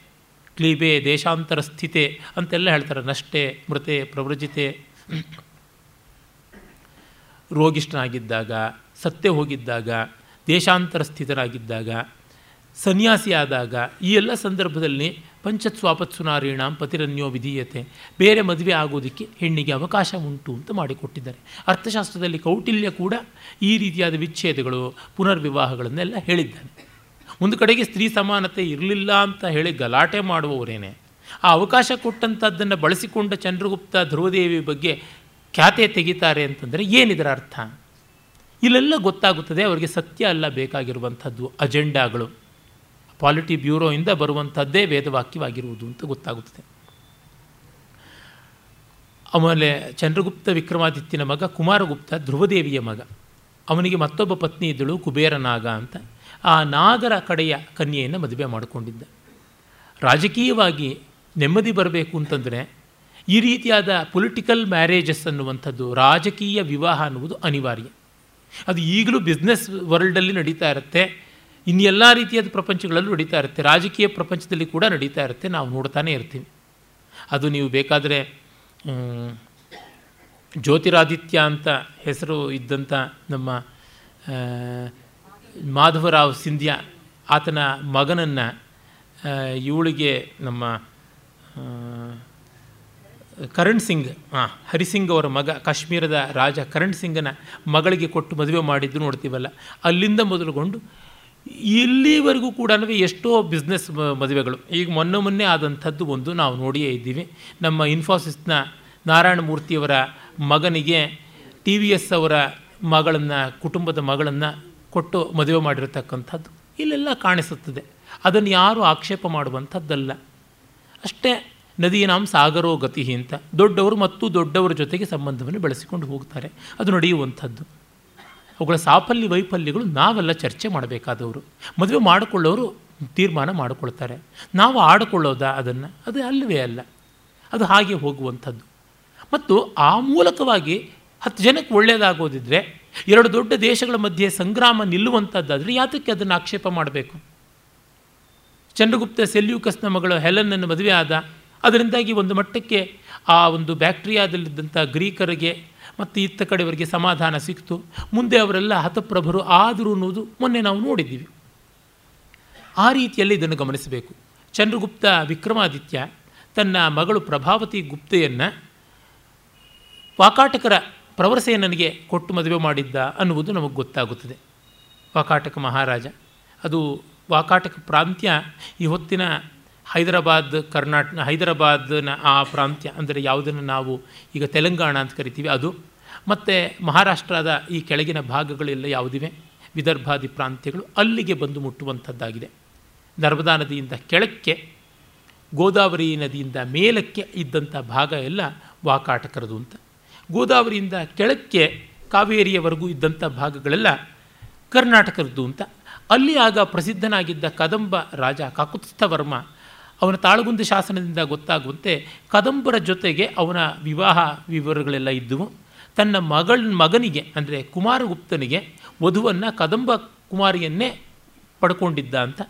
ಕ್ಲೀಬೆ ದೇಶಾಂತರ ಸ್ಥಿತೆ ಅಂತೆಲ್ಲ ಹೇಳ್ತಾರೆ. ನಷ್ಟೆ, ಮೃತೆ, ಪ್ರವೃಜಿತೆ. ರೋಗಿಷ್ಠನಾಗಿದ್ದಾಗ, ಸತ್ತೆ ಹೋಗಿದ್ದಾಗ, ದೇಶಾಂತರ ಸ್ಥಿತರಾಗಿದ್ದಾಗ ಸನ್ಯಾಸಿಯಾದಾಗ, ಈ ಎಲ್ಲ ಸಂದರ್ಭದಲ್ಲಿ ಪಂಚತ್ ಸ್ವಾಪತ್ಸು ನಾರೀಣಾಂ ಪತಿರನ್ಯೋ ವಿಧೀಯತೆ. ಬೇರೆ ಮದುವೆ ಆಗೋದಕ್ಕೆ ಹೆಣ್ಣಿಗೆ ಅವಕಾಶ ಉಂಟು ಅಂತ ಮಾಡಿಕೊಟ್ಟಿದ್ದಾರೆ. ಅರ್ಥಶಾಸ್ತ್ರದಲ್ಲಿ ಕೌಟಿಲ್ಯ ಕೂಡ ಈ ರೀತಿಯಾದ ವಿಚ್ಛೇದಗಳು, ಪುನರ್ವಿವಾಹಗಳನ್ನೆಲ್ಲ ಹೇಳಿದ್ದಾನೆ. ಒಂದು ಕಡೆಗೆ ಸ್ತ್ರೀ ಸಮಾನತೆ ಇರಲಿಲ್ಲ ಅಂತ ಹೇಳಿ ಗಲಾಟೆ ಮಾಡುವವರೇನೆ. ಆ ಅವಕಾಶ ಕೊಟ್ಟಂಥದ್ದನ್ನು ಬಳಸಿಕೊಂಡ ಚಂದ್ರಗುಪ್ತ ಧ್ರುವದೇವಿ ಬಗ್ಗೆ ಖ್ಯಾತೆ ತೆಗಿತಾರೆ ಅಂತಂದರೆ ಏನಿದರ ಅರ್ಥ? ಇಲ್ಲೆಲ್ಲ ಗೊತ್ತಾಗುತ್ತದೆ, ಅವರಿಗೆ ಸತ್ಯ ಅಲ್ಲ ಬೇಕಾಗಿರುವಂಥದ್ದು, ಅಜೆಂಡಾಗಳು. ಪಾಲಿಟಿ ಬ್ಯೂರೋಯಿಂದ ಬರುವಂಥದ್ದೇ ವೇದವಾಕ್ಯವಾಗಿರುವುದು ಅಂತ ಗೊತ್ತಾಗುತ್ತದೆ. ಆಮೇಲೆ ಚಂದ್ರಗುಪ್ತ ವಿಕ್ರಮಾದಿತ್ಯನ ಮಗ ಕುಮಾರಗುಪ್ತ ಧ್ರುವದೇವಿಯ ಮಗ. ಅವನಿಗೆ ಮತ್ತೊಬ್ಬ ಪತ್ನಿ ಇದ್ದಳು ಕುಬೇರನಾಗ ಅಂತ. ಆ ನಾಗರ ಕಡೆಯ ಕನ್ಯೆಯನ್ನು ಮದುವೆ ಮಾಡಿಕೊಂಡಿದ್ದ. ರಾಜಕೀಯವಾಗಿ ನೆಮ್ಮದಿ ಬರಬೇಕು ಅಂತಂದರೆ ಈ ರೀತಿಯಾದ ಪೊಲಿಟಿಕಲ್ ಮ್ಯಾರೇಜಸ್ ಅನ್ನುವಂಥದ್ದು ರಾಜಕೀಯ ವಿವಾಹ ಅನ್ನುವುದು ಅನಿವಾರ್ಯ. ಅದು ಈಗಲೂ ಬಿಸ್ನೆಸ್ ವರ್ಲ್ಡಲ್ಲಿ ನಡೀತಾ ಇರುತ್ತೆ. ಇನ್ನೆಲ್ಲ ರೀತಿಯಾದ ಪ್ರಪಂಚಗಳಲ್ಲೂ ನಡೀತಾ ಇರುತ್ತೆ. ರಾಜಕೀಯ ಪ್ರಪಂಚದಲ್ಲಿ ಕೂಡ ನಡೀತಾ ಇರುತ್ತೆ. ನಾವು ನೋಡ್ತಾನೆ ಇರ್ತೀವಿ. ಅದು ನೀವು ಬೇಕಾದರೆ ಜ್ಯೋತಿರಾದಿತ್ಯ ಅಂತ ಹೆಸರು ಇದ್ದಂಥ ನಮ್ಮ ಮಾಧವರಾವ್ ಸಿಂಧ್ಯಾ ಆತನ ಮಗನನ್ನು ಇವಳಿಗೆ ನಮ್ಮ ಕರಣ್ ಸಿಂಗ್ ಹಾಂ ಹರಿಸಿಂಗ್ ಅವರ ಮಗ, ಕಾಶ್ಮೀರದ ರಾಜ ಕರಣ್ ಸಿಂಗನ ಮಗಳಿಗೆ ಕೊಟ್ಟು ಮದುವೆ ಮಾಡಿದ್ದು ನೋಡ್ತೀವಲ್ಲ. ಅಲ್ಲಿಂದ ಮೊದಲುಗೊಂಡು ಇಲ್ಲಿವರೆಗೂ ಕೂಡ ಎಷ್ಟೋ ಬಿಸ್ನೆಸ್ ಮದುವೆಗಳು. ಈಗ ಮೊನ್ನೆ ಮೊನ್ನೆ ಆದಂಥದ್ದು ಒಂದು ನಾವು ನೋಡಿಯೇ ಇದ್ದೀವಿ. ನಮ್ಮ ಇನ್ಫೋಸಿಸ್ನ ನಾರಾಯಣ ಮೂರ್ತಿಯವರ ಮಗನಿಗೆ ಟಿ ವಿ ಎಸ್ ಅವರ ಮಗಳನ್ನು, ಕುಟುಂಬದ ಮಗಳನ್ನು ಕೊಟ್ಟು ಮದುವೆ ಮಾಡಿರತಕ್ಕಂಥದ್ದು. ಇಲ್ಲೆಲ್ಲ ಕಾಣಿಸುತ್ತದೆ. ಅದನ್ನು ಯಾರೂ ಆಕ್ಷೇಪ ಮಾಡುವಂಥದ್ದಲ್ಲ. ಅಷ್ಟೇ ನದಿಯನಾಂ ಸಾಗರೋ ಗತಿ ಅಂತ ದೊಡ್ಡವರು ಮತ್ತು ದೊಡ್ಡವರ ಜೊತೆಗೆ ಸಂಬಂಧವನ್ನು ಬೆಳೆಸಿಕೊಂಡು ಹೋಗ್ತಾರೆ. ಅದು ನಡೆಯುವಂಥದ್ದು. ಅವುಗಳ ಸಾಫಲ್ಯ ವೈಫಲ್ಯಗಳು ನಾವೆಲ್ಲ ಚರ್ಚೆ ಮಾಡಬೇಕಾದವರು. ಮದುವೆ ಮಾಡಿಕೊಳ್ಳೋರು ತೀರ್ಮಾನ ಮಾಡಿಕೊಳ್ತಾರೆ. ನಾವು ಆಡಿಕೊಳ್ಳೋದ ಅದನ್ನು? ಅದು ಅಲ್ಲವೇ ಅಲ್ಲ. ಅದು ಹಾಗೆ ಹೋಗುವಂಥದ್ದು. ಮತ್ತು ಆ ಮೂಲಕವಾಗಿ ಹತ್ತು ಜನಕ್ಕೆ ಒಳ್ಳೆಯದಾಗೋದಿದ್ರೆ ಎರಡು ದೊಡ್ಡ ದೇಶಗಳ ಮಧ್ಯೆ ಸಂಗ್ರಾಮ ನಿಲ್ಲುವಂಥದ್ದಾದರೆ ಯಾತಕ್ಕೆ ಅದನ್ನು ಆಕ್ಷೇಪ ಮಾಡಬೇಕು? ಚಂದ್ರಗುಪ್ತ ಸೆಲ್ಯೂಕಸ್ನ ಮಗಳು ಹೆಲನನ್ನು ಮದುವೆ ಆದ, ಅದರಿಂದಾಗಿ ಒಂದು ಮಟ್ಟಕ್ಕೆ ಆ ಒಂದು ಬ್ಯಾಕ್ಟೀರಿಯಾದಲ್ಲಿದ್ದಂಥ ಗ್ರೀಕರಿಗೆ ಮತ್ತು ಇತ್ತ ಕಡೆಯವರಿಗೆ ಸಮಾಧಾನ ಸಿಕ್ತು. ಮುಂದೆ ಅವರೆಲ್ಲ ಹತಪ್ರಭರು ಆದರು ಅನ್ನೋದು ಮೊನ್ನೆ ನಾವು ನೋಡಿದ್ದೀವಿ. ಆ ರೀತಿಯಲ್ಲಿ ಇದನ್ನು ಗಮನಿಸಬೇಕು. ಚಂದ್ರಗುಪ್ತ ವಿಕ್ರಮಾದಿತ್ಯ ತನ್ನ ಮಗಳು ಪ್ರಭಾವತಿ ಗುಪ್ತೆಯನ್ನು ವಾಕಾಟಕರ ಪ್ರವರಸೇನನಿಗೆ ಕೊಟ್ಟು ಮದುವೆ ಮಾಡಿದ್ದ ಅನ್ನುವುದು ನಮಗೆ ಗೊತ್ತಾಗುತ್ತದೆ. ವಾಕಾಟಕ ಮಹಾರಾಜ, ಅದು ವಾಕಾಟಕ ಪ್ರಾಂತ್ಯ ಈ ಹೊತ್ತಿನ ಹೈದರಾಬಾದ್ ಕರ್ನಾಟಕ ಹೈದರಾಬಾದ್ನ ಆ ಪ್ರಾಂತ್ಯ ಅಂದರೆ ಯಾವುದನ್ನು ನಾವು ಈಗ ತೆಲಂಗಾಣ ಅಂತ ಕರಿತೀವಿ ಅದು. ಮತ್ತು ಮಹಾರಾಷ್ಟ್ರದ ಈ ಕೆಳಗಿನ ಭಾಗಗಳೆಲ್ಲ ಯಾವುದಿವೆ? ವಿದರ್ಭಾದಿ ಪ್ರಾಂತ್ಯಗಳು ಅಲ್ಲಿಗೆ ಬಂದು ಮುಟ್ಟುವಂಥದ್ದಾಗಿದೆ. ನರ್ಮದಾ ನದಿಯಿಂದ ಕೆಳಕ್ಕೆ, ಗೋದಾವರಿ ನದಿಯಿಂದ ಮೇಲಕ್ಕೆ ಇದ್ದಂಥ ಭಾಗ ಎಲ್ಲ ವಾಕಾಟಕರದು ಅಂತ. ಗೋದಾವರಿಯಿಂದ ಕೆಳಕ್ಕೆ ಕಾವೇರಿಯವರೆಗೂ ಇದ್ದಂಥ ಭಾಗಗಳೆಲ್ಲ ಕರ್ನಾಟಕದ್ದು ಅಂತ. ಅಲ್ಲಿ ಆಗ ಪ್ರಸಿದ್ಧನಾಗಿದ್ದ ಕದಂಬ ರಾಜ ಕಾಕುತ್ಸ್ಥವರ್ಮ, ಅವನ ತಾಳಗುಂದ ಶಾಸನದಿಂದ ಗೊತ್ತಾಗುವಂತೆ ಕದಂಬರ ಜೊತೆಗೆ ಅವನ ವಿವಾಹ ವಿವರಗಳೆಲ್ಲ ಇದ್ದವು. ತನ್ನ ಮಗಳ, ಮಗನಿಗೆ, ಅಂದರೆ ಕುಮಾರಗುಪ್ತನಿಗೆ ವಧುವನ್ನು ಕದಂಬ ಕುಮಾರಿಯನ್ನೇ ಪಡ್ಕೊಂಡಿದ್ದ ಅಂತ.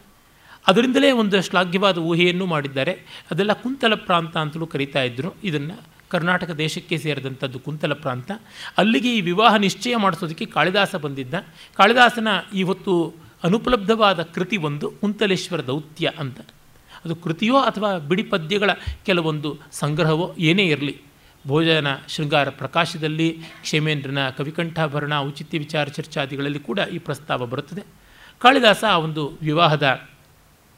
ಅದರಿಂದಲೇ ಒಂದು ಶ್ಲಾಘ್ಯವಾದ ಊಹೆಯನ್ನು ಮಾಡಿದ್ದಾರೆ. ಅದೆಲ್ಲ ಕುಂತಲ ಪ್ರಾಂತ ಅಂತಲೂ ಕರೀತಾ ಇದ್ದರು ಇದನ್ನು ಕರ್ನಾಟಕ ದೇಶಕ್ಕೆ ಸೇರಿದಂಥದ್ದು ಕುಂತಲ ಪ್ರಾಂತ, ಅಲ್ಲಿಗೆ ಈ ವಿವಾಹ ನಿಶ್ಚಯ ಮಾಡಿಸೋದಕ್ಕೆ ಕಾಳಿದಾಸ ಬಂದಿದ್ದ. ಕಾಳಿದಾಸನ ಇವತ್ತು ಅನುಪಲಬ್ಧವಾದ ಕೃತಿ ಒಂದು, ಕುಂತಲೇಶ್ವರ ದೌತ್ಯ ಅಂತ. ಅದು ಕೃತಿಯೋ ಅಥವಾ ಬಿಡಿ ಪದ್ಯಗಳ ಕೆಲವೊಂದು ಸಂಗ್ರಹವೋ ಏನೇ ಇರಲಿ. ಭೋಜನ ಶೃಂಗಾರ ಪ್ರಕಾಶದಲ್ಲಿ, ಕ್ಷೇಮೇಂದ್ರನ ಕವಿಕಂಠಾಭರಣ, ಔಚಿತ್ಯ ವಿಚಾರ ಚರ್ಚಾದಿಗಳಲ್ಲಿ ಕೂಡ ಈ ಪ್ರಸ್ತಾವ ಬರುತ್ತದೆ. ಕಾಳಿದಾಸ ಆ ಒಂದು ವಿವಾಹದ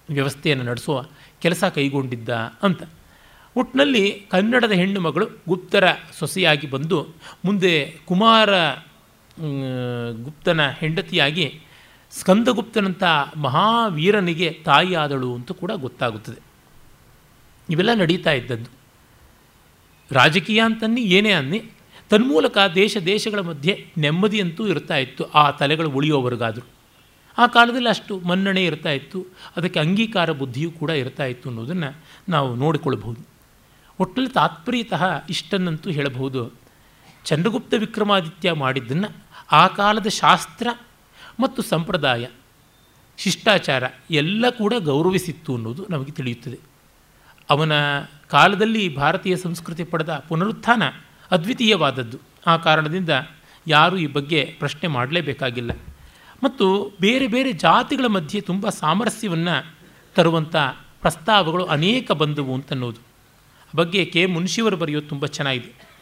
ವ್ಯವಸ್ಥೆಯನ್ನು ನಡೆಸುವ ಕೆಲಸ ಕೈಗೊಂಡಿದ್ದ ಅಂತ. ಒಟ್ಟಿನಲ್ಲಿ ಕನ್ನಡದ ಹೆಣ್ಣು ಮಗಳು ಗುಪ್ತರ ಸೊಸೆಯಾಗಿ ಬಂದು ಮುಂದೆ ಕುಮಾರ ಗುಪ್ತನ ಹೆಂಡತಿಯಾಗಿ ಸ್ಕಂದಗುಪ್ತನಂಥ ಮಹಾವೀರನಿಗೆ ತಾಯಿಯಾದಳು ಅಂತ ಕೂಡ ಗೊತ್ತಾಗುತ್ತದೆ. ಇವೆಲ್ಲ ನಡೀತಾ ಇದ್ದದ್ದು. ರಾಜಕೀಯ ಅಂತನ್ನಿ, ಏನೇ ಅನ್ನಿ, ತನ್ಮೂಲಕ ದೇಶ ದೇಶಗಳ ಮಧ್ಯೆ ನೆಮ್ಮದಿಯಂತೂ ಇರ್ತಾ ಇತ್ತು, ಆ ತಲೆಗಳು ಉಳಿಯೋವರೆಗಾದರೂ. ಆ ಕಾಲದಲ್ಲಿ ಅಷ್ಟು ಮನ್ನಣೆ ಇರ್ತಾ ಇತ್ತು, ಅದಕ್ಕೆ ಅಂಗೀಕಾರ ಬುದ್ಧಿಯೂ ಕೂಡ ಇರ್ತಾ ಇತ್ತು ಅನ್ನೋದನ್ನು ನಾವು ನೋಡಿಕೊಳ್ಳಬಹುದು ಒಟ್ಟಲ್ಲಿ ತಾತ್ಪರ್ಯತಃ ಇಷ್ಟನ್ನಂತೂ ಹೇಳಬಹುದು. ಚಂದ್ರಗುಪ್ತ ವಿಕ್ರಮಾದಿತ್ಯ ಮಾಡಿದ್ದನ್ನು ಆ ಕಾಲದ ಶಾಸ್ತ್ರ ಮತ್ತು ಸಂಪ್ರದಾಯ, ಶಿಷ್ಟಾಚಾರ ಎಲ್ಲ ಕೂಡ ಗೌರವಿಸಿತ್ತು ಅನ್ನೋದು ನಮಗೆ ತಿಳಿಯುತ್ತದೆ. ಅವನ ಕಾಲದಲ್ಲಿ ಭಾರತೀಯ ಸಂಸ್ಕೃತಿ ಪಡೆದ ಪುನರುತ್ಥಾನ ಅದ್ವಿತೀಯವಾದದ್ದು. ಆ ಕಾರಣದಿಂದ ಯಾರೂ ಈ ಬಗ್ಗೆ ಪ್ರಶ್ನೆ ಮಾಡಲೇಬೇಕಾಗಿಲ್ಲ. ಮತ್ತು ಬೇರೆ ಬೇರೆ ಜಾತಿಗಳ ಮಧ್ಯೆ ತುಂಬ ಸಾಮರಸ್ಯವನ್ನು ತರುವಂಥ ಪ್ರಸ್ತಾವಗಳು ಅನೇಕ ಬಂದವು ಅಂತನ್ನೋದು. ಬಗ್ಗೆ ಕೆ ಮುನ್ಷಿಯವರು ಬರೆಯೋದು ತುಂಬ ಚೆನ್ನಾಗಿದೆ.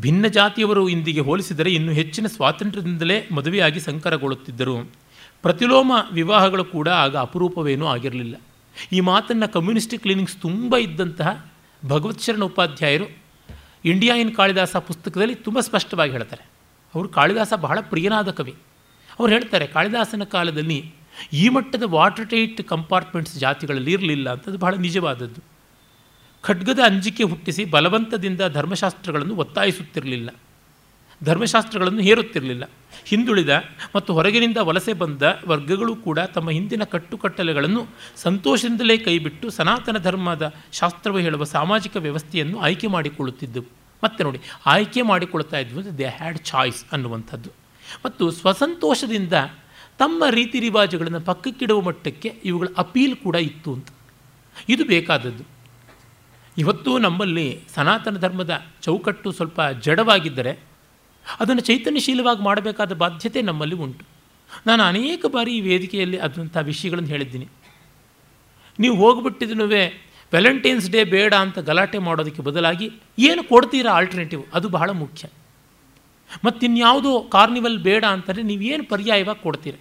ಭಿನ್ನ ಜಾತಿಯವರು ಇಂದಿಗೆ ಹೋಲಿಸಿದರೆ ಇನ್ನು ಹೆಚ್ಚಿನ ಸ್ವಾತಂತ್ರ್ಯದಿಂದಲೇ ಮದುವೆಯಾಗಿ ಸಂಕರಗೊಳ್ಳುತ್ತಿದ್ದರು. ಪ್ರತಿಲೋಮ ವಿವಾಹಗಳು ಕೂಡ ಆಗ ಅಪರೂಪವೇನೂ ಆಗಿರಲಿಲ್ಲ. ಈ ಮಾತನ್ನು ಕಮ್ಯುನಿಸ್ಟ್ ಕ್ಲಿನಿಕ್ಸ್ ತುಂಬ ಇದ್ದಂತಹ ಭಗವತ್ ಶರಣ ಉಪಾಧ್ಯಾಯರು ಇಂಡಿಯಾ ಇನ್ ಕಾಳಿದಾಸ ಪುಸ್ತಕದಲ್ಲಿ ತುಂಬ ಸ್ಪಷ್ಟವಾಗಿ ಹೇಳ್ತಾರೆ. ಅವರು ಕಾಳಿದಾಸ ಬಹಳ ಪ್ರಿಯನಾದ ಕವಿ. ಅವ್ರು ಹೇಳ್ತಾರೆ, ಕಾಳಿದಾಸನ ಕಾಲದಲ್ಲಿ ಈ ಮಟ್ಟದ ವಾಟರ್ ಟೈಟ್ ಕಂಪಾರ್ಟ್ಮೆಂಟ್ಸ್ ಜಾತಿಗಳಲ್ಲಿ ಇರಲಿಲ್ಲ ಅಂತದ್ದು ಬಹಳ ನಿಜವಾದದ್ದು. ಖಡ್ಗದ ಅಂಜಿಕೆ ಹುಟ್ಟಿಸಿ ಬಲವಂತದಿಂದ ಧರ್ಮಶಾಸ್ತ್ರಗಳನ್ನು ಒತ್ತಾಯಿಸುತ್ತಿರಲಿಲ್ಲ. ಧರ್ಮಶಾಸ್ತ್ರಗಳನ್ನು ಹೇರುತ್ತಿರಲಿಲ್ಲ. ಹಿಂದುಳಿದ ಮತ್ತು ಹೊರಗಿನಿಂದ ವಲಸೆ ಬಂದ ವರ್ಗಗಳು ಕೂಡ ತಮ್ಮ ಹಿಂದಿನ ಕಟ್ಟುಕಟ್ಟಲೆಗಳನ್ನು ಸಂತೋಷದಿಂದಲೇ ಕೈಬಿಟ್ಟು ಸನಾತನ ಧರ್ಮದ ಶಾಸ್ತ್ರವು ಹೇಳುವ ಸಾಮಾಜಿಕ ವ್ಯವಸ್ಥೆಯನ್ನು ಆಯ್ಕೆ ಮಾಡಿಕೊಳ್ಳುತ್ತಿದ್ದವು ಮತ್ತೆ ನೋಡಿ, ಆಯ್ಕೆ ಮಾಡಿಕೊಳ್ತಾ ಇದ್ವು ದೇ ಹ್ಯಾಡ್ ಚಾಯ್ಸ್ ಅನ್ನುವಂಥದ್ದು. ಮತ್ತು ಸ್ವಸಂತೋಷದಿಂದ ತಮ್ಮ ರೀತಿ ರಿವಾಜುಗಳನ್ನು ಪಕ್ಕಕ್ಕಿಡುವ ಮಟ್ಟಕ್ಕೆ ಇವುಗಳ ಅಪೀಲ್ ಕೂಡ ಇತ್ತು ಅಂತ. ಇದು ಬೇಕಾದದ್ದು. ಇವತ್ತು ನಮ್ಮಲ್ಲಿ ಸನಾತನ ಧರ್ಮದ ಚೌಕಟ್ಟು ಸ್ವಲ್ಪ ಜಡವಾಗಿದ್ದರೆ ಅದನ್ನು ಚೈತನ್ಯಶೀಲವಾಗಿ ಮಾಡಬೇಕಾದ ಬಾಧ್ಯತೆ ನಮ್ಮಲ್ಲಿ ಉಂಟು. ನಾನು ಅನೇಕ ಬಾರಿ ಈ ವೇದಿಕೆಯಲ್ಲಿ ಅದಂಥ ವಿಷಯಗಳನ್ನು ಹೇಳಿದ್ದೀನಿ. ನೀವು ಹೋಗ್ಬಿಟ್ಟಿದ್ರೂ ವ್ಯಾಲೆಂಟೈನ್ಸ್ ಡೇ ಬೇಡ ಅಂತ ಗಲಾಟೆ ಮಾಡೋದಕ್ಕೆ ಬದಲಾಗಿ ಏನು ಕೊಡ್ತೀರಾ ಆಲ್ಟರ್ನೇಟಿವ್ ಅದು ಬಹಳ ಮುಖ್ಯ. ಮತ್ತಿನ್ಯಾವುದೋ ಕಾರ್ನಿವಲ್ ಬೇಡ ಅಂತಂದರೆ ನೀವೇನು ಪರ್ಯಾಯವಾಗಿ ಕೊಡ್ತೀರ?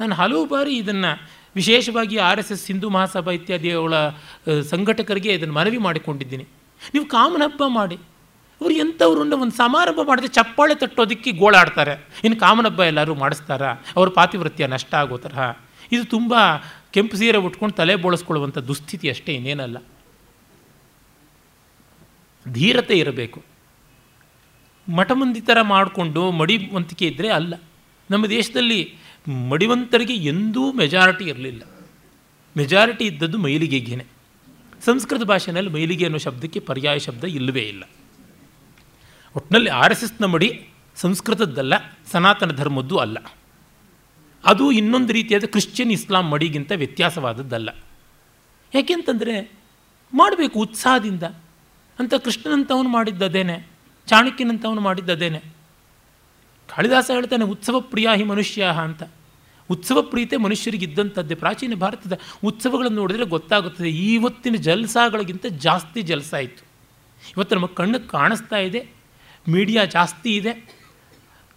ನಾನು ಹಲವು ಬಾರಿ ಇದನ್ನು ವಿಶೇಷವಾಗಿ R S S Hindu Mahasabha ಇತ್ಯಾದಿಗಳ ಸಂಘಟಕರಿಗೆ ಇದನ್ನು ಮನವಿ ಮಾಡಿಕೊಂಡಿದ್ದೀನಿ. ನೀವು ಕಾಮನ ಹಬ್ಬ ಮಾಡಿ. ಇವರು ಎಂಥವ್ರು ಒಂದು ಸಮಾರಂಭ ಮಾಡಿದ್ರೆ ಚಪ್ಪಾಳೆ ತಟ್ಟೋದಕ್ಕೆ ಗೋಳಾಡ್ತಾರೆ ಇನ್ನು ಕಾಮನ ಹಬ್ಬ ಎಲ್ಲರೂ ಮಾಡಿಸ್ತಾರಾ? ಅವ್ರ ಪಾತಿವೃತ್ಯ ನಷ್ಟ ಆಗೋ ತರಹ. ಇದು ತುಂಬ ಕೆಂಪು ಸೀರೆ ಉಟ್ಕೊಂಡು ತಲೆ ಬೋಳಿಸ್ಕೊಳ್ಳುವಂಥ ದುಸ್ಥಿತಿ ಅಷ್ಟೇ, ಇನ್ನೇನಲ್ಲ. ಧೀರತೆ ಇರಬೇಕು. ಮಠಮಂದಿ ಥರ ಮಾಡಿಕೊಂಡು ಮಡಿವಂತಿಕೆ ಇದ್ದರೆ ಅಲ್ಲ. ನಮ್ಮ ದೇಶದಲ್ಲಿ ಮಡಿವಂತರಿಗೆ ಎಂದೂ ಮೆಜಾರಿಟಿ ಇರಲಿಲ್ಲ. ಮೆಜಾರಿಟಿ ಇದ್ದದ್ದು ಮೈಲಿಗೆಗೇನೆ. ಸಂಸ್ಕೃತ ಭಾಷೆಯಲ್ಲಿ ಮೈಲಿಗೆ ಅನ್ನೋ ಶಬ್ದಕ್ಕೆ ಪರ್ಯಾಯ ಶಬ್ದ ಇಲ್ಲವೇ ಇಲ್ಲ. ಒಟ್ಟಿನಲ್ಲಿ ಆರ್ ಎಸ್ ಎಸ್ನ ಮಡಿ ಸಂಸ್ಕೃತದ್ದಲ್ಲ, ಸನಾತನ ಧರ್ಮದ್ದು ಅಲ್ಲ. ಅದು ಇನ್ನೊಂದು ರೀತಿಯಾದ ಕ್ರಿಶ್ಚಿಯನ್ ಇಸ್ಲಾಂ ಮಡಿಗಿಂತ ವ್ಯತ್ಯಾಸವಾದದ್ದಲ್ಲ. ಯಾಕೆಂತಂದರೆ ಮಾಡಬೇಕು ಉತ್ಸಾಹದಿಂದ. ಅಂತ ಕೃಷ್ಣನಂತವನು ಮಾಡಿದ್ದದೇನೆ, ಚಾಣಕ್ಯನಂತವನು ಮಾಡಿದ್ದದೇನೆ. ಕಾಳಿದಾಸ ಹೇಳ್ತಾನೆ, ಉತ್ಸವ ಪ್ರಿಯ ಹಿ ಮನುಷ್ಯ ಅಂತ. ಉತ್ಸವ ಪ್ರೀತೆ ಮನುಷ್ಯರಿಗಿದ್ದಂಥದ್ದೇ ಪ್ರಾಚೀನ ಭಾರತದ ಉತ್ಸವಗಳನ್ನು ನೋಡಿದರೆ ಗೊತ್ತಾಗುತ್ತದೆ ಇವತ್ತಿನ ಜಲಸಾಗಳಿಗಿಂತ ಜಾಸ್ತಿ ಜಲಸ ಇತ್ತು ಇವತ್ತು ನಮ್ಮ ಕಣ್ಣು ಕಾಣಿಸ್ತಾ ಇದೆ, ಮೀಡಿಯಾ ಜಾಸ್ತಿ ಇದೆ.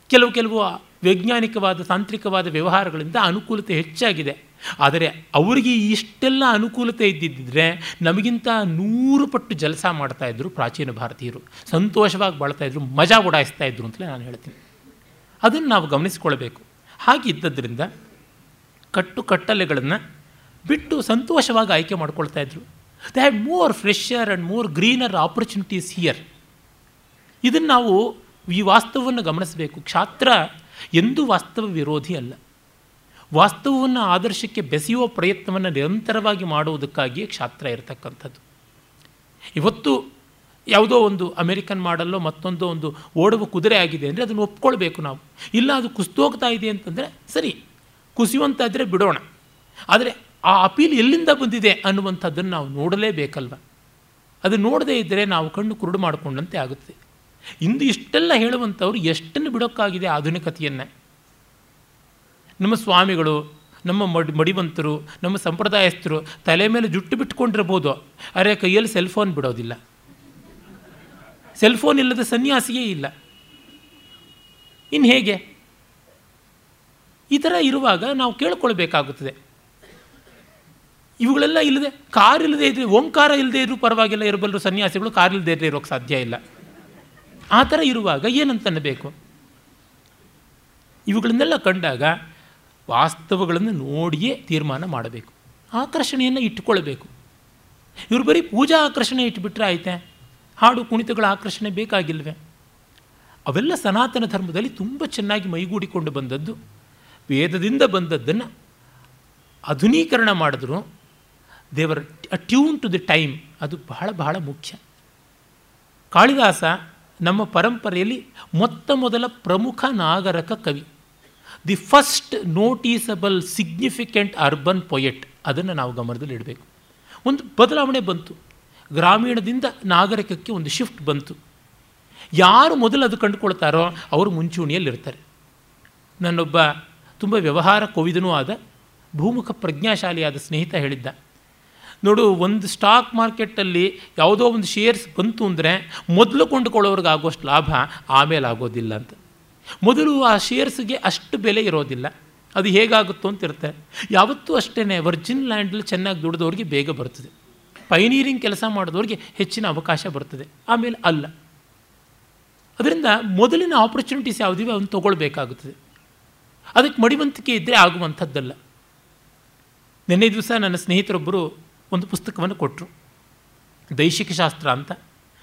ಕೆಲವು ಕೆಲವು ವೈಜ್ಞಾನಿಕವಾದ, ತಾಂತ್ರಿಕವಾದ ವ್ಯವಹಾರಗಳಿಂದ ಅನುಕೂಲತೆ ಹೆಚ್ಚಾಗಿದೆ. ಆದರೆ ಅವರಿಗೆ ಇಷ್ಟೆಲ್ಲ ಅನುಕೂಲತೆ ಇದ್ದಿದ್ದರೆ ನಮಗಿಂತ ನೂರು ಪಟ್ಟು ಜಲಸ ಮಾಡ್ತಾಯಿದ್ರು ಪ್ರಾಚೀನ ಭಾರತೀಯರು. ಸಂತೋಷವಾಗಿ ಬಾಳ್ತಾಯಿದ್ರು ಮಜಾ ಉಡಾಯಿಸ್ತಾ ಇದ್ರು ಅಂತಲೇ ನಾನು ಹೇಳ್ತೀನಿ. ಅದನ್ನು ನಾವು ಗಮನಿಸಿಕೊಳ್ಬೇಕು ಹಾಗಿದ್ದದ್ರಿಂದ ಕಟ್ಟು ಕಟ್ಟಲೆಗಳನ್ನು ಬಿಟ್ಟು ಸಂತೋಷವಾಗಿ ಆಯ್ಕೆ ಮಾಡ್ಕೊಳ್ತಾ ಇದ್ರು. They had more fresher and more greener opportunities here ಇದನ್ನು ನಾವು ಈ ವಾಸ್ತವವನ್ನು ಗಮನಿಸಬೇಕು. ಕ್ಷಾತ್ರ ಎಂದೂ ವಾಸ್ತವ ವಿರೋಧಿ ಅಲ್ಲ. ವಾಸ್ತವವನ್ನು ಆದರ್ಶಕ್ಕೆ ಬೆಸೆಯುವ ಪ್ರಯತ್ನವನ್ನು ನಿರಂತರವಾಗಿ ಮಾಡುವುದಕ್ಕಾಗಿಯೇ ಕ್ಷಾತ್ರ ಇರತಕ್ಕಂಥದ್ದು. ಇವತ್ತು ಯಾವುದೋ ಒಂದು ಅಮೆರಿಕನ್ ಮಾಡಲ್ಲೋ ಮತ್ತೊಂದು ಒಂದು ಓಡುವ ಕುದುರೆ ಆಗಿದೆ ಅಂದರೆ ಅದನ್ನು ಒಪ್ಕೊಳ್ಬೇಕು ನಾವು. ಇಲ್ಲ, ಅದು ಕುಸಿದೋಗ್ತಾ ಇದೆ ಅಂತಂದರೆ ಸರಿ, ಕುಸಿಯುವಂತಾದರೆ ಬಿಡೋಣ. ಆದರೆ ಆ ಅಪೀಲ್ ಎಲ್ಲಿಂದ ಬಂದಿದೆ ಅನ್ನುವಂಥದ್ದನ್ನು ನಾವು ನೋಡಲೇಬೇಕಲ್ವ? ಅದು ನೋಡದೇ ಇದ್ದರೆ ನಾವು ಕಣ್ಣು ಕುರುಡು ಮಾಡಿಕೊಂಡಂತೆ ಆಗುತ್ತೆ. ಇಂದು ಇಷ್ಟೆಲ್ಲ ಹೇಳುವಂಥವ್ರು ಎಷ್ಟನ್ನು ಬಿಡೋಕ್ಕಾಗಿದೆ ಆಧುನಿಕತೆಯನ್ನು. ನಮ್ಮ ಸ್ವಾಮಿಗಳು, ನಮ್ಮ ಮಡಿ, ಮಡಿವಂತರು, ನಮ್ಮ ಸಂಪ್ರದಾಯಸ್ಥರು ತಲೆ ಮೇಲೆ ಜುಟ್ಟು ಬಿಟ್ಕೊಂಡಿರ್ಬೋದು. ಅರೆ, ಕೈಯಲ್ಲಿ ಸೆಲ್ಫೋನ್ ಬಿಡೋದಿಲ್ಲ. ಸೆಲ್ಫೋನ್ ಇಲ್ಲದ ಸನ್ಯಾಸಿಯೇ ಇಲ್ಲ. ಇನ್ನು ಹೇಗೆ? ಈ ಥರ ಇರುವಾಗ ನಾವು ಕೇಳ್ಕೊಳ್ಬೇಕಾಗುತ್ತದೆ. ಇವುಗಳೆಲ್ಲ ಇಲ್ಲದೆ ಕಾರ್ ಇಲ್ಲದೆ ಇದ್ರೆ ಓಂಕಾರ ಇಲ್ಲದೆ ಇದ್ರೂ ಪರವಾಗಿಲ್ಲ ಇರಬಲ್ಲರು ಸನ್ಯಾಸಿಗಳು ಕಾರ್ ಇಲ್ಲದೆ ಇದ್ರೆ ಇರೋಕ್ಕೆ ಸಾಧ್ಯ ಇಲ್ಲ. ಆ ಥರ ಇರುವಾಗ ಏನಂತನ್ನಬೇಕು ಇವುಗಳನ್ನೆಲ್ಲ ಕಂಡಾಗ ವಾಸ್ತವಗಳನ್ನು ನೋಡಿಯೇ ತೀರ್ಮಾನ ಮಾಡಬೇಕು. ಆಕರ್ಷಣೆಯನ್ನು ಇಟ್ಟುಕೊಳ್ಬೇಕು. ಇವರು ಬರೀ ಪೂಜಾ ಆಕರ್ಷಣೆ ಇಟ್ಬಿಟ್ರೆ ಆಯ್ತೆ? ಹಾಡು ಕುಣಿತಗಳ ಆಕರ್ಷಣೆ ಬೇಕಾಗಿಲ್ವೇ? ಅವೆಲ್ಲ ಸನಾತನ ಧರ್ಮದಲ್ಲಿ ತುಂಬ ಚೆನ್ನಾಗಿ ಮೈಗೂಡಿಕೊಂಡು ಬಂದದ್ದು. ವೇದದಿಂದ ಬಂದದ್ದನ್ನು ಆಧುನೀಕರಣ ಮಾಡಿದ್ರು. ದೇವರ್ ಅಟ್ಯೂನ್ ಟು ದಿ ಟೈಮ್ ಅದು ಬಹಳ ಬಹಳ ಮುಖ್ಯ. ಕಾಳಿದಾಸ ನಮ್ಮ ಪರಂಪರೆಯಲ್ಲಿ ಮೊತ್ತ ಮೊದಲ ಪ್ರಮುಖ ನಾಗರಕ ಕವಿ. The first noticeable significant urban poet ಅದನ್ನು ನಾವು ಗಮನದಲ್ಲಿ ಇಡಬೇಕು ಒಂದು ಬದಲಾವಣೆ ಬಂತು. ಗ್ರಾಮೀಣದಿಂದ ನಾಗರಿಕಕ್ಕೆ ಒಂದು ಶಿಫ್ಟ್ ಬಂತು. ಯಾರು ಮೊದಲು ಅದು ಕಂಡುಕೊಳ್ತಾರೋ ಅವರು ಮುಂಚೂಣಿಯಲ್ಲಿರ್ತಾರೆ. ನನ್ನೊಬ್ಬ ತುಂಬ ವ್ಯವಹಾರ ಕೋವಿದನೂ ಆದ, ಭೂಮುಖ ಪ್ರಜ್ಞಾಶಾಲಿಯಾದ ಸ್ನೇಹಿತ ಹೇಳಿದ್ದ, ನೋಡು, ಒಂದು ಸ್ಟಾಕ್ ಮಾರ್ಕೆಟಲ್ಲಿ ಯಾವುದೋ ಒಂದು ಶೇರ್ಸ್ ಬಂತು ಅಂದರೆ ಮೊದಲು ಕೊಂಡುಕೊಳ್ಳೋರ್ಗೆ ಆಗೋಷ್ಟು ಲಾಭ ಆಮೇಲೆ ಆಗೋದಿಲ್ಲ ಅಂತ. ಮೊದಲು ಆ ಶೇರ್ಸ್ಗೆ ಅಷ್ಟು ಬೆಲೆ ಇರೋದಿಲ್ಲ. ಅದು ಹೇಗಾಗುತ್ತೋ ಅಂತ ಇರುತ್ತೆ ಯಾವತ್ತೂ ಅಷ್ಟೇ ವರ್ಜಿನ್ ಲ್ಯಾಂಡಲ್ಲಿ ಚೆನ್ನಾಗಿ ದುಡಿದವ್ರಿಗೆ ಬೇಗ ಬರ್ತದೆ. ಪೈನೀರಿಂಗ್ ಕೆಲಸ ಮಾಡಿದವ್ರಿಗೆ ಹೆಚ್ಚಿನ ಅವಕಾಶ ಬರ್ತದೆ. ಆಮೇಲೆ ಅಲ್ಲ. ಅದರಿಂದ ಮೊದಲಿನ ಆಪರ್ಚುನಿಟೀಸ್ ಯಾವುದಿವೆ ಅವನು ತೊಗೊಳ್ಬೇಕಾಗುತ್ತದೆ. ಅದಕ್ಕೆ ಮಡಿವಂತಿಕೆ ಇದ್ದರೆ ಆಗುವಂಥದ್ದಲ್ಲ. ನಿನ್ನೆ ದಿವಸ ನನ್ನ ಸ್ನೇಹಿತರೊಬ್ಬರು ಒಂದು ಪುಸ್ತಕವನ್ನು ಕೊಟ್ಟರು. ದೈಶಿಕ ಶಾಸ್ತ್ರ ಅಂತ.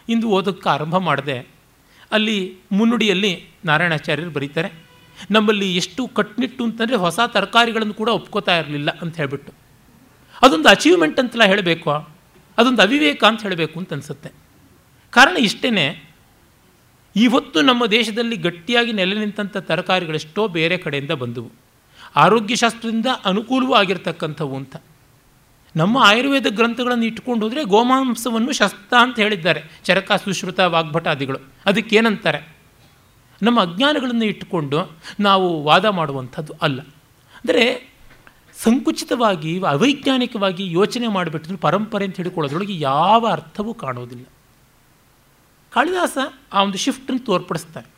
ಇಂದು ಓದೋಕ್ಕೆ ಆರಂಭ ಮಾಡಿದೆ. ಅಲ್ಲಿ ಮುನ್ನುಡಿಯಲ್ಲಿ ನಾರಾಯಣಾಚಾರ್ಯರು ಬರೀತಾರೆ. ನಮ್ಮಲ್ಲಿ ಎಷ್ಟು ಕಟ್ನಿಟ್ಟು ಅಂತಂದರೆ ಹೊಸ ತರಕಾರಿಗಳನ್ನು ಕೂಡ ಒಪ್ಕೋತಾ ಇರಲಿಲ್ಲ ಅಂತ ಹೇಳಿಬಿಟ್ಟು. ಅದೊಂದು ಅಚೀವ್ಮೆಂಟ್ ಅಂತೆಲ್ಲ ಹೇಳಬೇಕು. ಅದೊಂದು ಅವಿವೇಕ ಅಂತ ಹೇಳಬೇಕು ಅಂತ ಅನಿಸುತ್ತೆ. ಕಾರಣ ಇಷ್ಟೇ ಇವತ್ತು ನಮ್ಮ ದೇಶದಲ್ಲಿ ಗಟ್ಟಿಯಾಗಿ ನೆಲೆ ನಿಂತಹ ತರಕಾರಿಗಳೆಷ್ಟೋ ಬೇರೆ ಕಡೆಯಿಂದ ಬಂದವು. ಆರೋಗ್ಯಶಾಸ್ತ್ರದಿಂದ ಅನುಕೂಲವೂ ಆಗಿರ್ತಕ್ಕಂಥವು ಅಂತ. ನಮ್ಮ ಆಯುರ್ವೇದ ಗ್ರಂಥಗಳನ್ನು ಇಟ್ಕೊಂಡು ಹೋದರೆ ಗೋಮಾಂಸವನ್ನು ಶಸ್ತ ಅಂತ ಹೇಳಿದ್ದಾರೆ. ಚರಕ ಸುಶ್ರುತ ವಾಗ್ಭಟಾದಿಗಳು ಅದಕ್ಕೇನಂತಾರೆ? ನಮ್ಮ ಅಜ್ಞಾನಗಳನ್ನು ಇಟ್ಟುಕೊಂಡು ನಾವು ವಾದ ಮಾಡುವಂಥದ್ದು ಅಲ್ಲ. ಅಂದರೆ ಸಂಕುಚಿತವಾಗಿ, ಅವೈಜ್ಞಾನಿಕವಾಗಿ ಯೋಚನೆ ಮಾಡಿಬಿಟ್ಟಿದ್ರು ಪರಂಪರೆ ಅಂತ ಹಿಡ್ಕೊಳ್ಳೋದ್ರೊಳಗೆ ಯಾವ ಅರ್ಥವೂ ಕಾಣೋದಿಲ್ಲ. ಕಾಳಿದಾಸ ಆ ಒಂದು ಶಿಫ್ಟನ್ನು ತೋರ್ಪಡಿಸ್ತಾರೆ.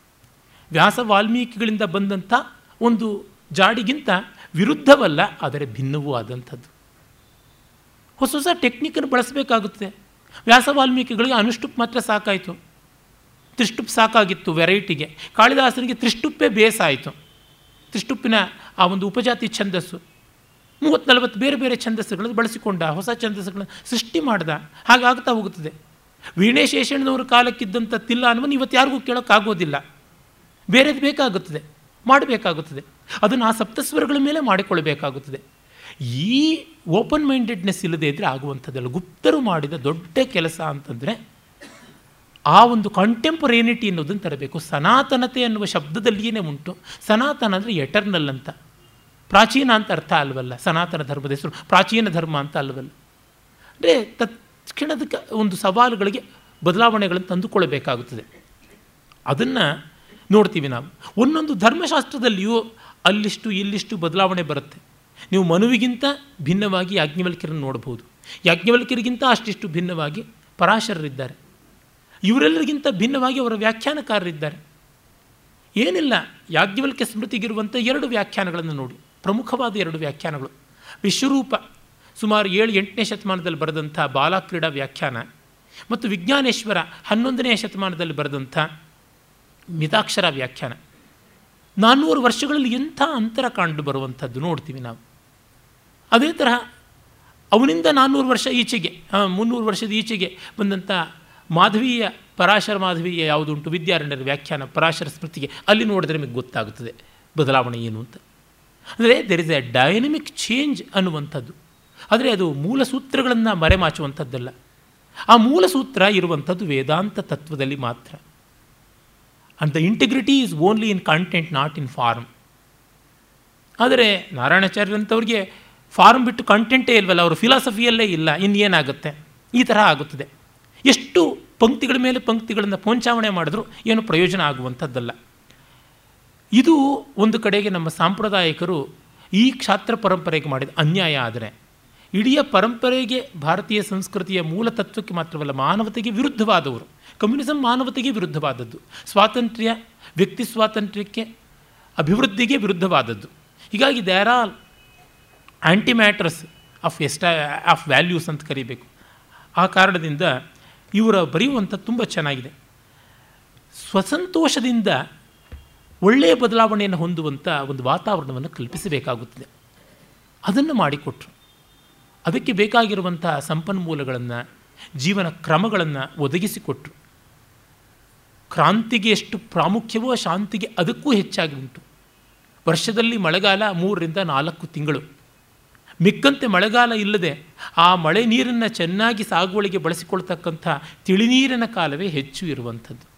ವ್ಯಾಸ ವಾಲ್ಮೀಕಿಗಳಿಂದ ಬಂದಂಥ ಒಂದು ಜಾಡಿಗಿಂತ ವಿರುದ್ಧವಲ್ಲ, ಆದರೆ ಭಿನ್ನವೂ ಆದಂಥದ್ದು. ಹೊಸ ಹೊಸ ಟೆಕ್ನಿಕನ್ನು ಬಳಸಬೇಕಾಗುತ್ತೆ. ವ್ಯಾಸ ವಾಲ್ಮೀಕಿಗಳಿಗೆ ಅನುಷ್ಟುಪ್ ಮಾತ್ರ ಸಾಕಾಯಿತು. ತ್ರಿಷ್ಟುಪ್ ಸಾಕಾಗಿತ್ತು ವೆರೈಟಿಗೆ. ಕಾಳಿದಾಸನಿಗೆ ತ್ರಿಷ್ಟುಪ್ಪೇ ಬೇಸಾಯಿತು. ತ್ರಿಷ್ಟುಪ್ಪಿನ ಆ ಒಂದು ಉಪಜಾತಿ ಛಂದಸ್ಸು. ಮೂವತ್ತು ನಲವತ್ತು ಬೇರೆ ಬೇರೆ ಛಂದಸ್ಸುಗಳನ್ನು ಬಳಸಿಕೊಂಡ, ಹೊಸ ಛಂದಸ್ಸುಗಳನ್ನು ಸೃಷ್ಟಿ ಮಾಡ್ದ ಹಾಗಾಗ್ತಾ ಹೋಗುತ್ತದೆ. ವೀಣೆ ಶೇಷಣ್ಣನವರ ಕಾಲಕ್ಕಿದ್ದಂಥ ತಿಲ್ಲ ಅನ್ನೋದು ಇವತ್ತು ಯಾರಿಗೂ ಕೇಳೋಕ್ಕಾಗೋದಿಲ್ಲ. ಬೇರೆದು ಬೇಕಾಗುತ್ತದೆ, ಮಾಡಬೇಕಾಗುತ್ತದೆ. ಅದನ್ನು ಆ ಸಪ್ತಸ್ವರಗಳ ಮೇಲೆ ಮಾಡಿಕೊಳ್ಳಬೇಕಾಗುತ್ತದೆ. ಈ ಓಪನ್ ಮೈಂಡೆಡ್ನೆಸ್ ಇಲ್ಲದೆ ಇದ್ದರೆ ಆಗುವಂಥದ್ದಲ್ಲ ಗುಪ್ತರು ಮಾಡಿದ ದೊಡ್ಡ ಕೆಲಸ ಅಂತಂದರೆ, ಆ ಒಂದು ಕಾಂಟೆಂಪರೇನಿಟಿ ಅನ್ನೋದನ್ನು ತರಬೇಕು. ಸನಾತನತೆ ಅನ್ನುವ ಶಬ್ದದಲ್ಲಿಯೇ ಉಂಟು. ಸನಾತನ ಅಂದರೆ ಎಟರ್ನಲ್ ಅಂತ. ಪ್ರಾಚೀನ ಅಂತ ಅರ್ಥ ಅಲ್ವಲ್ಲ? ಸನಾತನ ಧರ್ಮದ ಹೆಸರು. ಪ್ರಾಚೀನ ಧರ್ಮ ಅಂತ ಅಲ್ವಲ್ಲ? ಅಂದರೆ ತತ್ಕ್ಷಣದ ಒಂದು ಸವಾಲುಗಳಿಗೆ ಬದಲಾವಣೆಗಳನ್ನು ತಂದುಕೊಳ್ಳಬೇಕಾಗುತ್ತದೆ. ಅದನ್ನು ನೋಡ್ತೀವಿ ನಾವು. ಒಂದೊಂದು ಧರ್ಮಶಾಸ್ತ್ರದಲ್ಲಿಯೂ ಅಲ್ಲಿಷ್ಟು ಇಲ್ಲಿಷ್ಟು ಬದಲಾವಣೆ ಬರುತ್ತೆ. ನೀವು ಮನುವಿಗಿಂತ ಭಿನ್ನವಾಗಿ ಯಾಜ್ಞವಲ್ಕ್ಯರನ್ನು ನೋಡ್ಬೋದು ಯಾಜ್ಞವಲ್ಕ್ಯರಿಗಿಂತ ಅಷ್ಟಿಷ್ಟು ಭಿನ್ನವಾಗಿ ಪರಾಶರರಿದ್ದಾರೆ. ಇವರೆಲ್ಲರಿಗಿಂತ ಭಿನ್ನವಾಗಿ ಅವರ ವ್ಯಾಖ್ಯಾನಕಾರರಿದ್ದಾರೆ. ಏನಿಲ್ಲ, ಯಾಜ್ಞವಲ್ಕ್ಯ ಸ್ಮೃತಿಗಿರುವಂಥ ಎರಡು ವ್ಯಾಖ್ಯಾನಗಳನ್ನು ನೋಡಿ. ಪ್ರಮುಖವಾದ ಎರಡು ವ್ಯಾಖ್ಯಾನಗಳು. ವಿಶ್ವರೂಪ ಸುಮಾರು ಏಳು ಎಂಟನೇ ಶತಮಾನದಲ್ಲಿ ಬರೆದಂಥ ಬಾಲಕ್ರೀಡಾ ವ್ಯಾಖ್ಯಾನ ಮತ್ತು ವಿಜ್ಞಾನೇಶ್ವರ ಹನ್ನೊಂದನೇ ಶತಮಾನದಲ್ಲಿ ಬರೆದಂಥ ಮಿತಾಕ್ಷರ ವ್ಯಾಖ್ಯಾನ. ನಾನ್ನೂರು ವರ್ಷಗಳಲ್ಲಿ ಎಂಥ ಅಂತರ ಕಂಡು ಬರುವಂಥದ್ದು ನೋಡ್ತೀವಿ ನಾವು. ಅದೇ ತರಹ ಅವನಿಂದ ನಾನ್ನೂರು ವರ್ಷ ಈಚೆಗೆ ಮುನ್ನೂರು ವರ್ಷದ ಈಚೆಗೆ ಬಂದಂಥ ಮಾಧವೀಯ, ಪರಾಶರ ಮಾಧವೀಯ ಯಾವುದುಂಟು ವಿದ್ಯಾರಣ್ಯರ ವ್ಯಾಖ್ಯಾನ, ಪರಾಶರ ಸ್ಮೃತಿಗೆ ಅಲ್ಲಿ ನೋಡಿದ್ರೆ ನಿಮಗೆ ಗೊತ್ತಾಗುತ್ತದೆ. ಬದಲಾವಣೆ ಏನು ಅಂತ. ಅಂದರೆ there is a dynamic change ಅನ್ನುವಂಥದ್ದು. ಆದರೆ ಅದು ಮೂಲ ಸೂತ್ರಗಳನ್ನು ಮರೆಮಾಚುವಂಥದ್ದಲ್ಲ. ಆ ಮೂಲ ಸೂತ್ರ ಇರುವಂಥದ್ದು ವೇದಾಂತ ತತ್ವದಲ್ಲಿ ಮಾತ್ರ. And the integrity is only in content not in form ಆದರೆ ನಾರಾಯಣಾಚಾರ್ಯರಂಥವ್ರಿಗೆ ಫಾರ್ಮ್ ಬಿಟ್ಟು ಕಂಟೆಂಟೇ ಇಲ್ವಲ್ಲ, ಅವರು ಫಿಲಾಸಫಿಯಲ್ಲೇ ಇಲ್ಲ, ಇನ್ನೇನಾಗುತ್ತೆ? ಈ ಥರ ಆಗುತ್ತದೆ. ಎಷ್ಟು ಪಂಕ್ತಿಗಳ ಮೇಲೆ ಪಂಕ್ತಿಗಳನ್ನು ಪೋಂಚಾವಣೆ ಮಾಡಿದ್ರೂ ಏನು ಪ್ರಯೋಜನ ಆಗುವಂಥದ್ದಲ್ಲ. ಇದು ಒಂದು ಕಡೆಗೆ ನಮ್ಮ ಸಾಂಪ್ರದಾಯಿಕರು ಈ ಕ್ಷಾತ್ರ ಪರಂಪರೆಗೆ ಮಾಡಿದ ಅನ್ಯಾಯ ಆದರೆ ಇಡೀ ಪರಂಪರೆಗೆ ಭಾರತೀಯ ಸಂಸ್ಕೃತಿಯ ಮೂಲ ತತ್ವಕ್ಕೆ ಮಾತ್ರವಲ್ಲ ಮಾನವತೆಗೆ ವಿರುದ್ಧವಾದವರು. ಕಮ್ಯುನಿಸಮ್ ಮಾನವತೆಗೆ ವಿರುದ್ಧವಾದದ್ದು. ಸ್ವಾತಂತ್ರ್ಯ, ವ್ಯಕ್ತಿ ಸ್ವಾತಂತ್ರ್ಯಕ್ಕೆ ಅಭಿವೃದ್ಧಿಗೆ ವಿರುದ್ಧವಾದದ್ದು. ಹೀಗಾಗಿ there all anti matters of ಎಸ್ಟಾ of values ಅಂತ ಕರಿಬೇಕು. ಆ ಕಾರಣದಿಂದ ಇವರ ಬರೆಯುವಂಥ ತುಂಬ ಚೆನ್ನಾಗಿದೆ. ಸ್ವಸಂತೋಷದಿಂದ ಒಳ್ಳೆಯ ಬದಲಾವಣೆಯನ್ನು ಹೊಂದುವಂಥ ಒಂದು ವಾತಾವರಣವನ್ನು ಕಲ್ಪಿಸಬೇಕಾಗುತ್ತದೆ. ಅದನ್ನು ಮಾಡಿಕೊಟ್ರು. ಅದಕ್ಕೆ ಬೇಕಾಗಿರುವಂಥ ಸಂಪನ್ಮೂಲಗಳನ್ನು, ಜೀವನ ಕ್ರಮಗಳನ್ನು ಒದಗಿಸಿಕೊಟ್ರು. ಕ್ರಾಂತಿಗೆ ಎಷ್ಟು ಪ್ರಾಮುಖ್ಯವೋ ಶಾಂತಿಗೆ ಅದಕ್ಕೂ ಹೆಚ್ಚಾಗಿ ಉಂಟು. ವರ್ಷದಲ್ಲಿ ಮಳೆಗಾಲ ಮೂರರಿಂದ ನಾಲ್ಕು ತಿಂಗಳು. ಮಿಕ್ಕಂತೆ ಮಳೆಗಾಲ ಇಲ್ಲದೆ ಆ ಮಳೆ ನೀರನ್ನು ಚೆನ್ನಾಗಿ ಸಾಗುವಳಿಗೆ ಬಳಸಿಕೊಳ್ತಕ್ಕಂಥ ತಿಳಿನೀರಿನ ಕಾಲವೇ ಹೆಚ್ಚು ಇರುವಂಥದ್ದು.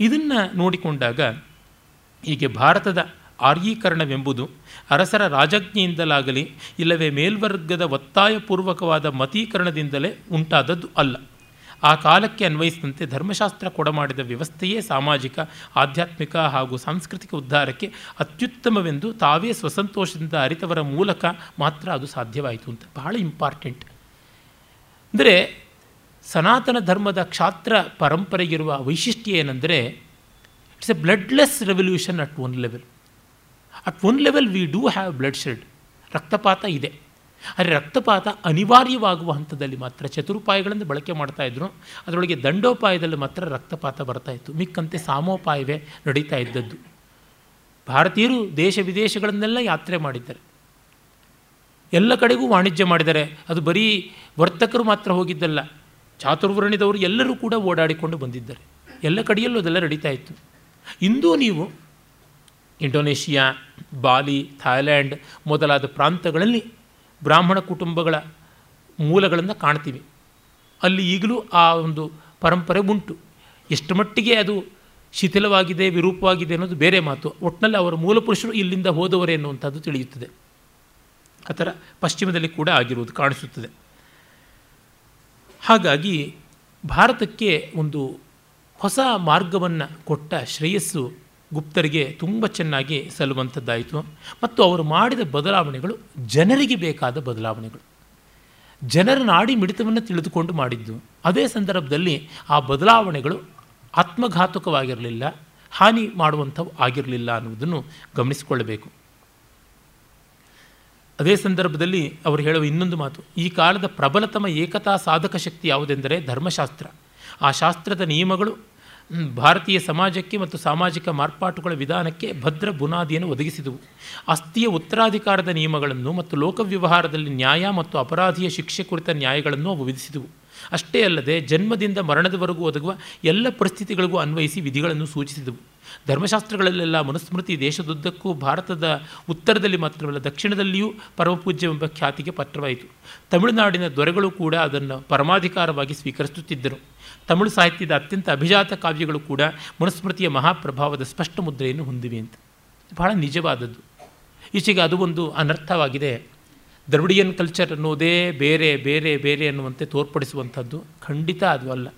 ಇದನ್ನು ನೋಡಿಕೊಂಡಾಗ ಹೀಗೆ ಭಾರತದ ಆರ್ಯೀಕರಣವೆಂಬುದು ಅರಸರ ರಾಜಜ್ಞೆಯಿಂದಲಾಗಲಿ ಇಲ್ಲವೇ ಮೇಲ್ವರ್ಗದ ಒತ್ತಾಯಪೂರ್ವಕವಾದ ಮತೀಕರಣದಿಂದಲೇ ಉಂಟಾದದ್ದು ಅಲ್ಲ. ಆ ಕಾಲಕ್ಕೆ ಅನ್ವಯಿಸಿದಂತೆ ಧರ್ಮಶಾಸ್ತ್ರ ಕೊಡಮಾಡಿದ ವ್ಯವಸ್ಥೆಯೇ ಸಾಮಾಜಿಕ, ಆಧ್ಯಾತ್ಮಿಕ ಹಾಗೂ ಸಾಂಸ್ಕೃತಿಕ ಉದ್ಧಾರಕ್ಕೆ ಅತ್ಯುತ್ತಮವೆಂದು ತಾವೇ ಸ್ವಸಂತೋಷದಿಂದ ಅರಿತವರ ಮೂಲಕ ಮಾತ್ರ ಅದು ಸಾಧ್ಯವಾಯಿತು ಅಂತ. ಬಹಳ ಇಂಪಾರ್ಟೆಂಟ್ ಅಂದರೆ ಸನಾತನ ಧರ್ಮದ ಕ್ಷಾತ್ರ ಪರಂಪರೆಗಿರುವ ವೈಶಿಷ್ಟ್ಯ ಏನೆಂದರೆ it's a bloodless revolution at one level at one level we do have bloodshed ರಕ್ತಪಾತ ಇದೆ. ಆದರೆ ರಕ್ತಪಾತ ಅನಿವಾರ್ಯವಾಗುವ ಹಂತದಲ್ಲಿ ಮಾತ್ರ ಚತುರುಪಾಯಗಳನ್ನು ಬಳಕೆ ಮಾಡ್ತಾಯಿದ್ರು ಅದರೊಳಗೆ ದಂಡೋಪಾಯದಲ್ಲಿ ಮಾತ್ರ ರಕ್ತಪಾತ ಬರ್ತಾಯಿತ್ತು ಮಿಕ್ಕಂತೆ ಸಾಮೋಪಾಯವೇ ನಡೀತಾ ಇದ್ದದ್ದು. ಭಾರತೀಯರು ದೇಶ ವಿದೇಶಗಳನ್ನೆಲ್ಲ ಯಾತ್ರೆ ಮಾಡಿದ್ದಾರೆ. ಎಲ್ಲ ಕಡೆಗೂ ವಾಣಿಜ್ಯ ಮಾಡಿದ್ದಾರೆ. ಅದು ಬರೀ ವರ್ತಕರು ಮಾತ್ರ ಹೋಗಿದ್ದಲ್ಲ. ಚಾತುರ್ವರ್ಣಿದವರು ಎಲ್ಲರೂ ಕೂಡ ಓಡಾಡಿಕೊಂಡು ಬಂದಿದ್ದಾರೆ. ಎಲ್ಲ ಕಡೆಯಲ್ಲೂ ಅದೆಲ್ಲ ನಡೀತಾ ಇತ್ತು. ಇಂದೂ ನೀವು ಇಂಡೋನೇಷಿಯಾ, ಬಾಲಿ ಥಾಯ್ಲ್ಯಾಂಡ್ ಮೊದಲಾದ ಪ್ರಾಂತಗಳಲ್ಲಿ ಬ್ರಾಹ್ಮಣ ಕುಟುಂಬಗಳ ಮೂಲಗಳನ್ನು ಕಾಣ್ತೀವಿ. ಅಲ್ಲಿ ಈಗಲೂ ಆ ಒಂದು ಪರಂಪರೆ ಉಂಟು. ಎಷ್ಟು ಮಟ್ಟಿಗೆ ಅದು ಶಿಥಿಲವಾಗಿದೆ, ವಿರೂಪವಾಗಿದೆ ಅನ್ನೋದು ಬೇರೆ ಮಾತು. ಒಟ್ಟಿನಲ್ಲಿ ಅವರ ಮೂಲ ಪುರುಷರು ಇಲ್ಲಿಂದ ಹೋದವರೇ ಅನ್ನುವಂಥದ್ದು ತಿಳಿಯುತ್ತದೆ. ಆ ಥರ ಪಶ್ಚಿಮದಲ್ಲಿ ಕೂಡ ಆಗಿರುವುದು ಕಾಣಿಸುತ್ತದೆ. ಹಾಗಾಗಿ ಭಾರತಕ್ಕೆ ಒಂದು ಹೊಸ ಮಾರ್ಗವನ್ನು ಕೊಟ್ಟ ಶ್ರೇಯಸ್ಸು ಗುಪ್ತರಿಗೆ ತುಂಬ ಚೆನ್ನಾಗಿ ಸಲ್ಲುವಂಥದ್ದಾಯಿತು ಮತ್ತು ಅವರು ಮಾಡಿದ ಬದಲಾವಣೆಗಳು ಜನರಿಗೆ ಬೇಕಾದ ಬದಲಾವಣೆಗಳು. ಜನರ ನಾಡಿ ಮಿಡಿತವನ್ನು ತಿಳಿದುಕೊಂಡು ಮಾಡಿದ್ದು. ಅದೇ ಸಂದರ್ಭದಲ್ಲಿ ಆ ಬದಲಾವಣೆಗಳು ಆತ್ಮಘಾತಕವಾಗಿರಲಿಲ್ಲ, ಹಾನಿ ಮಾಡುವಂಥವು ಆಗಿರಲಿಲ್ಲ ಅನ್ನುವುದನ್ನು ಗಮನಿಸಿಕೊಳ್ಳಬೇಕು. ಅದೇ ಸಂದರ್ಭದಲ್ಲಿ ಅವರು ಹೇಳುವ ಇನ್ನೊಂದು ಮಾತು, ಈ ಕಾಲದ ಪ್ರಬಲತಮ ಏಕತಾ ಸಾಧಕ ಶಕ್ತಿ ಯಾವುದೆಂದರೆ ಧರ್ಮಶಾಸ್ತ್ರ. ಆ ಶಾಸ್ತ್ರದ ನಿಯಮಗಳು ಭಾರತೀಯ ಸಮಾಜಕ್ಕೆ ಮತ್ತು ಸಾಮಾಜಿಕ ಮಾರ್ಪಾಟುಗಳ ವಿಧಾನಕ್ಕೆ ಭದ್ರ ಬುನಾದಿಯನ್ನು ಒದಗಿಸಿದವು. ಅಸ್ಥಿಯ ಉತ್ತರಾಧಿಕಾರದ ನಿಯಮಗಳನ್ನು ಮತ್ತು ಲೋಕವ್ಯವಹಾರದಲ್ಲಿ ನ್ಯಾಯ ಮತ್ತು ಅಪರಾಧಿಯ ಶಿಕ್ಷೆ ಕುರಿತ ನ್ಯಾಯಗಳನ್ನು ಅವು ವಿಧಿಸಿದವು. ಅಷ್ಟೇ ಅಲ್ಲದೆ ಜನ್ಮದಿಂದ ಮರಣದವರೆಗೂ ಒದಗುವ ಎಲ್ಲ ಪರಿಸ್ಥಿತಿಗಳಿಗೂ ಅನ್ವಯಿಸಿ ವಿಧಿಗಳನ್ನು ಸೂಚಿಸಿದವು. ಧರ್ಮಶಾಸ್ತ್ರಗಳಲ್ಲೆಲ್ಲ ಮನುಸ್ಮೃತಿ ದೇಶದುದ್ದಕ್ಕೂ ಭಾರತದ ಉತ್ತರದಲ್ಲಿ ಮಾತ್ರವಲ್ಲ, ದಕ್ಷಿಣದಲ್ಲಿಯೂ ಪರಮಪೂಜ್ಯವೆಂಬ ಖ್ಯಾತಿಗೆ ಪತ್ರವಾಯಿತು. ತಮಿಳುನಾಡಿನ ದೊರೆಗಳು ಕೂಡ ಅದನ್ನು ಪರಮಾಧಿಕಾರವಾಗಿ ಸ್ವೀಕರಿಸುತ್ತಿದ್ದರು. ತಮಿಳು ಸಾಹಿತ್ಯದ ಅತ್ಯಂತ ಅಭಿಜಾತ ಕಾವ್ಯಗಳು ಕೂಡ ಮನುಸ್ಮೃತಿಯ ಮಹಾಪ್ರಭಾವದ ಸ್ಪಷ್ಟ ಮುದ್ರೆಯನ್ನು ಹೊಂದಿವೆ ಅಂತ. ಬಹಳ ನಿಜವಾದದ್ದು. ಈಚೆಗೆ ಅದು ಒಂದು ಅನರ್ಥವಾಗಿದೆ. ದ್ರವಿಡಿಯನ್ ಕಲ್ಚರ್ ಅನ್ನೋದೇ ಬೇರೆ ಬೇರೆ ಬೇರೆ ಅನ್ನುವಂತೆ ತೋರ್ಪಡಿಸುವಂಥದ್ದು ಖಂಡಿತ ಅದು ಅಲ್ಲ.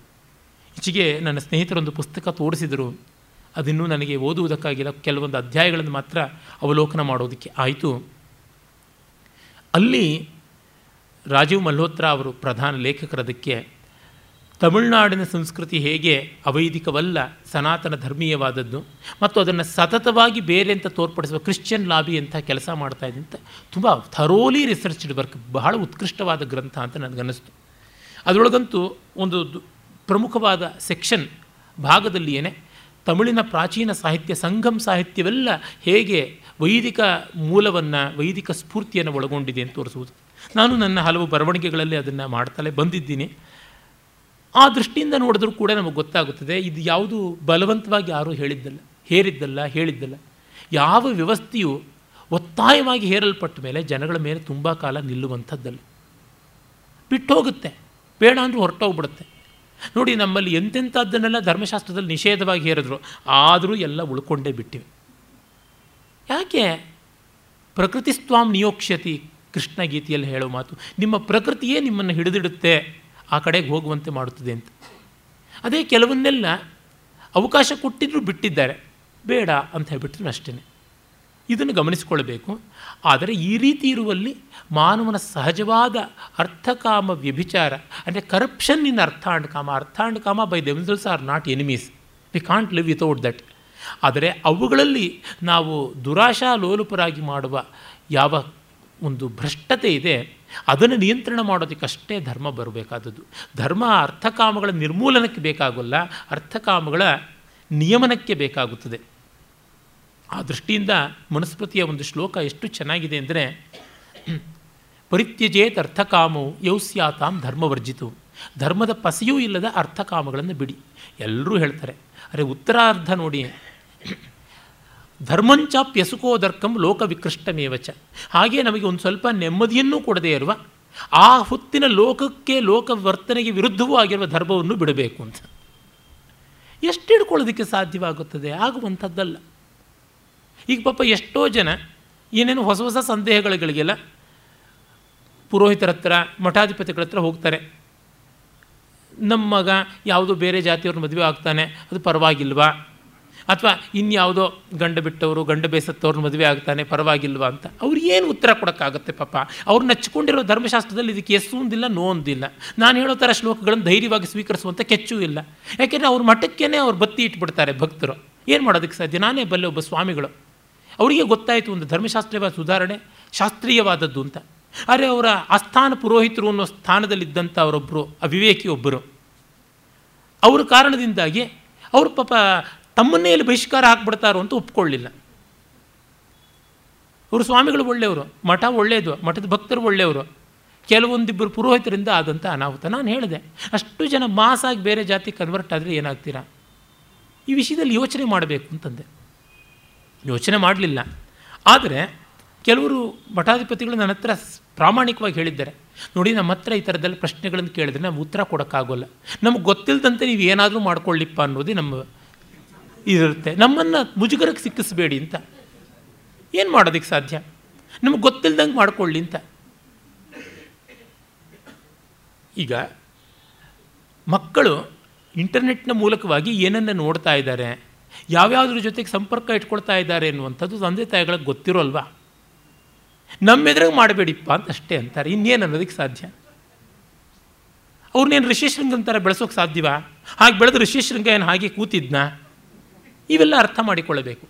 ಈಚೆಗೆ ನನ್ನ ಸ್ನೇಹಿತರೊಂದು ಪುಸ್ತಕ ತೋರಿಸಿದರು. ಅದಿನ್ನೂ ನನಗೆ ಓದುವುದಕ್ಕಾಗಿಲ್ಲ. ಕೆಲವೊಂದು ಅಧ್ಯಾಯಗಳನ್ನು ಮಾತ್ರ ಅವಲೋಕನ ಮಾಡೋದಕ್ಕೆ ಆಯಿತು. ಅಲ್ಲಿ ರಾಜೀವ್ ಮಲ್ಹೋತ್ರ ಅವರು ಪ್ರಧಾನ ಲೇಖಕರದಕ್ಕೆ ತಮಿಳುನಾಡಿನ ಸಂಸ್ಕೃತಿ ಹೇಗೆ ಅವೈದಿಕವಲ್ಲ, ಸನಾತನ ಧರ್ಮೀಯವಾದದ್ದು, ಮತ್ತು ಅದನ್ನು ಸತತವಾಗಿ ಬೇರೆ ಅಂತ ತೋರ್ಪಡಿಸುವ ಕ್ರಿಶ್ಚಿಯನ್ ಲಾಬಿ ಅಂತ ಕೆಲಸ ಮಾಡ್ತಾ ಇದೆ ಅಂತ ತುಂಬ ಥರೋಲಿ ರಿಸರ್ಚ್ಡ್ ವರ್ಕ್ ಬಹಳ ಉತ್ಕೃಷ್ಟವಾದ ಗ್ರಂಥ ಅಂತ ನನಗನ್ನಿಸ್ತು. ಅದರೊಳಗಂತೂ ಒಂದು ಪ್ರಮುಖವಾದ ಸೆಕ್ಷನ್ ಭಾಗದಲ್ಲಿಯೇ ತಮಿಳಿನ ಪ್ರಾಚೀನ ಸಾಹಿತ್ಯ ಸಂಘಂ ಸಾಹಿತ್ಯವೆಲ್ಲ ಹೇಗೆ ವೈದಿಕ ಮೂಲವನ್ನು, ವೈದಿಕ ಸ್ಫೂರ್ತಿಯನ್ನು ಒಳಗೊಂಡಿದೆ ಅಂತ ತೋರಿಸುವುದು. ನಾನು ನನ್ನ ಹಲವು ಬರವಣಿಗೆಗಳಲ್ಲಿ ಅದನ್ನು ಮಾಡ್ತಲೇ ಬಂದಿದ್ದೀನಿ. ಆ ದೃಷ್ಟಿಯಿಂದ ನೋಡಿದ್ರೂ ಕೂಡ ನಮಗೆ ಗೊತ್ತಾಗುತ್ತದೆ, ಇದು ಯಾವುದು ಬಲವಂತವಾಗಿ ಯಾರೂ ಹೇಳಿದ್ದಲ್ಲ, ಹೇರಿದ್ದಲ್ಲ, ಹೇಳಿದ್ದಲ್ಲ. ಯಾವ ವ್ಯವಸ್ಥೆಯು ಒತ್ತಾಯವಾಗಿ ಹೇರಲ್ಪಟ್ಟ ಮೇಲೆ ಜನಗಳ ಮೇಲೆ ತುಂಬ ಕಾಲ ನಿಲ್ಲುವಂಥದ್ದಲ್ಲ. ಬಿಟ್ಟು ಹೋಗುತ್ತೆ ಬೇಡ ಅಂದರೂ ಹೊರಟೋಗ್ಬಿಡುತ್ತೆ. ನೋಡಿ, ನಮ್ಮಲ್ಲಿ ಎಂತೆಂಥದ್ದನ್ನೆಲ್ಲ ಧರ್ಮಶಾಸ್ತ್ರದಲ್ಲಿ ನಿಷೇಧವಾಗಿ ಹೇರಿದ್ರು, ಆದರೂ ಎಲ್ಲ ಉಳ್ಕೊಂಡೇ ಬಿಟ್ಟಿವೆ. ಯಾಕೆ? ಪ್ರಕೃತಿ ಸ್ವಾಮ್ ನಿಯೋಕ್ಷತಿ ಕೃಷ್ಣ ಗೀತೆಯಲ್ಲಿ ಹೇಳೋ ಮಾತು, ನಿಮ್ಮ ಪ್ರಕೃತಿಯೇ ನಿಮ್ಮನ್ನು ಹಿಡಿದಿಡುತ್ತೆ. ಆ ಕಡೆಗೆ ಹೋಗುವಂತೆ ಮಾಡುತ್ತದೆ ಅಂತ. ಅದೇ ಕೆಲವನ್ನೆಲ್ಲ ಅವಕಾಶ ಕೊಟ್ಟಿದ್ದರೂ ಬಿಟ್ಟಿದ್ದಾರೆ. ಬೇಡ ಅಂತ ಹೇಳ್ಬಿಟ್ರು ಅಷ್ಟೇ ಇದನ್ನು ಗಮನಿಸಿಕೊಳ್ಬೇಕು ಆದರೆ ಈ ರೀತಿ ಇರುವಲ್ಲಿ ಮಾನವನ ಸಹಜವಾದ ಅರ್ಥಕಾಮ ವ್ಯಭಿಚಾರ, ಅಂದರೆ ಕರಪ್ಷನ್ ಇನ್ ಅರ್ಥ ಆ್ಯಂಡ್ ಕಾಮ ಅರ್ಥ ಆ್ಯಂಡ್ ಕಾಮ by themselves are not enemies we can't live without that ಆದರೆ ಅವುಗಳಲ್ಲಿ ನಾವು ದುರಾಶಾ ಲೋಲುಪರಾಗಿ ಮಾಡುವ ಯಾವ ಒಂದು ಭ್ರಷ್ಟತೆ ಇದೆ ಅದನ್ನು ನಿಯಂತ್ರಣ ಮಾಡೋದಕ್ಕಷ್ಟೇ ಧರ್ಮ ಬರಬೇಕಾದದ್ದು. ಧರ್ಮ ಅರ್ಥಕಾಮಗಳ ನಿರ್ಮೂಲನಕ್ಕೆ ಬೇಕಾಗಲ್ಲ, ಅರ್ಥಕಾಮಗಳ ನಿಯಮನಕ್ಕೆ ಬೇಕಾಗುತ್ತದೆ. ಆ ದೃಷ್ಟಿಯಿಂದ ಮನುಸ್ಮೃತಿಯ ಒಂದು ಶ್ಲೋಕ ಎಷ್ಟು ಚೆನ್ನಾಗಿದೆ ಅಂದರೆ, ಪರಿತ್ಯಜೇತ್ ಅರ್ಥಕಾಮವು ಯೌಸ್ಯಾತಾಂ ಧರ್ಮವರ್ಜಿತು. ಧರ್ಮದ ಪಸಿಯೂ ಇಲ್ಲದ ಅರ್ಥಕಾಮಗಳನ್ನು ಬಿಡಿ. ಎಲ್ಲರೂ ಹೇಳ್ತಾರೆ. ಅರೆ ಉತ್ತರಾರ್ಧ ನೋಡಿ. ಧರ್ಮಂಚಾಪ್ಯಸುಕೋದರ್ಕಂ ಲೋಕ ವಿಕೃಷ್ಟಮೇವಚ ಹಾಗೆ ನಮಗೆ ಒಂದು ಸ್ವಲ್ಪ ನೆಮ್ಮದಿಯನ್ನು ಕೊಡದೇ ಇರುವ ಆ ಹೊತ್ತಿನ ಲೋಕಕ್ಕೆ ಲೋಕ ವರ್ತನೆಗೆ ವಿರುದ್ಧವೂ ಆಗಿರುವ ಧರ್ಮವನ್ನು ಬಿಡಬೇಕು ಅಂತ. ಎಷ್ಟು ಹಿಡ್ಕೊಳ್ಳೋದಕ್ಕೆ ಸಾಧ್ಯವಾಗುತ್ತದೆ? ಆಗುವಂಥದ್ದಲ್ಲ. ಈಗ ಪಾಪ ಎಷ್ಟೋ ಜನ ಏನೇನು ಹೊಸ ಹೊಸ ಸಂದೇಹಗಳಿಗೆಲ್ಲ ಪುರೋಹಿತರ ಹತ್ರ, ಮಠಾಧಿಪತಿಗಳ ಹತ್ರ ಹೋಗ್ತಾರೆ. ನಮ್ಮ ಮಗ ಯಾವುದೋ ಬೇರೆ ಜಾತಿಯವ್ರ ಮದುವೆ ಆಗ್ತಾನೆ, ಅದು ಪರವಾಗಿಲ್ವಾ? ಅಥವಾ ಇನ್ಯಾವುದೋ ಗಂಡ ಬಿಟ್ಟವರು, ಗಂಡ ಬೇಸತ್ತವ್ರನ್ನ ಮದುವೆ ಆಗ್ತಾನೆ, ಪರವಾಗಿಲ್ವಾ ಅಂತ. ಅವ್ರು ಏನು ಉತ್ತರ ಕೊಡೋಕ್ಕಾಗತ್ತೆ ಪಾಪ? ಅವ್ರು ನಚ್ಚಿಕೊಂಡಿರೋ ಧರ್ಮಶಾಸ್ತ್ರದಲ್ಲಿ ಇದಕ್ಕೆ ಎಸ್ಸು ಒಂದಿಲ್ಲ ನೋ ಒಂದಿಲ್ಲ ನಾನು ಹೇಳೋ ಥರ ಶ್ಲೋಕಗಳನ್ನು ಧೈರ್ಯವಾಗಿ ಸ್ವೀಕರಿಸುವಂಥ ಕೆಚ್ಚೂ ಇಲ್ಲ. ಯಾಕೆಂದರೆ ಅವ್ರ ಮಠಕ್ಕೇ ಅವ್ರು ಬತ್ತಿ ಇಟ್ಬಿಡ್ತಾರೆ ಭಕ್ತರು. ಏನು ಮಾಡೋದಕ್ಕೆ ಸಾಧ್ಯ? ನಾನೇ ಬಲ್ಲೆ ಒಬ್ಬ ಸ್ವಾಮಿಗಳು. ಅವರಿಗೆ ಗೊತ್ತಾಯಿತು ಒಂದು ಧರ್ಮಶಾಸ್ತ್ರೀಯವಾದ ಸುಧಾರಣೆ, ಶಾಸ್ತ್ರೀಯವಾದದ್ದು ಅಂತ. ಆದರೆ ಅವರ ಆಸ್ಥಾನ ಪುರೋಹಿತರು ಅನ್ನೋ ಸ್ಥಾನದಲ್ಲಿದ್ದಂಥ ಅವರೊಬ್ಬರು ಅವಿವೇಕಿ ಒಬ್ಬರು. ಅವರ ಕಾರಣದಿಂದಾಗಿ ಅವರು ಪಾಪ ತಮ್ಮನ್ನೇ ಇಲ್ಲಿ ಬಹಿಷ್ಕಾರ ಹಾಕ್ಬಿಡ್ತಾರೋ ಅಂತ ಒಪ್ಕೊಳ್ಳಿಲ್ಲ. ಅವರು ಸ್ವಾಮಿಗಳು ಒಳ್ಳೆಯವರು, ಮಠ ಒಳ್ಳೆಯದು, ಮಠದ ಭಕ್ತರು ಒಳ್ಳೆಯವರು. ಕೆಲವೊಂದಿಬ್ಬರು ಪುರೋಹಿತರಿಂದ ಆದಂಥ ಅನಾಹುತ. ನಾನು ಹೇಳಿದೆ, ಅಷ್ಟು ಜನ ಮಾಸಾಗಿ ಬೇರೆ ಜಾತಿ ಕನ್ವರ್ಟ್ ಆದರೆ ಏನಾಗ್ತೀರಾ? ಈ ವಿಷಯದಲ್ಲಿ ಯೋಚನೆ ಮಾಡಬೇಕು ಅಂತಂದೆ. ಯೋಚನೆ ಮಾಡಲಿಲ್ಲ. ಆದರೆ ಕೆಲವರು ಮಠಾಧಿಪತಿಗಳು ನನ್ನ ಹತ್ರ ಪ್ರಾಮಾಣಿಕವಾಗಿ ಹೇಳಿದ್ದಾರೆ. ನೋಡಿ, ನಮ್ಮ ಹತ್ರ ಈ ಥರದಲ್ಲಿ ಪ್ರಶ್ನೆಗಳನ್ನು ಕೇಳಿದ್ರೆ ನಾವು ಉತ್ತರ ಕೊಡೋಕ್ಕಾಗೋಲ್ಲ. ನಮಗೆ ಗೊತ್ತಿಲ್ಲದಂತೆ ನೀವು ಏನಾದರೂ ಮಾಡ್ಕೊಳ್ಳಿಪ್ಪ ಅನ್ನೋದೇ ನಮ್ಮ ಇರುತ್ತೆ. ನಮ್ಮನ್ನು ಮುಜುಗರಕ್ಕೆ ಸಿಕ್ಕಿಸ್ಬೇಡಿ ಅಂತ. ಏನು ಮಾಡೋದಕ್ಕೆ ಸಾಧ್ಯ? ನಮಗೆ ಗೊತ್ತಿಲ್ದಂಗೆ ಮಾಡಿಕೊಳ್ಳಿ ಅಂತ. ಈಗ ಮಕ್ಕಳು ಇಂಟರ್ನೆಟ್ನ ಮೂಲಕವಾಗಿ ಏನನ್ನು ನೋಡ್ತಾ ಇದ್ದಾರೆ, ಯಾವ್ಯಾವ್ದ್ರ ಜೊತೆಗೆ ಸಂಪರ್ಕ ಇಟ್ಕೊಳ್ತಾ ಇದ್ದಾರೆ ಅನ್ನುವಂಥದ್ದು ತಂದೆ ತಾಯಿಗಳಿಗೆ ಗೊತ್ತಿರೋಲ್ವಾ? ನಮ್ಮೆದ್ರಾಗ ಮಾಡಬೇಡಿಪ್ಪ ಅಂತ ಅಷ್ಟೇ ಅಂತಾರೆ. ಇನ್ನೇನು ಅನ್ನೋದಕ್ಕೆ ಸಾಧ್ಯ? ಅವ್ರನ್ನೇನು ಋಷಿಶೃಂಗ ಅಂತಾರೆ, ಬೆಳೆಸೋಕೆ ಸಾಧ್ಯವಾ? ಹಾಗೆ ಬೆಳೆದು ಋಷಿಶೃಂಗ ಏನು ಹಾಗೆ ಕೂತಿದ್ನಾ? ಇವೆಲ್ಲ ಅರ್ಥ ಮಾಡಿಕೊಳ್ಳಬೇಕು.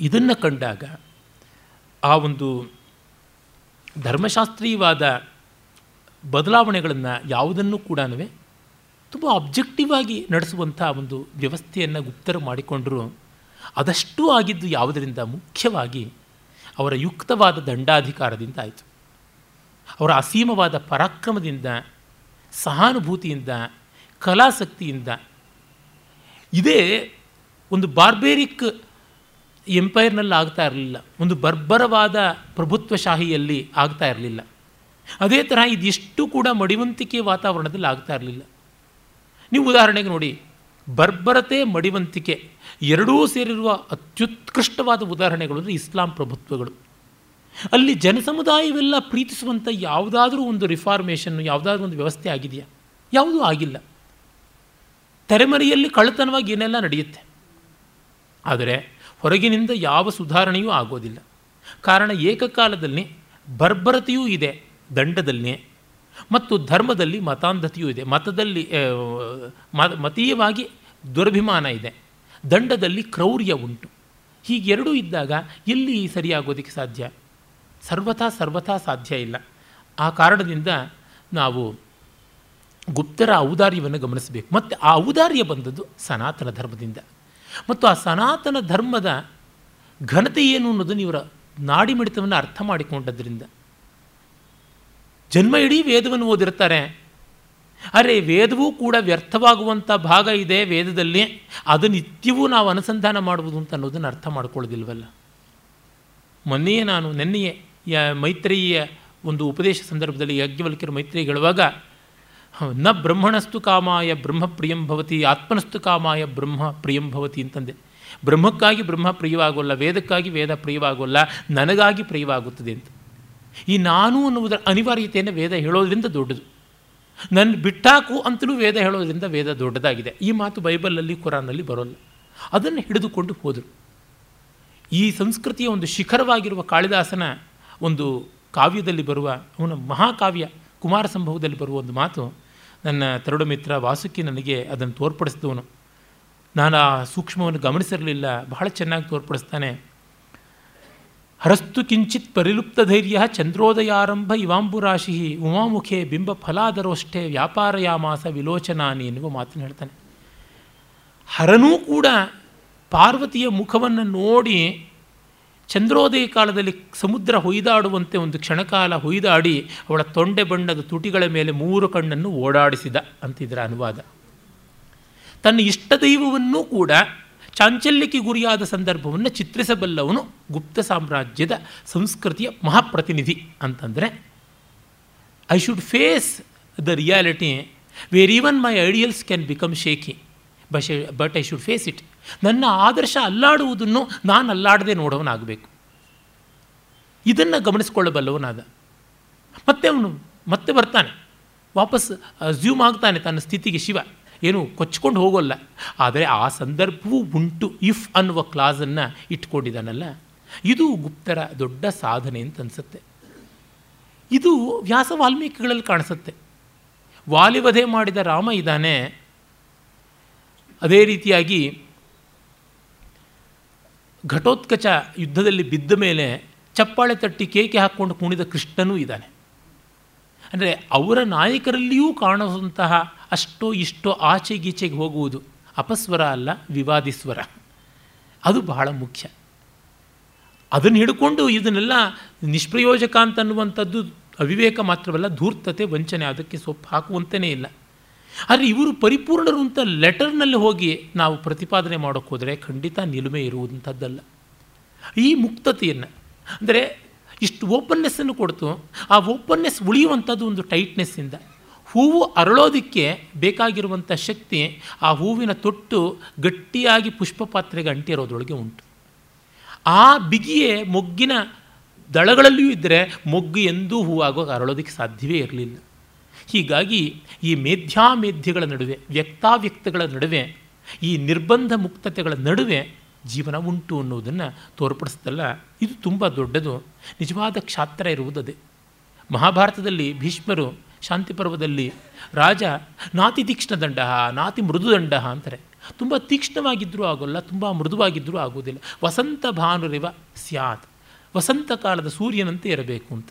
ಇದನ್ನು ಕಂಡಾಗ ಆ ಒಂದು ಧರ್ಮಶಾಸ್ತ್ರೀಯವಾದ ಬದಲಾವಣೆಗಳನ್ನು ಯಾವುದನ್ನು ಕೂಡ ತುಂಬ ಅಬ್ಜೆಕ್ಟಿವ್ ಆಗಿ ನಡೆಸುವಂಥ ಒಂದು ವ್ಯವಸ್ಥೆಯನ್ನು ಗುಪ್ತರು ಮಾಡಿಕೊಂಡರು. ಅದಷ್ಟೂ ಆಗಿದ್ದು ಯಾವುದರಿಂದ ಮುಖ್ಯವಾಗಿ ಅವರ ಯುಕ್ತವಾದ ದಂಡಾಧಿಕಾರದಿಂದ ಆಯಿತು. ಅವರ ಅಸೀಮವಾದ ಪರಾಕ್ರಮದಿಂದ, ಸಹಾನುಭೂತಿಯಿಂದ, ಕಲಾಸಕ್ತಿಯಿಂದ ಇದೇ ಒಂದು ಬಾರ್ಬೇರಿಕ್ ಎಂಪೈರ್ನಲ್ಲಿ ಆಗ್ತಾ ಇರಲಿಲ್ಲ. ಒಂದು ಬರ್ಬರವಾದ ಪ್ರಭುತ್ವಶಾಹಿಯಲ್ಲಿ ಆಗ್ತಾ ಇರಲಿಲ್ಲ. ಅದೇ ತರಹ ಇದಿಷ್ಟು ಕೂಡ ಮಡಿವಂತಿಕೆ ವಾತಾವರಣದಲ್ಲಿ ಆಗ್ತಾ ಇರಲಿಲ್ಲ. ನೀವು ಉದಾಹರಣೆಗೆ ನೋಡಿ, ಬರ್ಬರತೆ, ಮಡಿವಂತಿಕೆ ಎರಡೂ ಸೇರಿರುವ ಅತ್ಯುತ್ಕೃಷ್ಟವಾದ ಉದಾಹರಣೆಗಳು ಅಂದರೆ ಇಸ್ಲಾಂ ಪ್ರಭುತ್ವಗಳು. ಅಲ್ಲಿ ಜನಸಮುದಾಯವೆಲ್ಲ ಪ್ರೀತಿಸುವಂಥ ಯಾವುದಾದ್ರೂ ಒಂದು ರಿಫಾರ್ಮೇಷನ್ನು, ಯಾವುದಾದ್ರೂ ಒಂದು ವ್ಯವಸ್ಥೆ ಆಗಿದೆಯಾ? ಯಾವುದೂ ಆಗಿಲ್ಲ. ತೆರೆಮರೆಯಲ್ಲಿ ಕಳ್ಳತನವಾಗಿ ಏನೆಲ್ಲ ನಡೆಯುತ್ತೆ? ಆದರೆ ಹೊರಗಿನಿಂದ ಯಾವ ಸುಧಾರಣೆಯೂ ಆಗೋದಿಲ್ಲ. ಕಾರಣ ಏಕಕಾಲದಲ್ಲಿ ಬರ್ಬರತೆಯೂ ಇದೆ ದಂಡದಲ್ಲಿ ಮತ್ತು ಧರ್ಮದಲ್ಲಿ ಮತಾಂಧತೆಯೂ ಇದೆ, ಮತದಲ್ಲಿ ಮತೀಯವಾಗಿ ದುರಭಿಮಾನ ಇದೆ, ದಂಡದಲ್ಲಿ ಕ್ರೌರ್ಯ ಉಂಟು. ಹೀಗೆರಡೂ ಇದ್ದಾಗ ಎಲ್ಲಿ ಸರಿಯಾಗೋದಕ್ಕೆ ಸಾಧ್ಯ? ಸರ್ವಥಾ ಸರ್ವಥಾ ಸಾಧ್ಯ ಇಲ್ಲ. ಆ ಕಾರಣದಿಂದ ನಾವು ಗುಪ್ತರ ಔದಾರ್ಯವನ್ನು ಗಮನಿಸಬೇಕು. ಮತ್ತು ಆ ಔದಾರ್ಯ ಬಂದದ್ದು ಸನಾತನ ಧರ್ಮದಿಂದ. ಮತ್ತು ಆ ಸನಾತನ ಧರ್ಮದ ಘನತೆ ಏನು ಅನ್ನೋದನ್ನು ಇವರ ನಾಡಿ ಮಿಡಿತವನ್ನು ಅರ್ಥ ಮಾಡಿಕೊಂಡದ್ರಿಂದ. ಜನ್ಮ ಇಡೀ ವೇದವನ್ನು ಓದಿರ್ತಾರೆ. ಅರೆ, ವೇದವೂ ಕೂಡ ವ್ಯರ್ಥವಾಗುವಂಥ ಭಾಗ ಇದೆ ವೇದದಲ್ಲಿ. ಅದು ನಿತ್ಯವೂ ನಾವು ಅನುಸಂಧಾನ ಮಾಡುವುದು ಅಂತ ಅನ್ನೋದನ್ನು ಅರ್ಥ ಮಾಡ್ಕೊಳ್ಳೋದಿಲ್ವಲ್ಲ? ಮೊನ್ನೆಯೇ ನಾನು, ನೆನ್ನೆಯೇ ಮೈತ್ರಿಯ ಒಂದು ಉಪದೇಶ ಸಂದರ್ಭದಲ್ಲಿ ಯಜ್ಞವಲ್ಕಿರ ಮೈತ್ರಿ ಹೇಳುವಾಗ ನ ಬ್ರಹ್ಮಣಸ್ತು ಕಾಮಾಯ ಬ್ರಹ್ಮ ಪ್ರಿಯಂ ಭವತಿ, ಆತ್ಮನಸ್ತು ಕಾಮಾಯ ಬ್ರಹ್ಮ ಪ್ರಿಯಂ ಭವತಿ ಅಂತಂದೆ. ಬ್ರಹ್ಮಕ್ಕಾಗಿ ಬ್ರಹ್ಮ ಪ್ರಿಯವಾಗೋಲ್ಲ, ವೇದಕ್ಕಾಗಿ ವೇದ ಪ್ರಿಯವಾಗೋಲ್ಲ, ನನಗಾಗಿ ಪ್ರಿಯವಾಗುತ್ತದೆ ಅಂತ. ಈ ನಾನು ಅನ್ನುವುದರ ಅನಿವಾರ್ಯತೆಯನ್ನು ವೇದ ಹೇಳೋದ್ರಿಂದ ದೊಡ್ಡದು. ನನ್ನ ಬಿಟ್ಟಾಕು ಅಂತಲೂ ವೇದ ಹೇಳೋದ್ರಿಂದ ವೇದ ದೊಡ್ಡದಾಗಿದೆ. ಈ ಮಾತು ಬೈಬಲಲ್ಲಿ ಕುರಾನಲ್ಲಿ ಬರೋಲ್ಲ. ಅದನ್ನು ಹಿಡಿದುಕೊಂಡು ಹೋದರು. ಈ ಸಂಸ್ಕೃತಿಯ ಒಂದು ಶಿಖರವಾಗಿರುವ ಕಾಳಿದಾಸನ ಒಂದು ಕಾವ್ಯದಲ್ಲಿ ಬರುವ, ಅವನ ಮಹಾಕಾವ್ಯ ಕುಮಾರ ಸಂಭವದಲ್ಲಿ ಬರುವ ಒಂದು ಮಾತು ನನ್ನ ತರುಡ ಮಿತ್ರ ವಾಸುಕಿ ನನಗೆ ಅದನ್ನು ತೋರ್ಪಡಿಸಿದವನು. ನಾನು ಆ ಸೂಕ್ಷ್ಮವನ್ನು ಗಮನಿಸಿರಲಿಲ್ಲ. ಬಹಳ ಚೆನ್ನಾಗಿ ತೋರ್ಪಡಿಸ್ತಾನೆ. ಹರಸ್ತು ಕಿಂಚಿತ್ ಪರಿಲುಪ್ತ ಧೈರ್ಯ ಚಂದ್ರೋದಯಾರಂಭ ಇವಾಂಬುರಾಶಿ ಉಮಾಮುಖೆ ಬಿಂಬ ಫಲಾದರೋಷ್ಟೇ ವ್ಯಾಪಾರಯಾಮಾಸ ವಿಲೋಚನಾನಿ ಎನ್ನುವ ಮಾತನ್ನು ಹೇಳ್ತಾನೆ. ಹರನೂ ಕೂಡ ಪಾರ್ವತಿಯ ಮುಖವನ್ನು ನೋಡಿ ಚಂದ್ರೋದಯ ಕಾಲದಲ್ಲಿ ಸಮುದ್ರ ಹೊಯ್ದಾಡುವಂತೆ ಒಂದು ಕ್ಷಣಕಾಲ ಹೊಯ್ದಾಡಿ ಅವಳ ತೊಂಡೆ ಬಣ್ಣದ ತುಟಿಗಳ ಮೇಲೆ ಮೂರು ಕಣ್ಣನ್ನು ಓಡಾಡಿಸಿದ ಅಂತಿದ್ರ ಅನುವಾದ. ತನ್ನ ಇಷ್ಟ ದೈವವನ್ನೂ ಕೂಡ ಚಾಂಚಲ್ಯಕ್ಕೆ ಗುರಿಯಾದ ಸಂದರ್ಭವನ್ನು ಚಿತ್ರಿಸಬಲ್ಲವನು ಗುಪ್ತ ಸಾಮ್ರಾಜ್ಯದ ಸಂಸ್ಕೃತಿಯ ಮಹಾಪ್ರತಿನಿಧಿ ಅಂತಂದರೆ I should face the reality where even my ideals can become shaky but I should face it ನನ್ನ ಆದರ್ಶ ಅಲ್ಲಾಡುವುದನ್ನು ನಾನು ಅಲ್ಲಾಡದೆ ನೋಡೋವನಾಗಬೇಕು. ಇದನ್ನು ಗಮನಿಸ್ಕೊಳ್ಳಬಲ್ಲವನಾದ. ಮತ್ತೆ ಅವನು ಮತ್ತೆ ಬರ್ತಾನೆ. ವಾಪಸ್ ಅಸ್ಯೂಮ್ ಆಗ್ತಾನೆ ತನ್ನ ಸ್ಥಿತಿಗೆ ಶಿವ. ಏನು ಕೊಚ್ಕೊಂಡು ಹೋಗೋಲ್ಲ. ಆದರೆ ಆ ಸಂದರ್ಭವೂ ಉಂಟು ಇಫ್ ಅನ್ನುವ ಕ್ಲಾಸನ್ನು ಇಟ್ಕೊಂಡಿದ್ದಾನಲ್ಲ. ಇದು ಗುಪ್ತರ ದೊಡ್ಡ ಸಾಧನೆ ಅಂತ ಅನಿಸುತ್ತೆ. ಇದು ವ್ಯಾಸ ವಾಲ್ಮೀಕಿಗಳಲ್ಲಿ ಕಾಣಿಸುತ್ತೆ. ವಾಲಿವಧೆ ಮಾಡಿದ ರಾಮ ಇದ್ದಾನೆ. ಅದೇ ರೀತಿಯಾಗಿ ಘಟೋತ್ಕಚ ಯುದ್ಧದಲ್ಲಿ ಬಿದ್ದ ಮೇಲೆ ಚಪ್ಪಾಳೆ ತಟ್ಟಿ ಕೇಕೆ ಹಾಕ್ಕೊಂಡು ಕುಣಿದ ಕೃಷ್ಣನೂ ಇದ್ದಾನೆ. ಅಂದರೆ ಅವರ ನಾಯಕರಲ್ಲಿಯೂ ಕಾಣುವಂತಹ ಅಷ್ಟೋ ಇಷ್ಟೋ ಆಚೆ ಗೀಚೆಗೆ ಹೋಗುವುದು ಅಪಸ್ವರ ಅಲ್ಲ, ವಿವಾದಿಸ್ವರ. ಅದು ಬಹಳ ಮುಖ್ಯ. ಅದನ್ನು ಹಿಡ್ಕೊಂಡು ಇದನ್ನೆಲ್ಲ ನಿಷ್ಪ್ರಯೋಜಕ ಅಂತನ್ನುವಂಥದ್ದು ಅವಿವೇಕ ಮಾತ್ರವಲ್ಲ, ಧೂರ್ತತೆ, ವಂಚನೆ, ಅದಕ್ಕೆ ಸೊಪ್ಪು ಹಾಕುವಂತೆಯೇ ಇಲ್ಲ. ಆದರೆ ಇವರು ಪರಿಪೂರ್ಣರು ಅಂತ ಲೆಟರ್ನಲ್ಲಿ ಹೋಗಿ ನಾವು ಪ್ರತಿಪಾದನೆ ಮಾಡೋಕ್ಕೆ ಹೋದರೆ ಖಂಡಿತ ನಿಲುಮೆ ಇರುವಂಥದ್ದಲ್ಲ ಈ ಮುಕ್ತತೆಯನ್ನು, ಅಂದರೆ ಇಷ್ಟು ಓಪನ್ನೆಸ್ಸನ್ನು ಕೊಡ್ತು, ಆ ಓಪನ್ನೆಸ್ ಉಳಿಯುವಂಥದ್ದು ಒಂದು ಟೈಟ್ನೆಸ್ಸಿಂದ ಹೂವು ಅರಳೋದಕ್ಕೆ ಬೇಕಾಗಿರುವಂಥ ಶಕ್ತಿ ಆ ಹೂವಿನ ತೊಟ್ಟು ಗಟ್ಟಿಯಾಗಿ ಪುಷ್ಪ ಪಾತ್ರೆಗೆ ಅಂಟಿರೋದ್ರೊಳಗೆ ಉಂಟು. ಆ ಬಿಗಿಯೇ ಮೊಗ್ಗಿನ ದಳಗಳಲ್ಲಿಯೂ ಇದ್ದರೆ ಮೊಗ್ಗು ಎಂದೂ ಹೂವಾಗೋ ಅರಳೋದಕ್ಕೆ ಸಾಧ್ಯವೇ ಇರಲಿಲ್ಲ. ಹೀಗಾಗಿ ಈ ಮೇಧ್ಯಾಮೇಧ್ಯಗಳ ನಡುವೆ, ವ್ಯಕ್ತಾವ್ಯಕ್ತಗಳ ನಡುವೆ, ಈ ನಿರ್ಬಂಧ ಮುಕ್ತತೆಗಳ ನಡುವೆ ಜೀವನ ಉಂಟು ಅನ್ನೋದನ್ನು ತೋರ್ಪಡಿಸ್ತಲ್ಲ ಇದು ತುಂಬ ದೊಡ್ಡದು. ನಿಜವಾದ ಕ್ಷಾತ್ರ ಇರುವುದದೇ. ಮಹಾಭಾರತದಲ್ಲಿ ಭೀಷ್ಮರು ಶಾಂತಿ ಪರ್ವದಲ್ಲಿ ರಾಜ ನಾತಿ ತೀಕ್ಷ್ಣ ದಂಡ ನಾತಿ ಮೃದುದಂಡ ಅಂತಾರೆ. ತುಂಬ ತೀಕ್ಷ್ಣವಾಗಿದ್ದರೂ ಆಗೋಲ್ಲ, ತುಂಬ ಮೃದುವಾಗಿದ್ದರೂ ಆಗೋದಿಲ್ಲ ವಸಂತ ಭಾನುರಿವ ಸ್ಯಾತ್. ವಸಂತ ಕಾಲದ ಸೂರ್ಯನಂತೆ ಇರಬೇಕು ಅಂತ.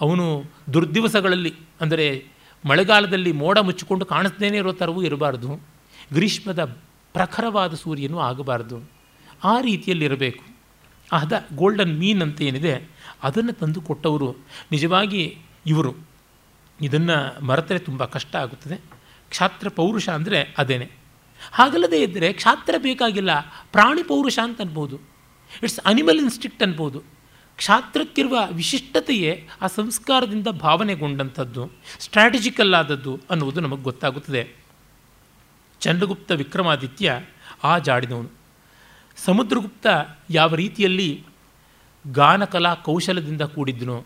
ಅವನು ದುರ್ದಿವಸಗಳಲ್ಲಿ, ಅಂದರೆ ಮಳೆಗಾಲದಲ್ಲಿ ಮೋಡ ಮುಚ್ಚಿಕೊಂಡು ಕಾಣಿಸ್ದೇನೆ ಇರೋ ಥರವೂ ಇರಬಾರ್ದು. ಗ್ರೀಷ್ಮದ ಪ್ರಖರವಾದ ಸೂರ್ಯನೂ ಆಗಬಾರ್ದು. ಆ ರೀತಿಯಲ್ಲಿರಬೇಕು. ಆದ ಗೋಲ್ಡನ್ ಮೀನ್ ಅಂತ ಏನಿದೆ, ಅದನ್ನು ತಂದು ಕೊಟ್ಟವರು ನಿಜವಾಗಿ ಇವರು. ಇದನ್ನು ಮರೆತರೆ ತುಂಬ ಕಷ್ಟ ಆಗುತ್ತದೆ. ಕ್ಷಾತ್ರ ಪೌರುಷ ಅಂದರೆ ಅದೇನೆ. ಹಾಗಲ್ಲದೇ ಇದ್ದರೆ ಕ್ಷಾತ್ರ ಬೇಕಾಗಿಲ್ಲ, ಪ್ರಾಣಿ ಪೌರುಷ ಅಂತ ಅನ್ಬೋದು. ಇಟ್ಸ್ ಅನಿಮಲ್ ಇನ್ಸ್ಟಿಕ್ಟ್ ಅನ್ಬೋದು. ಕ್ಷಾತ್ರಕ್ಕಿರುವ ವಿಶಿಷ್ಟತೆಯೇ ಆ ಸಂಸ್ಕಾರದಿಂದ ಭಾವನೆಗೊಂಡಂಥದ್ದು ಸ್ಟ್ರಾಟಜಿಕಲ್ ಆದದ್ದು ಅನ್ನುವುದು ನಮಗೆ ಗೊತ್ತಾಗುತ್ತದೆ. ಚಂದ್ರಗುಪ್ತ ವಿಕ್ರಮಾದಿತ್ಯ ಆ ಜಾಡಿದವನು. ಸಮುದ್ರಗುಪ್ತ ಯಾವ ರೀತಿಯಲ್ಲಿ ಗಾನಕಲಾ ಕೌಶಲದಿಂದ ಕೂಡಿದ್ನೋ,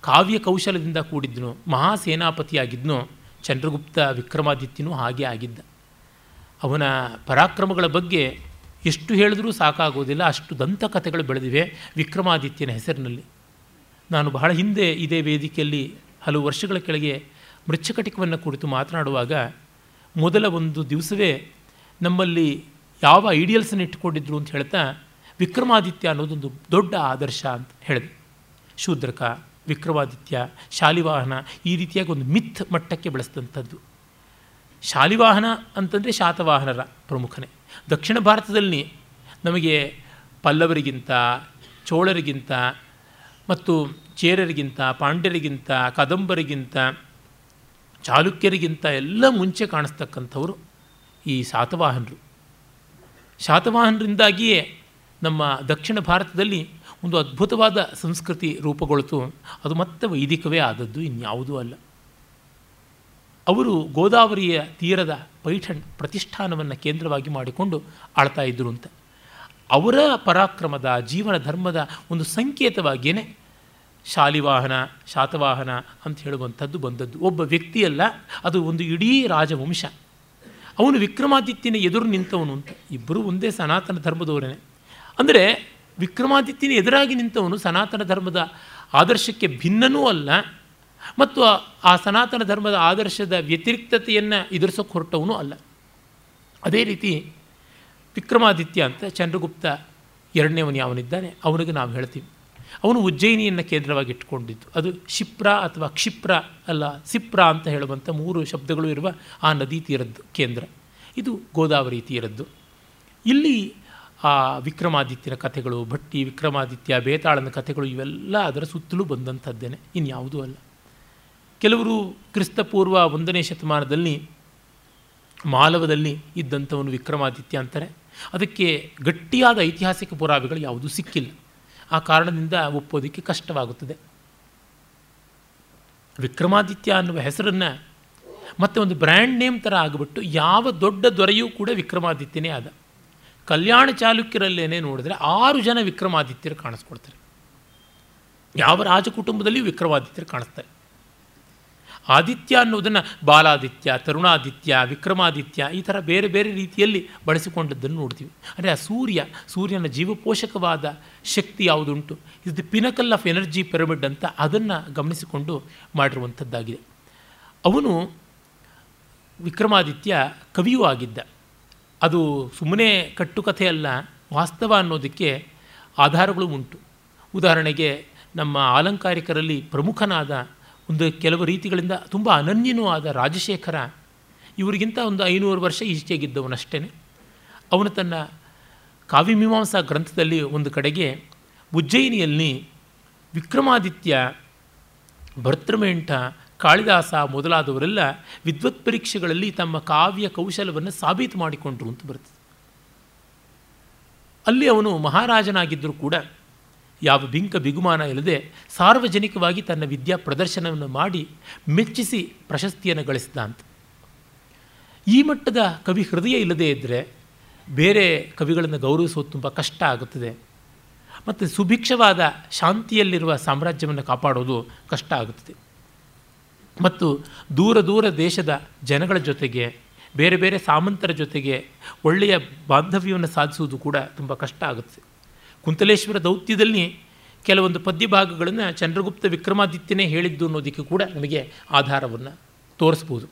ಕಾವ್ಯ ಕೌಶಲದಿಂದ ಕೂಡಿದ್ನೋ, ಮಹಾಸೇನಾಪತಿಯಾಗಿದ್ನೋ ಚಂದ್ರಗುಪ್ತ ವಿಕ್ರಮಾದಿತ್ಯನೂ ಹಾಗೆ ಆಗಿದ್ದ. ಅವನ ಪರಾಕ್ರಮಗಳ ಬಗ್ಗೆ ಎಷ್ಟು ಹೇಳಿದ್ರೂ ಸಾಕಾಗೋದಿಲ್ಲ, ಅಷ್ಟು ದಂತಕಥೆಗಳು ಬೆಳೆದಿವೆ ವಿಕ್ರಮಾದಿತ್ಯನ ಹೆಸರಿನಲ್ಲಿ. ನಾನು ಬಹಳ ಹಿಂದೆ ಇದೇ ವೇದಿಕೆಯಲ್ಲಿ ಹಲವು ವರ್ಷಗಳ ಕೆಳಗೆ ಮೃಚ್ಛಕಟಿಕವನ್ನು ಕುರಿತು ಮಾತನಾಡುವಾಗ ಮೊದಲ ಒಂದು ದಿವಸವೇ ನಮ್ಮಲ್ಲಿ ಯಾವ ಐಡಿಯಲ್ಸನ್ನು ಇಟ್ಟುಕೊಂಡಿದ್ರು ಅಂತ ಹೇಳ್ತಾ ವಿಕ್ರಮಾದಿತ್ಯ ಅನ್ನೋದೊಂದು ದೊಡ್ಡ ಆದರ್ಶ ಅಂತ ಹೇಳಿದೆ. ಶೂದ್ರಕ, ವಿಕ್ರಮಾದಿತ್ಯ, ಶಾಲಿವಾಹನ ಈ ರೀತಿಯಾಗಿ ಒಂದು ಮಿಥ್ ಮಟ್ಟಕ್ಕೆ ಬೆಳೆಸಿದಂಥದ್ದು. ಶಾಲಿವಾಹನ ಅಂತಂದರೆ ಶಾತವಾಹನರ ಪ್ರಮುಖನೇ. ದಕ್ಷಿಣ ಭಾರತದಲ್ಲಿ ನಮಗೆ ಪಲ್ಲವರಿಗಿಂತ, ಚೋಳರಿಗಿಂತ ಮತ್ತು ಚೇರರಿಗಿಂತ, ಪಾಂಡ್ಯರಿಗಿಂತ, ಕದಂಬರಿಗಿಂತ, ಚಾಲುಕ್ಯರಿಗಿಂತ ಎಲ್ಲ ಮುಂಚೆ ಕಾಣಿಸ್ತಕ್ಕಂಥವರು ಈ ಶಾತವಾಹನರು. ಶಾತವಾಹನರಿಂದಾಗಿಯೇ ನಮ್ಮ ದಕ್ಷಿಣ ಭಾರತದಲ್ಲಿ ಒಂದು ಅದ್ಭುತವಾದ ಸಂಸ್ಕೃತಿ ರೂಪುಗೊಳ್ತು. ಅದು ಮತ್ತೆ ವೈದಿಕವೇ ಆದದ್ದು, ಇನ್ಯಾವುದೂ ಅಲ್ಲ. ಅವರು ಗೋದಾವರಿಯ ತೀರದ ಪೈಠಣ್ ಪ್ರತಿಷ್ಠಾನವನ್ನು ಕೇಂದ್ರವಾಗಿ ಮಾಡಿಕೊಂಡು ಆಳ್ತಾ ಇದ್ದರು ಅಂತ. ಅವರ ಪರಾಕ್ರಮದ, ಜೀವನ ಧರ್ಮದ ಒಂದು ಸಂಕೇತವಾಗಿಯೇ ಶಾಲಿವಾಹನ, ಶಾತವಾಹನ ಅಂತ ಹೇಳುವಂಥದ್ದು ಬಂದದ್ದು. ಒಬ್ಬ ವ್ಯಕ್ತಿಯಲ್ಲ, ಅದು ಒಂದು ಇಡೀ ರಾಜವಂಶ. ಅವನು ವಿಕ್ರಮಾದಿತ್ಯನ ಎದುರು ನಿಂತವನು ಅಂತ. ಇಬ್ಬರು ಒಂದೇ ಸನಾತನ ಧರ್ಮದವರೇ ಅಂದರೆ ವಿಕ್ರಮಾದಿತ್ಯನ ಎದುರಾಗಿ ನಿಂತವನು ಸನಾತನ ಧರ್ಮದ ಆದರ್ಶಕ್ಕೆ ಭಿನ್ನನೂ ಅಲ್ಲ ಮತ್ತು ಆ ಸನಾತನ ಧರ್ಮದ ಆದರ್ಶದ ವ್ಯತಿರಿಕ್ತತೆಯನ್ನು ಎದುರಿಸೋಕೆ ಹೊರಟವನು ಅಲ್ಲ. ಅದೇ ರೀತಿ ವಿಕ್ರಮಾದಿತ್ಯ ಅಂತ ಚಂದ್ರಗುಪ್ತ ಎರಡನೇವನು ಯಾವನಿದ್ದಾನೆ ಅವನಿಗೆ ನಾವು ಹೇಳ್ತೀವಿ. ಅವನು ಉಜ್ಜಯಿನಿಯನ್ನು ಕೇಂದ್ರವಾಗಿ ಇಟ್ಕೊಂಡಿದ್ದು. ಅದು ಶಿಪ್ರ ಅಥವಾ ಕ್ಷಿಪ್ರ ಅಲ್ಲ, ಸಿಪ್ರ ಅಂತ ಹೇಳುವಂಥ ಮೂರು ಶಬ್ದಗಳು ಇರುವ ಆ ನದಿ ತೀರದ್ದು ಕೇಂದ್ರ. ಇದು ಗೋದಾವರಿ ತೀರದ್ದು. ಇಲ್ಲಿ ಆ ವಿಕ್ರಮಾದಿತ್ಯನ ಕಥೆಗಳು, ಭಟ್ಟಿ ವಿಕ್ರಮಾದಿತ್ಯ, ಬೇತಾಳನ ಕಥೆಗಳು ಇವೆಲ್ಲ ಅದರ ಸುತ್ತಲೂ ಬಂದಂಥದ್ದೇನೆ. ಇನ್ಯಾವುದೂ ಅಲ್ಲ. ಕೆಲವರು ಕ್ರಿಸ್ತಪೂರ್ವ ಒಂದನೇ ಶತಮಾನದಲ್ಲಿ ಮಾಲವದಲ್ಲಿ ಇದ್ದಂಥವನು ವಿಕ್ರಮಾದಿತ್ಯ ಅಂತಾರೆ. ಅದಕ್ಕೆ ಗಟ್ಟಿಯಾದ ಐತಿಹಾಸಿಕ ಪುರಾವೆಗಳು ಯಾವುದೂ ಸಿಕ್ಕಿಲ್ಲ. ಆ ಕಾರಣದಿಂದ ಒಪ್ಪೋದಕ್ಕೆ ಕಷ್ಟವಾಗುತ್ತದೆ. ವಿಕ್ರಮಾದಿತ್ಯ ಅನ್ನುವ ಹೆಸರನ್ನು ಮತ್ತೆ ಒಂದು ಬ್ರ್ಯಾಂಡ್ ನೇಮ್ ಥರ ಆಗಿಬಿಟ್ಟು ಯಾವ ದೊಡ್ಡ ದೊರೆಯೂ ಕೂಡ ವಿಕ್ರಮಾದಿತ್ಯನೇ ಆದ. ಕಲ್ಯಾಣ ಚಾಲುಕ್ಯರಲ್ಲೇನೆ ನೋಡಿದ್ರೆ ಆರು ಜನ ವಿಕ್ರಮಾದಿತ್ಯರು ಕಾಣಿಸ್ಕೊಡ್ತಾರೆ ಯಾವ ರಾಜಕುಟುಂಬದಲ್ಲಿಯೂ ವಿಕ್ರಮಾದಿತ್ಯರು ಕಾಣಿಸ್ತಾರೆ. ಆದಿತ್ಯ ಅನ್ನೋದನ್ನು ಬಾಲಾದಿತ್ಯ, ತರುಣಾದಿತ್ಯ, ವಿಕ್ರಮಾದಿತ್ಯ ಈ ಥರ ಬೇರೆ ಬೇರೆ ರೀತಿಯಲ್ಲಿ ಬಳಸಿಕೊಂಡದ್ದನ್ನು ನೋಡ್ತೀವಿ. ಅಂದರೆ ಆ ಸೂರ್ಯ, ಸೂರ್ಯನ ಜೀವಪೋಷಕವಾದ ಶಕ್ತಿ ಯಾವುದುಂಟು? Is the pinnacle of energy pyramid ಅಂತ ಅದನ್ನು ಗಮನಿಸಿಕೊಂಡು ಮಾಡಿರುವಂಥದ್ದಾಗಿದೆ. ಅವನು ವಿಕ್ರಮಾದಿತ್ಯ ಕವಿಯೂ ಆಗಿದ್ದ. ಅದು ಸುಮ್ಮನೆ ಕಟ್ಟುಕಥೆ ಅಲ್ಲ, ವಾಸ್ತವ ಅನ್ನೋದಕ್ಕೆ ಆಧಾರಗಳು ಉಂಟು. ಉದಾಹರಣೆಗೆ ನಮ್ಮ ಆಲಂಕಾರಿಕರಲ್ಲಿ ಪ್ರಮುಖನಾದ ಒಂದು ಕೆಲವು ರೀತಿಗಳಿಂದ ತುಂಬ ಅನನ್ಯನೂ ಆದ ರಾಜಶೇಖರ, ಇವರಿಗಿಂತ ಒಂದು ಐನೂರು ವರ್ಷ ಈಚೆಗಿದ್ದವನಷ್ಟೇ ಅವನು ತನ್ನ ಕಾವ್ಯಮೀಮಾಂಸಾ ಗ್ರಂಥದಲ್ಲಿ ಒಂದು ಕಡೆಗೆ ಉಜ್ಜಯಿನಿಯಲ್ಲಿ ವಿಕ್ರಮಾದಿತ್ಯ, ಭರ್ತೃಮೇಂಠ, ಕಾಳಿದಾಸ ಮೊದಲಾದವರೆಲ್ಲ ವಿದ್ವತ್ ಪರೀಕ್ಷೆಗಳಲ್ಲಿ ತಮ್ಮ ಕಾವ್ಯ ಕೌಶಲವನ್ನು ಸಾಬೀತು ಮಾಡಿಕೊಂಡ್ರು ಅಂತ ಬರ್ತದೆ. ಅಲ್ಲಿ ಅವನು ಮಹಾರಾಜನಾಗಿದ್ದರೂ ಕೂಡ ಯಾವ ಬಿಂಕ ಬಿಗುಮಾನ ಇಲ್ಲದೆ ಸಾರ್ವಜನಿಕವಾಗಿ ತನ್ನ ವಿದ್ಯಾ ಪ್ರದರ್ಶನವನ್ನು ಮಾಡಿ ಮೆಚ್ಚಿಸಿ ಪ್ರಶಸ್ತಿಯನ್ನು ಗಳಿಸಿದ ಅಂತ ಈ ಮಟ್ಟದ ಕವಿ ಹೃದಯ ಇಲ್ಲದೇ ಇದ್ದರೆ ಬೇರೆ ಕವಿಗಳನ್ನು ಗೌರವಿಸೋದು ತುಂಬ ಕಷ್ಟ ಆಗುತ್ತದೆ. ಮತ್ತು ಸುಭಿಕ್ಷವಾದ ಶಾಂತಿಯಲ್ಲಿರುವ ಸಾಮ್ರಾಜ್ಯವನ್ನು ಕಾಪಾಡೋದು ಕಷ್ಟ ಆಗುತ್ತದೆ. ಮತ್ತು ದೂರ ದೂರ ದೇಶದ ಜನಗಳ ಜೊತೆಗೆ ಬೇರೆ ಬೇರೆ ಸಾಮಂತರ ಜೊತೆಗೆ ಒಳ್ಳೆಯ ಬಾಂಧವ್ಯವನ್ನು ಸಾಧಿಸುವುದು ಕೂಡ ತುಂಬ ಕಷ್ಟ ಆಗುತ್ತೆ ಕುಂತಲೇಶ್ವರ ದೌತ್ಯದಲ್ಲಿ ಕೆಲವೊಂದು ಪದ್ಯ ಭಾಗಗಳನ್ನು ಚಂದ್ರಗುಪ್ತ ವಿಕ್ರಮಾದಿತ್ಯನೇ ಹೇಳಿದ್ದು ಅನ್ನೋದಕ್ಕೆ ಕೂಡ ನಮಗೆ ಆಧಾರವನ್ನು ತೋರಿಸ್ಬೋದು.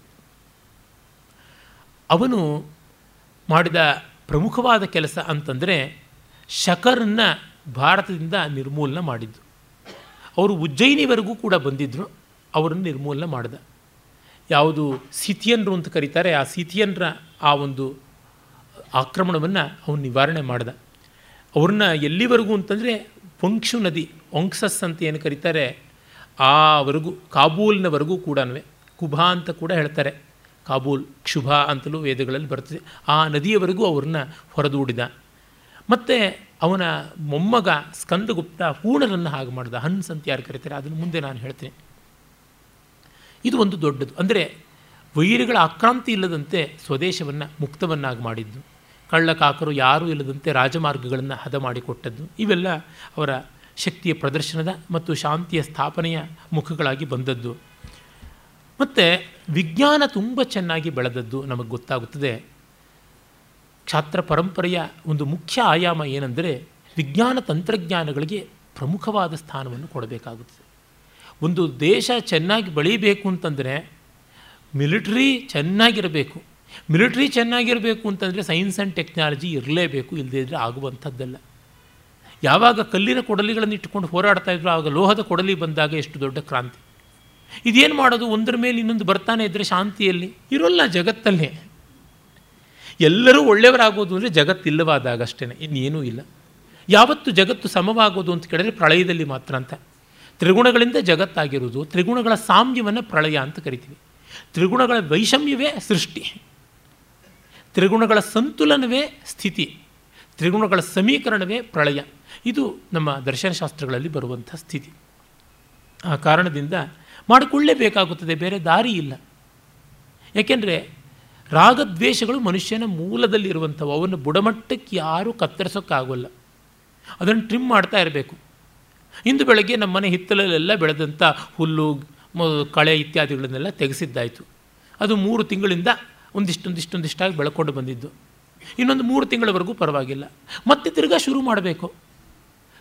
ಅವನು ಮಾಡಿದ ಪ್ರಮುಖವಾದ ಕೆಲಸ ಅಂತಂದರೆ ಶಕರನ್ನ ಭಾರತದಿಂದ ನಿರ್ಮೂಲನೆ ಮಾಡಿದ್ದು. ಅವರು ಉಜ್ಜಯಿನಿವರೆಗೂ ಕೂಡ ಬಂದಿದ್ದರು ಅವರನ್ನು ನಿರ್ಮೂಲನೆ ಮಾಡಿದ. ಯಾವುದು ಸಿಥಿಯನ್ರು ಅಂತ ಕರೀತಾರೆ, ಆ ಸಿಥಿಯನ್ರ ಆ ಒಂದು ಆಕ್ರಮಣವನ್ನು ಅವನು ನಿವಾರಣೆ ಮಾಡಿದ. ಅವ್ರನ್ನ ಎಲ್ಲಿವರೆಗೂ ಅಂತಂದರೆ ಪಂಕ್ಷು ನದಿ, ಒಂಕ್ಸಸ್ ಅಂತ ಏನು ಕರೀತಾರೆ ಆವರೆಗೂ ಕಾಬೂಲ್ನವರೆಗೂ ಕೂಡ ಕುಭಾ ಅಂತ ಕೂಡ ಹೇಳ್ತಾರೆ. ಕಾಬೂಲ್, ಕ್ಷುಭ ಅಂತಲೂ ವೇದಗಳಲ್ಲಿ ಬರ್ತದೆ. ಆ ನದಿಯವರೆಗೂ ಅವ್ರನ್ನ ಹೊರದೂಡಿದ. ಮತ್ತು ಅವನ ಮೊಮ್ಮಗ ಸ್ಕಂದಗುಪ್ತ ಪೂರ್ಣರನ್ನು ಹಾಗೆ ಮಾಡಿದ. ಹನ್ಸ್ ಅಂತ ಯಾರು ಕರೀತಾರೆ, ಅದನ್ನು ಮುಂದೆ ನಾನು ಹೇಳ್ತೀನಿ. ಇದು ಒಂದು ದೊಡ್ಡದು. ಅಂದರೆ ವೈರಿಗಳ ಆಕ್ರಾಂತಿ ಇಲ್ಲದಂತೆ ಸ್ವದೇಶವನ್ನು ಮುಕ್ತವನ್ನಾಗಿ ಮಾಡಿದ್ದು. ಕಳ್ಳಕಾಕರು ಯಾರೂ ಇಲ್ಲದಂತೆ ರಾಜಮಾರ್ಗಗಳನ್ನು ಹದ ಮಾಡಿಕೊಟ್ಟದ್ದು. ಇವೆಲ್ಲ ಅವರ ಶಕ್ತಿಯ ಪ್ರದರ್ಶನದ ಮತ್ತು ಶಾಂತಿಯ ಸ್ಥಾಪನೆಯ ಮುಖಗಳಾಗಿ ಬಂದದ್ದು. ಮತ್ತು ವಿಜ್ಞಾನ ತುಂಬ ಚೆನ್ನಾಗಿ ಬೆಳೆದದ್ದು ನಮಗೆ ಗೊತ್ತಾಗುತ್ತದೆ. ಕ್ಷಾತ್ರ ಪರಂಪರೆಯ ಒಂದು ಮುಖ್ಯ ಆಯಾಮ ಏನೆಂದರೆ ವಿಜ್ಞಾನ ತಂತ್ರಜ್ಞಾನಗಳಿಗೆ ಪ್ರಮುಖವಾದ ಸ್ಥಾನವನ್ನು ಕೊಡಬೇಕಾಗುತ್ತದೆ. ಒಂದು ದೇಶ ಚೆನ್ನಾಗಿ ಬೆಳೀಬೇಕು ಅಂತಂದರೆ ಮಿಲಿಟ್ರಿ ಚೆನ್ನಾಗಿರಬೇಕು. ಮಿಲಿಟ್ರಿ ಚೆನ್ನಾಗಿರಬೇಕು ಅಂತಂದರೆ ಸೈನ್ಸ್ ಆ್ಯಂಡ್ ಟೆಕ್ನಾಲಜಿ ಇರಲೇಬೇಕು ಇಲ್ಲದೇ ಇದ್ದರೆ ಆಗುವಂಥದ್ದಲ್ಲ. ಯಾವಾಗ ಕಲ್ಲಿನ ಕೊಡಲಿಗಳನ್ನು ಇಟ್ಟುಕೊಂಡು ಹೋರಾಡ್ತಾ ಇದ್ರು ಆಗ ಲೋಹದ ಕೊಡಲಿ ಬಂದಾಗ ಎಷ್ಟು ದೊಡ್ಡ ಕ್ರಾಂತಿ. ಇದೇನು ಮಾಡೋದು? ಒಂದರ ಮೇಲೆ ಇನ್ನೊಂದು ಬರ್ತಾನೆ ಇದ್ದರೆ ಶಾಂತಿಯಲ್ಲಿ. ಇರೋಲ್ಲ ಜಗತ್ತಲ್ಲೇ. ಎಲ್ಲರೂ ಒಳ್ಳೆಯವರಾಗೋದು ಅಂದರೆ ಜಗತ್ತಿಲ್ಲವಾದಾಗ ಅಷ್ಟೇ ಇನ್ನೇನೂ ಇಲ್ಲ. ಯಾವತ್ತು ಜಗತ್ತು ಸಮವಾಗೋದು ಅಂತ ಕೇಳಿದ್ರೆ ಪ್ರಳಯದಲ್ಲಿ ಮಾತ್ರ ಅಂತ. ತ್ರಿಗುಣಗಳಿಂದ ಜಗತ್ತಾಗಿರುವುದು ತ್ರಿಗುಣಗಳ ಸಾಮ್ಯವನ್ನು ಪ್ರಳಯ ಅಂತ ಕರಿತೀವಿ. ತ್ರಿಗುಣಗಳ ವೈಷಮ್ಯವೇ ಸೃಷ್ಟಿ. ತ್ರಿಗುಣಗಳ ಸಂತುಲನವೇ ಸ್ಥಿತಿ, ತ್ರಿಗುಣಗಳ ಸಮೀಕರಣವೇ ಪ್ರಳಯ. ಇದು ನಮ್ಮ ದರ್ಶನಶಾಸ್ತ್ರಗಳಲ್ಲಿ ಬರುವಂಥ ಸ್ಥಿತಿ. ಆ ಕಾರಣದಿಂದ ಮಾಡಿಕೊಳ್ಳೇಬೇಕಾಗುತ್ತದೆ, ಬೇರೆ ದಾರಿ ಇಲ್ಲ. ಏಕೆಂದರೆ ರಾಗದ್ವೇಷಗಳು ಮನುಷ್ಯನ ಮೂಲದಲ್ಲಿರುವಂಥವು ಅವನ್ನು ಬುಡಮಟ್ಟಕ್ಕೆ ಯಾರೂ ಕತ್ತರಿಸೋಕ್ಕಾಗೋಲ್ಲ. ಅದನ್ನು ಟ್ರಿಮ್ ಮಾಡ್ತಾ ಇರಬೇಕು. ಇಂದು ಬೆಳಗ್ಗೆ ನಮ್ಮ ಮನೆ ಹಿತ್ತಲಲ್ಲೆಲ್ಲ ಬೆಳೆದಂಥ ಹುಲ್ಲು ಕಳೆ ಇತ್ಯಾದಿಗಳನ್ನೆಲ್ಲ ತೆಗೆಸಿದ್ದಾಯಿತು. ಅದು ಮೂರು ತಿಂಗಳಿಂದ ಒಂದಿಷ್ಟೊಂದಿಷ್ಟೊಂದಿಷ್ಟಾಗಿ ಬೆಳ್ಕೊಂಡು ಬಂದಿದ್ದು. ಇನ್ನೊಂದು ಮೂರು ತಿಂಗಳವರೆಗೂ ಪರವಾಗಿಲ್ಲ. ಮತ್ತೆ ತಿರ್ಗಾ ಶುರು ಮಾಡಬೇಕು.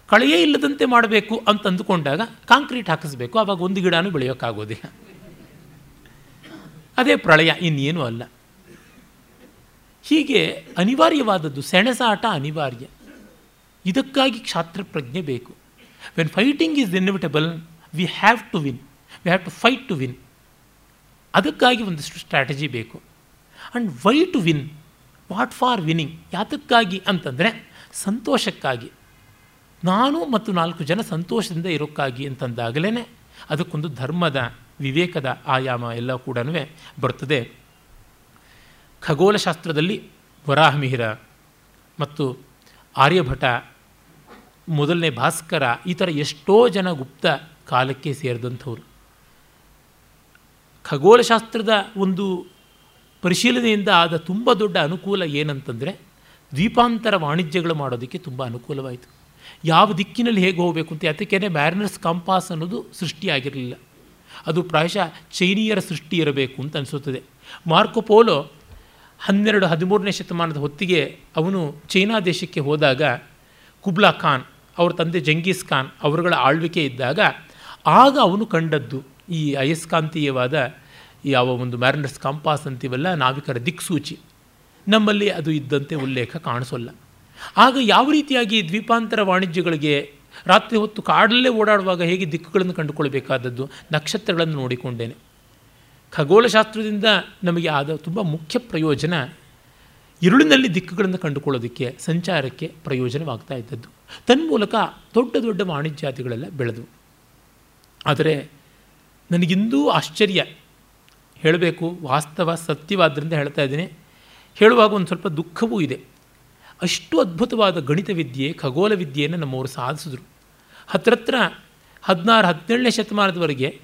ಕಳೆಯೇ ಇಲ್ಲದಂತೆ ಮಾಡಬೇಕು ಅಂತ ಅಂದುಕೊಂಡಾಗ ಕಾಂಕ್ರೀಟ್ ಹಾಕಿಸ್ಬೇಕು. ಆವಾಗ ಒಂದು ಗಿಡನೂ ಬೆಳೆಯೋಕ್ಕಾಗೋದಿಲ್ಲ. ಅದೇ ಪ್ರಳಯ, ಇನ್ನೇನು ಅಲ್ಲ. ಹೀಗೆ ಅನಿವಾರ್ಯವಾದದ್ದು ಸೆಣಸಾಟ ಅನಿವಾರ್ಯ. ಇದಕ್ಕಾಗಿ ಕ್ಷಾತ್ರ ಪ್ರಜ್ಞೆ ಬೇಕು. When fighting is inevitable we have to win we have to fight to win ಅದಕ್ಕಾಗಿ ಒಂದಿಷ್ಟು ಸ್ಟ್ರಾಟಜಿ ಬೇಕು. And why to win what for winning ಯಾತಕ್ಕಾಗಿ ಅಂತಂದರೆ ಸಂತೋಷಕ್ಕಾಗಿ. ನಾನು ಮತ್ತು ನಾಲ್ಕು ಜನ ಸಂತೋಷದಿಂದ ಇರೋಕ್ಕಾಗಿ ಅಂತಂದಾಗಲೇ ಅದಕ್ಕೊಂದು ಧರ್ಮದ, ವಿವೇಕದ ಆಯಾಮ ಎಲ್ಲ ಕೂಡ ಬರ್ತದೆ. ಖಗೋಳಶಾಸ್ತ್ರದಲ್ಲಿ ವರಾಹಮಿಹಿರ ಮತ್ತು ಆರ್ಯಭಟ, ಮೊದಲನೇ ಭಾಸ್ಕರ ಈ ಥರ ಎಷ್ಟೋ ಜನ ಗುಪ್ತ ಕಾಲಕ್ಕೆ ಸೇರಿದಂಥವ್ರು. ಖಗೋಳಶಾಸ್ತ್ರದ ಒಂದು ಪರಿಶೀಲನೆಯಿಂದ ಆದ ತುಂಬ ದೊಡ್ಡ ಅನುಕೂಲ ಏನಂತಂದರೆ ದ್ವೀಪಾಂತರ ವಾಣಿಜ್ಯಗಳು ಮಾಡೋದಕ್ಕೆ ತುಂಬ ಅನುಕೂಲವಾಯಿತು. ಯಾವ ದಿಕ್ಕಿನಲ್ಲಿ ಹೇಗೆ ಹೋಗಬೇಕು ಅಂತ ಅದಕ್ಕೇ ಮ್ಯಾರಿನರ್ಸ್ ಕಂಪಾಸ್ ಅನ್ನೋದು ಸೃಷ್ಟಿಯಾಗಿರಲಿಲ್ಲ. ಅದು ಪ್ರಾಯಶಃ ಚೈನೀಯರ ಸೃಷ್ಟಿ ಇರಬೇಕು ಅಂತ ಅನಿಸುತ್ತದೆ. ಮಾರ್ಕೊ ಪೋಲೋ ಹನ್ನೆರಡು ಹದಿಮೂರನೇ ಶತಮಾನದ ಹೊತ್ತಿಗೆ ಅವನು ಚೈನಾ ದೇಶಕ್ಕೆ ಹೋದಾಗ ಕುಬ್ಲಾ ಖಾನ್, ಅವರ ತಂದೆ ಜಂಗೀಸ್ ಖಾನ್ ಅವರುಗಳ ಆಳ್ವಿಕೆ ಇದ್ದಾಗ ಆಗ ಅವನು ಕಂಡದ್ದು ಈ ಅಯಸ್ಕಾಂತೀಯವಾದ ಯಾವ ಒಂದು ಮ್ಯಾರಿನರ್ಸ್ ಕಂಪಾಸ್ ಅಂತೀವಲ್ಲ, ನಾವಿಕರ ದಿಕ್ಸೂಚಿ. ನಮ್ಮಲ್ಲಿ ಅದು ಇದ್ದಂತೆ ಉಲ್ಲೇಖ ಕಾಣಿಸೋಲ್ಲ. ಆಗ ಯಾವ ರೀತಿಯಾಗಿ ದ್ವೀಪಾಂತರ ವಾಣಿಜ್ಯಗಳಿಗೆ ರಾತ್ರಿ ಹೊತ್ತು ಕಾಡಲ್ಲೇ ಓಡಾಡುವಾಗ ಹೇಗೆ ದಿಕ್ಕುಗಳನ್ನು ಕಂಡುಕೊಳ್ಬೇಕಾದದ್ದು ನಕ್ಷತ್ರಗಳನ್ನು ನೋಡಿಕೊಂಡೇನೆ. ಖಗೋಳಶಾಸ್ತ್ರದಿಂದ ನಮಗೆ ಆದ ತುಂಬ ಮುಖ್ಯ ಪ್ರಯೋಜನ ಇರುಳಿನಲ್ಲಿ ದಿಕ್ಕುಗಳನ್ನು ಕಂಡುಕೊಳ್ಳೋದಕ್ಕೆ, ಸಂಚಾರಕ್ಕೆ ಪ್ರಯೋಜನವಾಗ್ತಾ ಇದ್ದದ್ದು. ತನ್ಮೂಲಕ ದೊಡ್ಡ ದೊಡ್ಡ ವಾಣಿಜ್ಯಾದಿಗಳೆಲ್ಲ ಬೆಳೆದವು. ಆದರೆ ನನಗಿಂದೂ ಆಶ್ಚರ್ಯ ಹೇಳಬೇಕು, ವಾಸ್ತವ ಸತ್ಯವಾದ್ದರಿಂದ ಹೇಳ್ತಾ ಇದ್ದೀನಿ. ಹೇಳುವಾಗ ಒಂದು ಸ್ವಲ್ಪ ದುಃಖವೂ ಇದೆ. ಅಷ್ಟು ಅದ್ಭುತವಾದ ಗಣಿತ ವಿದ್ಯೆ ಖಗೋಲ ವಿದ್ಯೆಯನ್ನು ನಮ್ಮವರು ಸಾಧಿಸಿದ್ರು. ಹತ್ರತ್ರ ಹದಿನಾರು, ಹದಿನೇಳನೇ ಶತಮಾನದವರೆಗೆ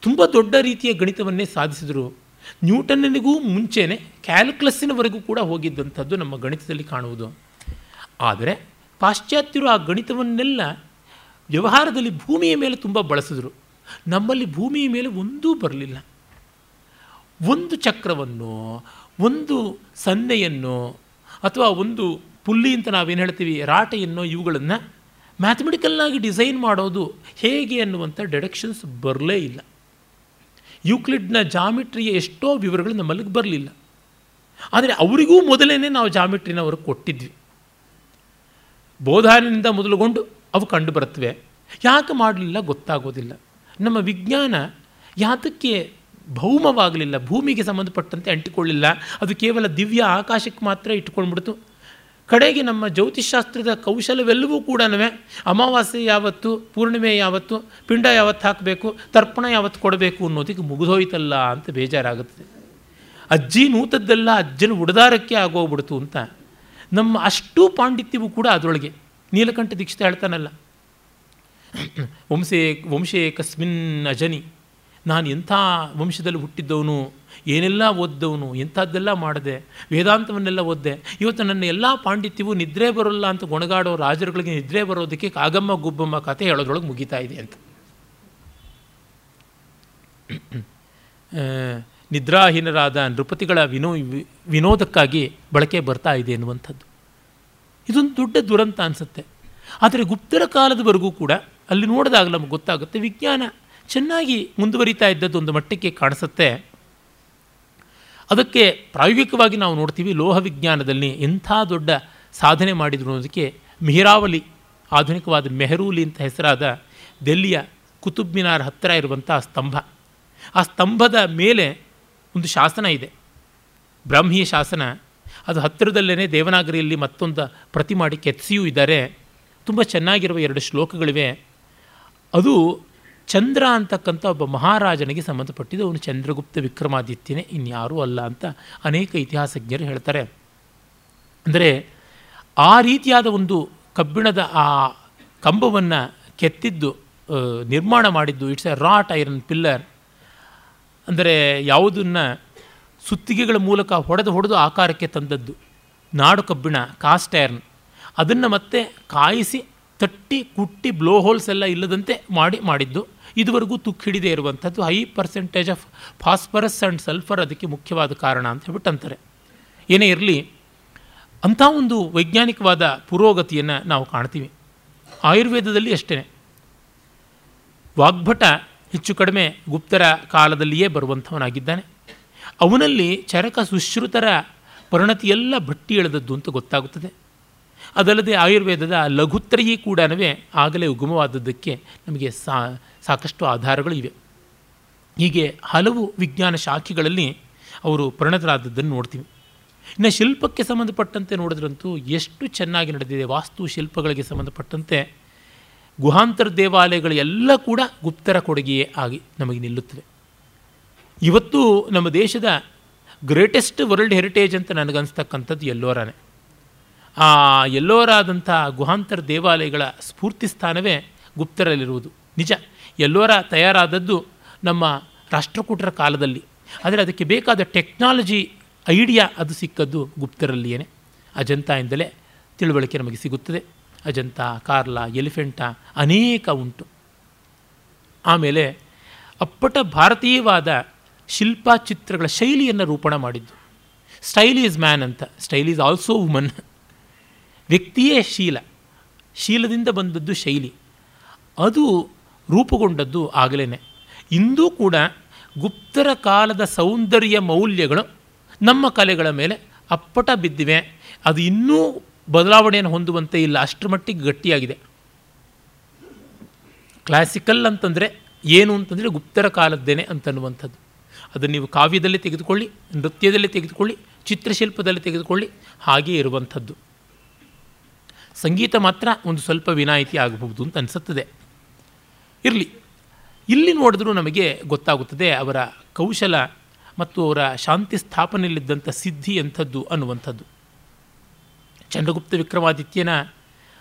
ತುಂಬ ದೊಡ್ಡ ರೀತಿಯ ಗಣಿತವನ್ನೇ ಸಾಧಿಸಿದರು. ನ್ಯೂಟನ್ನಿಗೂ ಮುಂಚೆನೇ ಕ್ಯಾಲ್ಕುಲಸ್ಸಿನವರೆಗೂ ಕೂಡ ಹೋಗಿದ್ದಂಥದ್ದು ನಮ್ಮ ಗಣಿತದಲ್ಲಿ ಕಾಣುವುದು. ಆದರೆ ಪಾಶ್ಚಾತ್ಯರು ಆ ಗಣಿತವನ್ನೆಲ್ಲ ವ್ಯವಹಾರದಲ್ಲಿ ಭೂಮಿಯ ಮೇಲೆ ತುಂಬ ಬಳಸಿದ್ರು. ನಮ್ಮಲ್ಲಿ ಭೂಮಿಯ ಮೇಲೆ ಒಂದೂ ಬರಲಿಲ್ಲ. ಒಂದು ಚಕ್ರವನ್ನು, ಒಂದು ಸನ್ನೆಯನ್ನು ಅಥವಾ ಒಂದು ಪುಲ್ಲಿ ಅಂತ ನಾವೇನು ಹೇಳ್ತೀವಿ, ರಾಟೆಯನ್ನು ಇವುಗಳನ್ನು ಮ್ಯಾಥಮೆಟಿಕಲ್ಲಾಗಿ ಡಿಸೈನ್ ಮಾಡೋದು ಹೇಗೆ ಅನ್ನುವಂಥ ಡೆಡಕ್ಷನ್ಸ್ ಬರಲೇ ಇಲ್ಲ. ಯೂಕ್ಲಿಡ್ನ ಜಾಮಿಟ್ರಿಯ ಎಷ್ಟೋ ವಿವರಗಳು ನಮ್ಮಲ್ಲಿಗೆ ಬರಲಿಲ್ಲ. ಆದರೆ ಅವರಿಗೂ ಮೊದಲೇ ನಾವು ಜಾಮಿಟ್ರಿನ ಅವ್ರಿಗೆ ಕೊಟ್ಟಿದ್ವಿ. ಬೋಧಾನಿಂದ ಮೊದಲುಗೊಂಡು ಅವು ಕಂಡು ಬರುತ್ತವೆ ಯಾಕೆ ಮಾಡಲಿಲ್ಲ ಗೊತ್ತಾಗೋದಿಲ್ಲ. ನಮ್ಮ ವಿಜ್ಞಾನ ಯಾತಕ್ಕೆ ಭೌಮವಾಗಲಿಲ್ಲ, ಭೂಮಿಗೆ ಸಂಬಂಧಪಟ್ಟಂತೆ ಅಂಟಿಕೊಳ್ಳಿಲ್ಲ. ಅದು ಕೇವಲ ದಿವ್ಯ ಆಕಾಶಕ್ಕೆ ಮಾತ್ರ ಇಟ್ಕೊಂಡ್ಬಿಡ್ತು ಕಡೆಗೆ ನಮ್ಮ ಜ್ಯೋತಿಷಾಸ್ತ್ರದ ಕೌಶಲವೆಲ್ಲವೂ ಕೂಡ ಅಮಾವಾಸ್ಯೆ ಯಾವತ್ತು, ಪೂರ್ಣಿಮೆ ಯಾವತ್ತು, ಪಿಂಡ ಯಾವತ್ತು ಹಾಕಬೇಕು, ತರ್ಪಣ ಯಾವತ್ತು ಕೊಡಬೇಕು ಅನ್ನೋದಕ್ಕೆ ಮುಗಿದೋಯ್ತಲ್ಲ ಅಂತ ಬೇಜಾರಾಗುತ್ತದೆ. ಅಜ್ಜಿ ನೂತದ್ದೆಲ್ಲ ಅಜ್ಜನ ಉಡದಾರಕ್ಕೆ ಆಗೋಗ್ಬಿಡ್ತು ಅಂತ. ನಮ್ಮ ಅಷ್ಟೂ ಪಾಂಡಿತ್ಯವೂ ಕೂಡ ಅದರೊಳಗೆ. ನೀಲಕಂಠ ದೀಕ್ಷಿತ ಹೇಳ್ತಾನಲ್ಲ, ವಂಶೇ ವಂಶೇ ಕಸ್ಮಿನ್ ಅಜನಿ. ನಾನು ಎಂಥ ವಂಶದಲ್ಲಿ ಹುಟ್ಟಿದ್ದವನು, ಏನೆಲ್ಲ ಓದ್ದವನು, ಎಂಥದ್ದೆಲ್ಲ ಮಾಡಿದೆ, ವೇದಾಂತವನ್ನೆಲ್ಲ ಓದ್ದೆ, ಇವತ್ತು ನನ್ನ ಎಲ್ಲ ಪಾಂಡಿತ್ಯವು ನಿದ್ರೆ ಬರೋಲ್ಲ ಅಂತ ಗೊಣಗಾಡೋ ರಾಜರುಗಳಿಗೆ ನಿದ್ರೆ ಬರೋದಕ್ಕೆ ಕಾಗಮ್ಮ ಗುಬ್ಬಮ್ಮ ಕತೆ ಹೇಳೋದ್ರೊಳಗೆ ಮುಗಿತಾ ಇದೆ ಅಂತ. ನಿದ್ರಾಹೀನರಾದ ನೃಪತಿಗಳ ವಿನೋ, ವಿನೋದಕ್ಕಾಗಿ ಬಳಕೆ ಬರ್ತಾ ಇದೆ ಎನ್ನುವಂಥದ್ದು. ಇದೊಂದು ದೊಡ್ಡ ದುರಂತ ಅನಿಸುತ್ತೆ. ಆದರೆ ಗುಪ್ತರ ಕಾಲದವರೆಗೂ ಕೂಡ ಅಲ್ಲಿ ನೋಡಿದಾಗ ನಮ್ಗೆ ಗೊತ್ತಾಗುತ್ತೆ. ವಿಜ್ಞಾನ ಚೆನ್ನಾಗಿ ಮುಂದುವರಿತಾ ಇದ್ದದ್ದು ಒಂದು ಮಟ್ಟಕ್ಕೆ ಕಾಣಿಸುತ್ತೆ. ಅದಕ್ಕೆ ಪ್ರಾಯೋಗಿಕವಾಗಿ ನಾವು ನೋಡ್ತೀವಿ ಲೋಹ ವಿಜ್ಞಾನದಲ್ಲಿ ಎಂಥ ದೊಡ್ಡ ಸಾಧನೆ ಮಾಡಿದ್ರು ಅನ್ನೋದಕ್ಕೆ ಮಿಹಿರಾವಲಿ ಆಧುನಿಕವಾದ ಮೆಹರೂಲಿ ಅಂತ ಹೆಸರಾದ ದೆಲ್ಲಿಯ ಕುತುಬ್ ಮಿನಾರ್ ಹತ್ತಿರ ಇರುವಂಥ ಸ್ತಂಭ. ಆ ಸ್ತಂಭದ ಮೇಲೆ ಒಂದು ಶಾಸನ ಇದೆ. ಬ್ರಾಹ್ಮೀಯ ಶಾಸನ. ಅದು ಹತ್ತಿರದಲ್ಲೇ ದೇವನಾಗರಿಯಲ್ಲಿ ಮತ್ತೊಂದು ಪ್ರತಿ ಮಾಡಿ ಕೆತ್ತಿಸಿಯೂ ಇದ್ದಾರೆ. ತುಂಬ ಚೆನ್ನಾಗಿರುವ ಎರಡು ಶ್ಲೋಕಗಳಿವೆ. ಅದು ಚಂದ್ರ ಅಂತಕ್ಕಂಥ ಒಬ್ಬ ಮಹಾರಾಜನಿಗೆ ಸಂಬಂಧಪಟ್ಟಿದ್ದು, ಅವನು ಚಂದ್ರಗುಪ್ತ ವಿಕ್ರಮಾದಿತ್ಯನೇ, ಇನ್ಯಾರೂ ಅಲ್ಲ ಅಂತ ಅನೇಕ ಇತಿಹಾಸಜ್ಞರು ಹೇಳ್ತಾರೆ. ಅಂದರೆ ಆ ರೀತಿಯಾದ ಒಂದು ಕಬ್ಬಿಣದ ಆ ಕಂಬವನ್ನು ಕೆತ್ತಿದ್ದು ನಿರ್ಮಾಣ ಮಾಡಿದ್ದು it's a wrought iron pillar ಅಂದರೆ ಯಾವುದನ್ನು ಸುತ್ತಿಗೆಗಳ ಮೂಲಕ ಹೊಡೆದು ಹೊಡೆದು ಆಕಾರಕ್ಕೆ ತಂದದ್ದು, ನಾಡು ಕಬ್ಬಿಣ ಕಾಸ್ಟ್ ಐರನ್ ಅದನ್ನು ಮತ್ತೆ ಕಾಯಿಸಿ, ತಟ್ಟಿ, ಕುಟ್ಟಿ ಬ್ಲೋ ಹೋಲ್ಸ್ ಎಲ್ಲ ಇಲ್ಲದಂತೆ ಮಾಡಿ, ಮಾಡಿದ್ದು. ಇದುವರೆಗೂ ತುಕ್ಕು ಹಿಡಿದೇ ಇರುವಂಥದ್ದು high percentage of phosphorus and sulphur ಅದಕ್ಕೆ ಮುಖ್ಯವಾದ ಕಾರಣ ಅಂತ ಹೇಳ್ಬಿಟ್ಟು ಅಂತಾರೆ. ಏನೇ ಇರಲಿ, ಅಂಥ ಒಂದು ವೈಜ್ಞಾನಿಕವಾದ ಪುರೋಗತಿಯನ್ನು ನಾವು ಕಾಣ್ತೀವಿ. ಆಯುರ್ವೇದದಲ್ಲಿ ಅಷ್ಟೇ ವಾಗ್ಭಟ ಹೆಚ್ಚು ಕಡಿಮೆ ಗುಪ್ತರ ಕಾಲದಲ್ಲಿಯೇ ಬರುವಂಥವನಾಗಿದ್ದಾನೆ. ಅವನಲ್ಲಿ ಚರಕ ಸುಶ್ರುತರ ಪರಿಣತಿಯೆಲ್ಲ ಭಟ್ಟಿ ಎಳೆದದ್ದು ಅಂತ ಗೊತ್ತಾಗುತ್ತದೆ. ಅದಲ್ಲದೆ ಆಯುರ್ವೇದದ ಲಘುತ್ರಯೀ ಕೂಡ ಆಗಲೇ ಉಗಮವಾದದ್ದಕ್ಕೆ ನಮಗೆ ಸಾ ಸಾಕಷ್ಟು ಆಧಾರಗಳು ಇವೆ. ಹೀಗೆ ಹಲವು ವಿಜ್ಞಾನ ಶಾಖೆಗಳಲ್ಲಿ ಅವರು ಪರಿಣತರಾದದ್ದನ್ನು ನೋಡ್ತೀವಿ. ಇನ್ನು ಶಿಲ್ಪಕ್ಕೆ ಸಂಬಂಧಪಟ್ಟಂತೆ ನೋಡಿದ್ರಂತೂ ಎಷ್ಟು ಚೆನ್ನಾಗಿ ನಡೆದಿದೆ, ವಾಸ್ತು ಶಿಲ್ಪಗಳಿಗೆ ಸಂಬಂಧಪಟ್ಟಂತೆ ಗುಹಾಂತರ ದೇವಾಲಯಗಳು ಎಲ್ಲ ಕೂಡ ಗುಪ್ತರ ಕೊಡುಗೆಯೇ ಆಗಿ ನಮಗೆ ನಿಲ್ಲುತ್ತವೆ. ಇವತ್ತು ನಮ್ಮ ದೇಶದ ಗ್ರೇಟೆಸ್ಟ್ ವರ್ಲ್ಡ್ ಹೆರಿಟೇಜ್ ಅಂತ ನನಗನ್ಸ್ತಕ್ಕಂಥದ್ದು ಎಲ್ಲೋರಾನೆ ಆ ಎಲ್ಲೋರಾದಂಥ ಗುಹಾಂತರ ದೇವಾಲಯಗಳ ಸ್ಫೂರ್ತಿ ಸ್ಥಾನವೇ ಗುಪ್ತರಲ್ಲಿರುವುದು. ನಿಜ. ಎಲ್ಲೋರ ತಯಾರಾದದ್ದು ನಮ್ಮ ರಾಷ್ಟ್ರಕೂಟರ ಕಾಲದಲ್ಲಿ. ಆದರೆ ಅದಕ್ಕೆ ಬೇಕಾದ ಟೆಕ್ನಾಲಜಿ ಐಡಿಯಾ ಅದು ಸಿಕ್ಕದ್ದು ಗುಪ್ತರಲ್ಲಿಯೇ ಅಜಂತಾಯಿಂದಲೇ ತಿಳುವಳಿಕೆ ನಮಗೆ ಸಿಗುತ್ತದೆ. ಅಜಂತ, ಕಾರ್ಲಾ, ಎಲಿಫೆಂಟ ಅನೇಕ ಉಂಟು. ಆಮೇಲೆ ಅಪ್ಪಟ ಭಾರತೀಯವಾದ ಶಿಲ್ಪ ಚಿತ್ರಗಳ ಶೈಲಿಯನ್ನು ರೂಪಣ ಮಾಡಿದ್ದು. ಸ್ಟೈಲ್ ಈಸ್ ಮ್ಯಾನ್ ಅಂತ. ಸ್ಟೈಲ್ ಈಸ್ ಆಲ್ಸೋ ವುಮನ್ ವ್ಯಕ್ತಿಯೇ ಶೀಲ. ಶೀಲದಿಂದ ಬಂದದ್ದು ಶೈಲಿ. ಅದು ರೂಪುಗೊಂಡದ್ದು ಆಗಲೇ ಇಂದೂ ಕೂಡ ಗುಪ್ತರ ಕಾಲದ ಸೌಂದರ್ಯ ಮೌಲ್ಯಗಳು ನಮ್ಮ ಕಲೆಗಳ ಮೇಲೆ ಅಪ್ಪಟ ಬಿದ್ದಿವೆ. ಅದು ಇನ್ನೂ ಬದಲಾವಣೆಯನ್ನು ಹೊಂದುವಂತೆ ಇಲ್ಲ. ಅಷ್ಟರ ಮಟ್ಟಿಗೆ ಗಟ್ಟಿಯಾಗಿದೆ. ಕ್ಲಾಸಿಕಲ್ ಅಂತಂದರೆ ಏನು ಅಂತಂದರೆ ಗುಪ್ತರ ಕಾಲದ್ದೇನೆ ಅಂತನ್ನುವಂಥದ್ದು. ಅದನ್ನು ನೀವು ಕಾವ್ಯದಲ್ಲಿ ತೆಗೆದುಕೊಳ್ಳಿ, ನೃತ್ಯದಲ್ಲಿ ತೆಗೆದುಕೊಳ್ಳಿ, ಚಿತ್ರಶಿಲ್ಪದಲ್ಲಿ ತೆಗೆದುಕೊಳ್ಳಿ, ಹಾಗೇ ಇರುವಂಥದ್ದು. ಸಂಗೀತ ಮಾತ್ರ ಒಂದು ಸ್ವಲ್ಪ ವಿನಾಯಿತಿ ಆಗಬಹುದು ಅಂತ ಅನಿಸುತ್ತದೆ. ಇರಲಿ. ಇಲ್ಲಿ ನೋಡಿದ್ರೂ ನಮಗೆ ಗೊತ್ತಾಗುತ್ತದೆ ಅವರ ಕೌಶಲ ಮತ್ತು ಅವರ ಶಾಂತಿ ಸ್ಥಾಪನೆಯಲ್ಲಿದ್ದಂಥ ಸಿದ್ಧಿ ಎಂಥದ್ದು ಅನ್ನುವಂಥದ್ದು. ಚಂದ್ರಗುಪ್ತ ವಿಕ್ರಮಾದಿತ್ಯನ